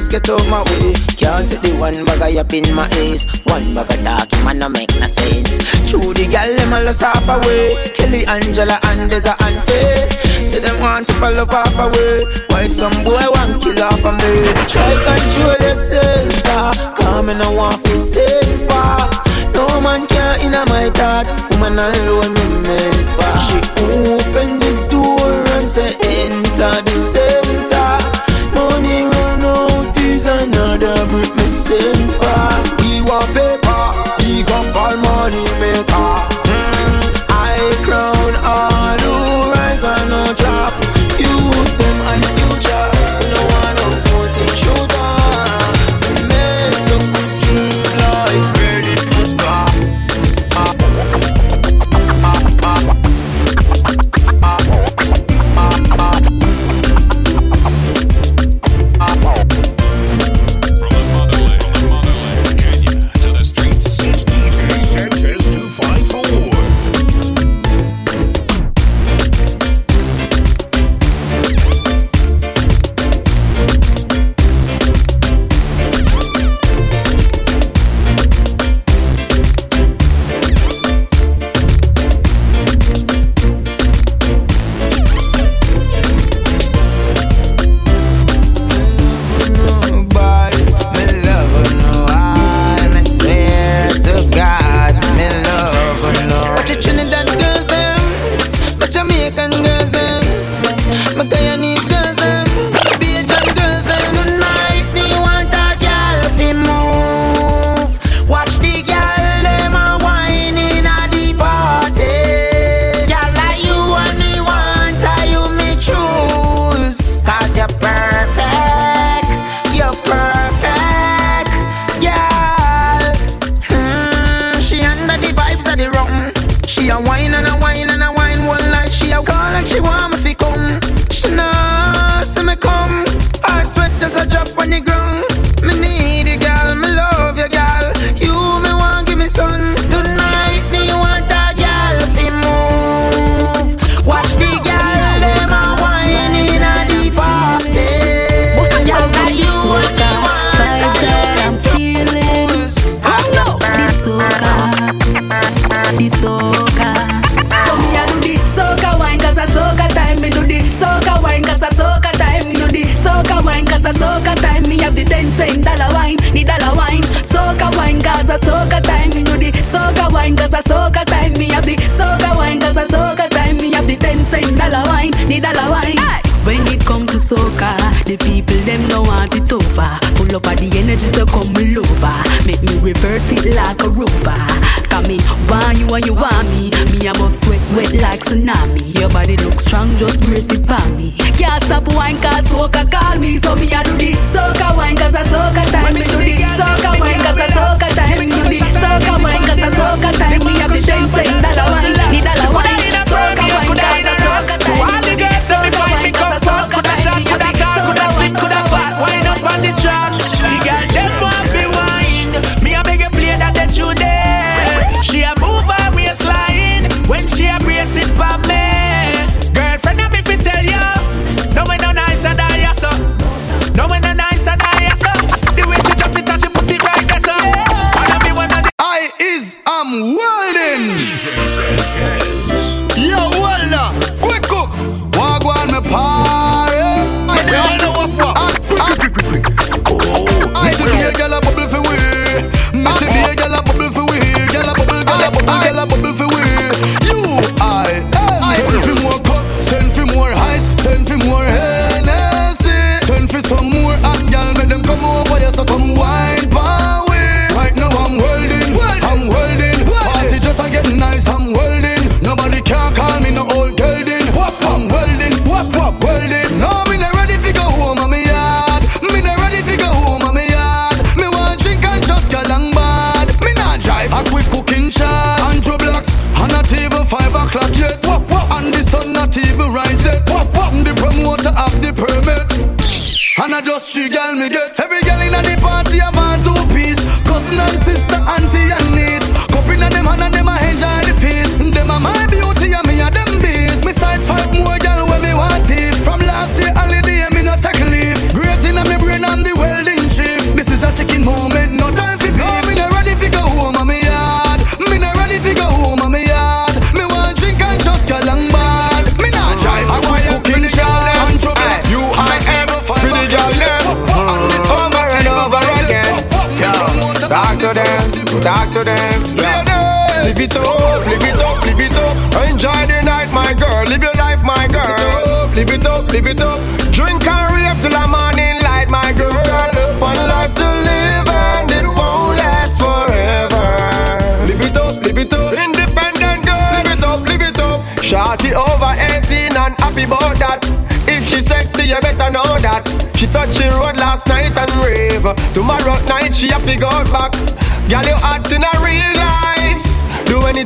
just get out my way. Can't take the one bag I up in my ears. One bag of talk, man, no make no sense. True, the gal, them all lost half away. Kelly, Angela, and there's a unfair. Say them want to follow half away. Why some boy want kill off a me? Try control your sensor. Come and I want to save far. No man can in my thought. Woman alone, me meant. She opened the door and said, Enter the cell. murder with me sin far. He want paper, he got all money maker.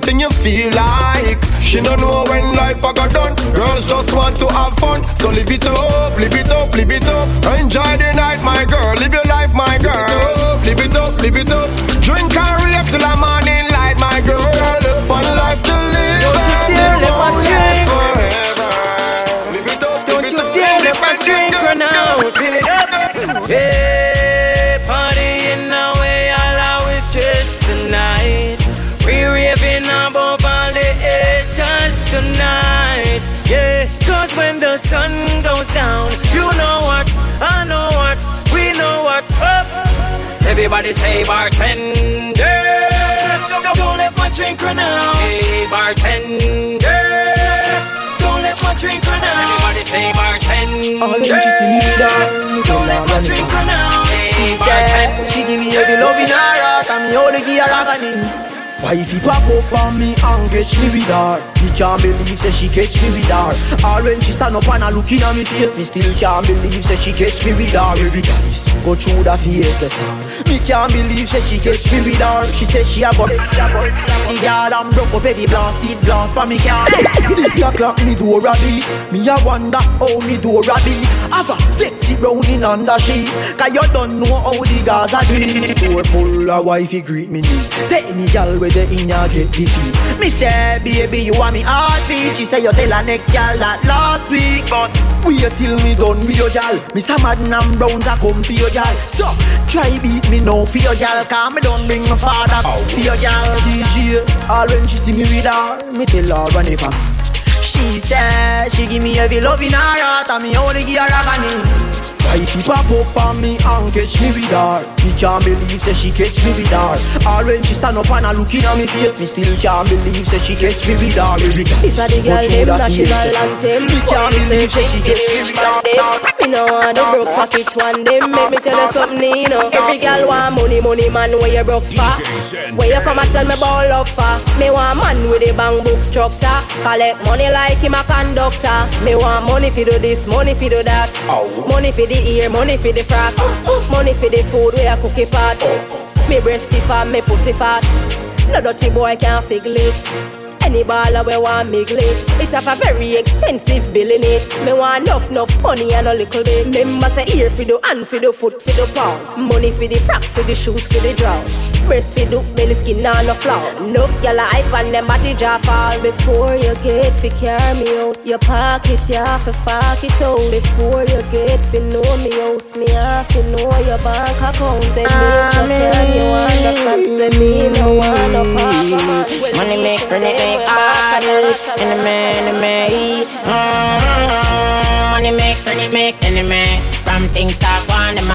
Anything you feel like. She don't know when life a got done. Girls just want to have fun. So live it up, Everybody say bartender. Don't let my drink run out. Hey, bartender. Don't let my drink run out. Everybody say bartender. All them she see me with her, me tell Don't let my drink run out. She said she give me every love in her heart and me only give her agony. Wifey pop up on me and catch me with her Me can't believe say she catch me with her All when she stand up and a looking at me face Me still can't believe say she catch me with her Every guys go through the faceless star Me can't believe say she catch me with her She said she a go The girl and broke up every blast It blast for me car Six o'clock me door a beat. Me a wonder how me door a beat. Have a sexy brown in under sheet. Cause you don't know how the Gaza do. It Door pull a wifey greet me need. Say any girl where the in ya get defeat Me say baby you want me heartbeat. She say you tell her next girl that last week. But wait till me done with your girl Me some Madden and Browns a come for your girl So try beat me now for your girl Cause me done bring my father for your girl DJ All when she see me with her Me tell her run it back she said she give me every love in her heart and me only give her agony. Wifey pop up on me and catch me with her. Me can't believe say she catch me with her. All when she stand up and a looking at me face, me still can't believe say she catch me with her. Every time If I the go girl through them the national face, anthem Me can't believe say she catch me with her. No want no broke pocket one. Them Make me tell you something you know. Every girl want money money man where you broke for? Where you come and tell me ball love for? Me want man with a bang book structure. Collect money like him a conductor. Me want money fi do this money fi do that. Money for the ear money for the frock. Money for the food where I cook it pot Me breast stiff and me pussy fat. No dirty boy can't figure it any baller we want me glit It have a very expensive bill in it. Me want enough, enough money and a little bit. Remember say ear for the hand for the foot for the paws. Money for the frock for the shoes for the drawers Breast for the belly skin and no flaws Enough gyal a hype and them body jaw fall Before you get fi carry me out. Your pocket you have to fuck it out. Before you get fi know me house Me have to know your bank account. And me can you understand Say me no want no papa mm-hmm. Money make friend it make hard Enemy, enemy Money make friend it make. Enemy From things start one them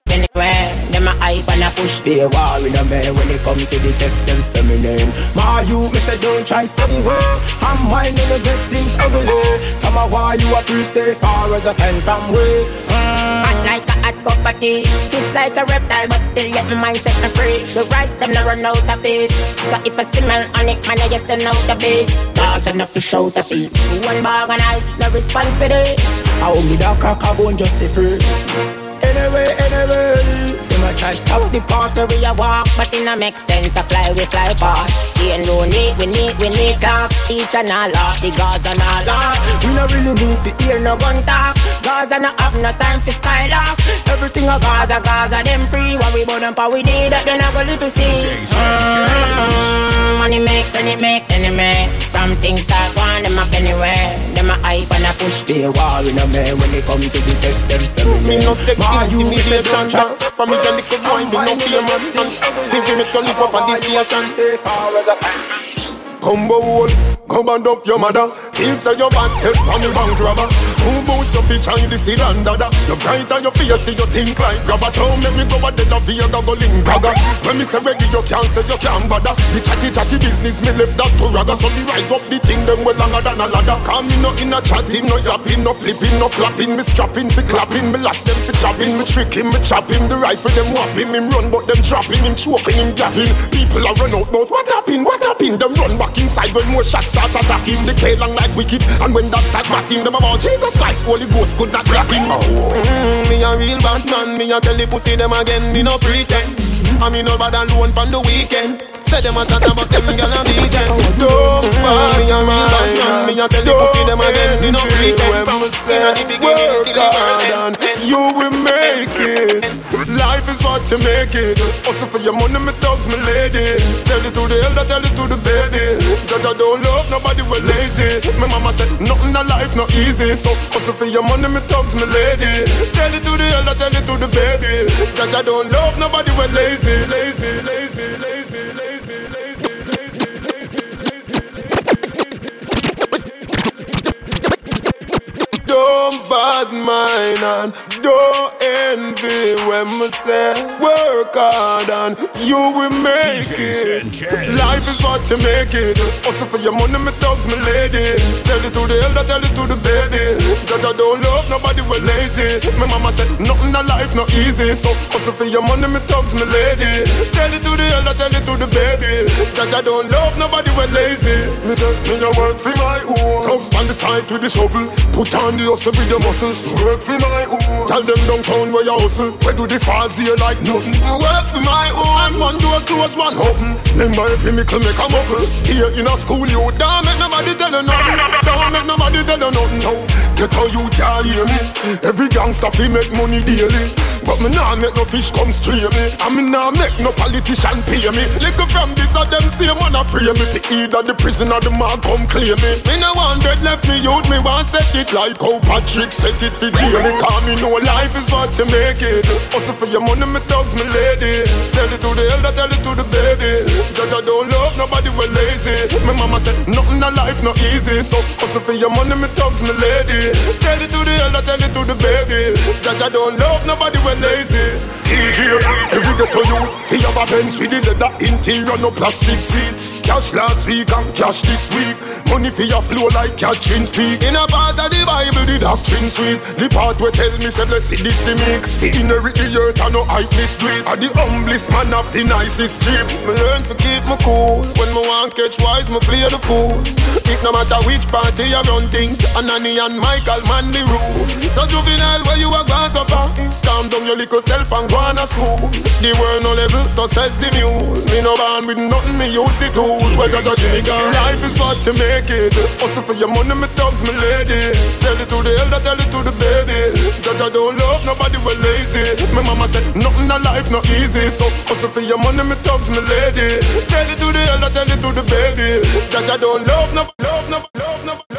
up anywhere Them a hype and a push a war in a man when it come to the test them feminine. My you, me say don't try study way. I'm mine and I get things ugly. From a war you a priest stay far as I can from way. Mm. Hot like a hot cup of tea Twitch like a reptile but still yet my mind set me free The rice them no run out of peace So if I smell on it man I just send out the base Cause enough to shout to see One bag of ice no respond for it I only that I go and just say free. Anyway, anyway. Them a try stop the party we a walk But it no make sense I fly we fly past Ain't no need we need we need talks. Teach and all off the gauze and all off We no really need to hear no gun talk. Gaza no have no time for style off Everything a Gaza Gaza them free. What we burn up how we need that then I go live to see. Mm, Money make friend it make. Enemy From things start going them up anywhere. Them a hype and a push. Be a war in a man when it come to the test them feminine. My you, me say don't try. From me a little boy, me no fear man dance. Me give me to live up on this nation. Stay far as can. Combo hole, come and up your mother. Kill say your bad head on the bank robber. Who boots up fi try this in London. You bright and your face, do you think like a toe? Make me go a dead of here, go link ragga. When me say ready, you can't say you can't bother. The chatty chatty business, me left that to ragga. So me rise up the thing, them well longer than a ladder. Call me no in a chatting, no yapping, no flipping, no flapping. Me strapping, fi clapping, me last them fi chopping, me tricking, me chopping. The rifle them whopping, him run but them trapping, him choking, him gapping. People are run out, but what happened? What happened? Them run back inside when more shots start attacking. They K long like wicked, and when that start batting, them about Jesus Christ, Holy Ghost could not grab him. Mm, me a real bad man, me a tell the pussy them again, me no pretend. I me no bad alone from the weekend. Say them a chat about them gyal a beat them. Don't buy me a real bad man, me a tell the pussy them again, me no pretend. From the beginning till the end, you will make it. Life is what you make it. Also for your money, me thugs, me lady. Tell it to the elder, tell it to the baby. Judge, I don't love nobody, we lazy. My mama said nothing in life not easy. So also for your money, me thugs, me lady. Tell it to the elder, tell it to the baby. Judge, I don't love nobody, we lazy, lazy, lazy, lazy, lazy. Don't bad mind and don't envy when me say work hard and you will make it. Life is what you make it. Also for your money, me thugs, me lady. Tell it to the elder, tell it to the baby. Judge, I don't love nobody, we lazy. My mama said nothing in life not easy. So also for your money, me thugs, me lady. Tell it to the elder, tell it to the baby. Judge, I don't love nobody, we lazy. Me say me a work for my own. Thugs on the side with the shovel. Put on the hustle with the muscle. Work for my own. Tell them downtown where you hustle. Where do the falls here like nothing? Work for my own. One door close, one open. Remember every mickle make a muckle. Stay in a school, you don't make nobody tell you nothing. Don't make nobody tell you nothing. Get how you can't hear me. Every gangster fi make money daily. But me nah make no fish come stray me. And me nah make no politician pay me. Little from this of them same one a free me. Fi either the prison or the mark come claim me. Me no want dead left me youth. Me want set it like how Patrick set it for jail. Me call me know life is what you make it. Also for your money, me thugs, me lady. Tell it to the elder, tell it to the baby. Judge, I don't love nobody, we lazy. My mama said nothing in life no easy. So also for your money, me thugs, me lady. Tell it to the elder, tell it to the baby. I don't love nobody, we lazy. DJ, every ghetto you, fi have a Benz with the leather interior, no plastic seat. Cash last week and cash this week. Money for your flow like catching speak. In a part of the Bible, the doctrine sweet. The part where tell me say blessed this the meek. The inherit the earth and no hype me street. And the humblest man of the nicest street. Me learn to keep me cool. When me want catch wise, me play the fool. It no matter which party I run things. Anani and Michael man the rule. So juvenile, where you a gone so far? Calm down your little self and go on a school. The world no level, so says the mule. Me no born with nothing, me use the tool fool. Girl, life is what you make it. Hustle for your money, me thugs, me lady. Tell it to the elder, tell it to the baby. Judge, I don't love nobody, we lazy. My mama said, nothing in life not easy. So hustle for your money, me thugs, me lady. Tell it to the elder, tell it to the baby. Judge, I don't love love love love love love love nobody.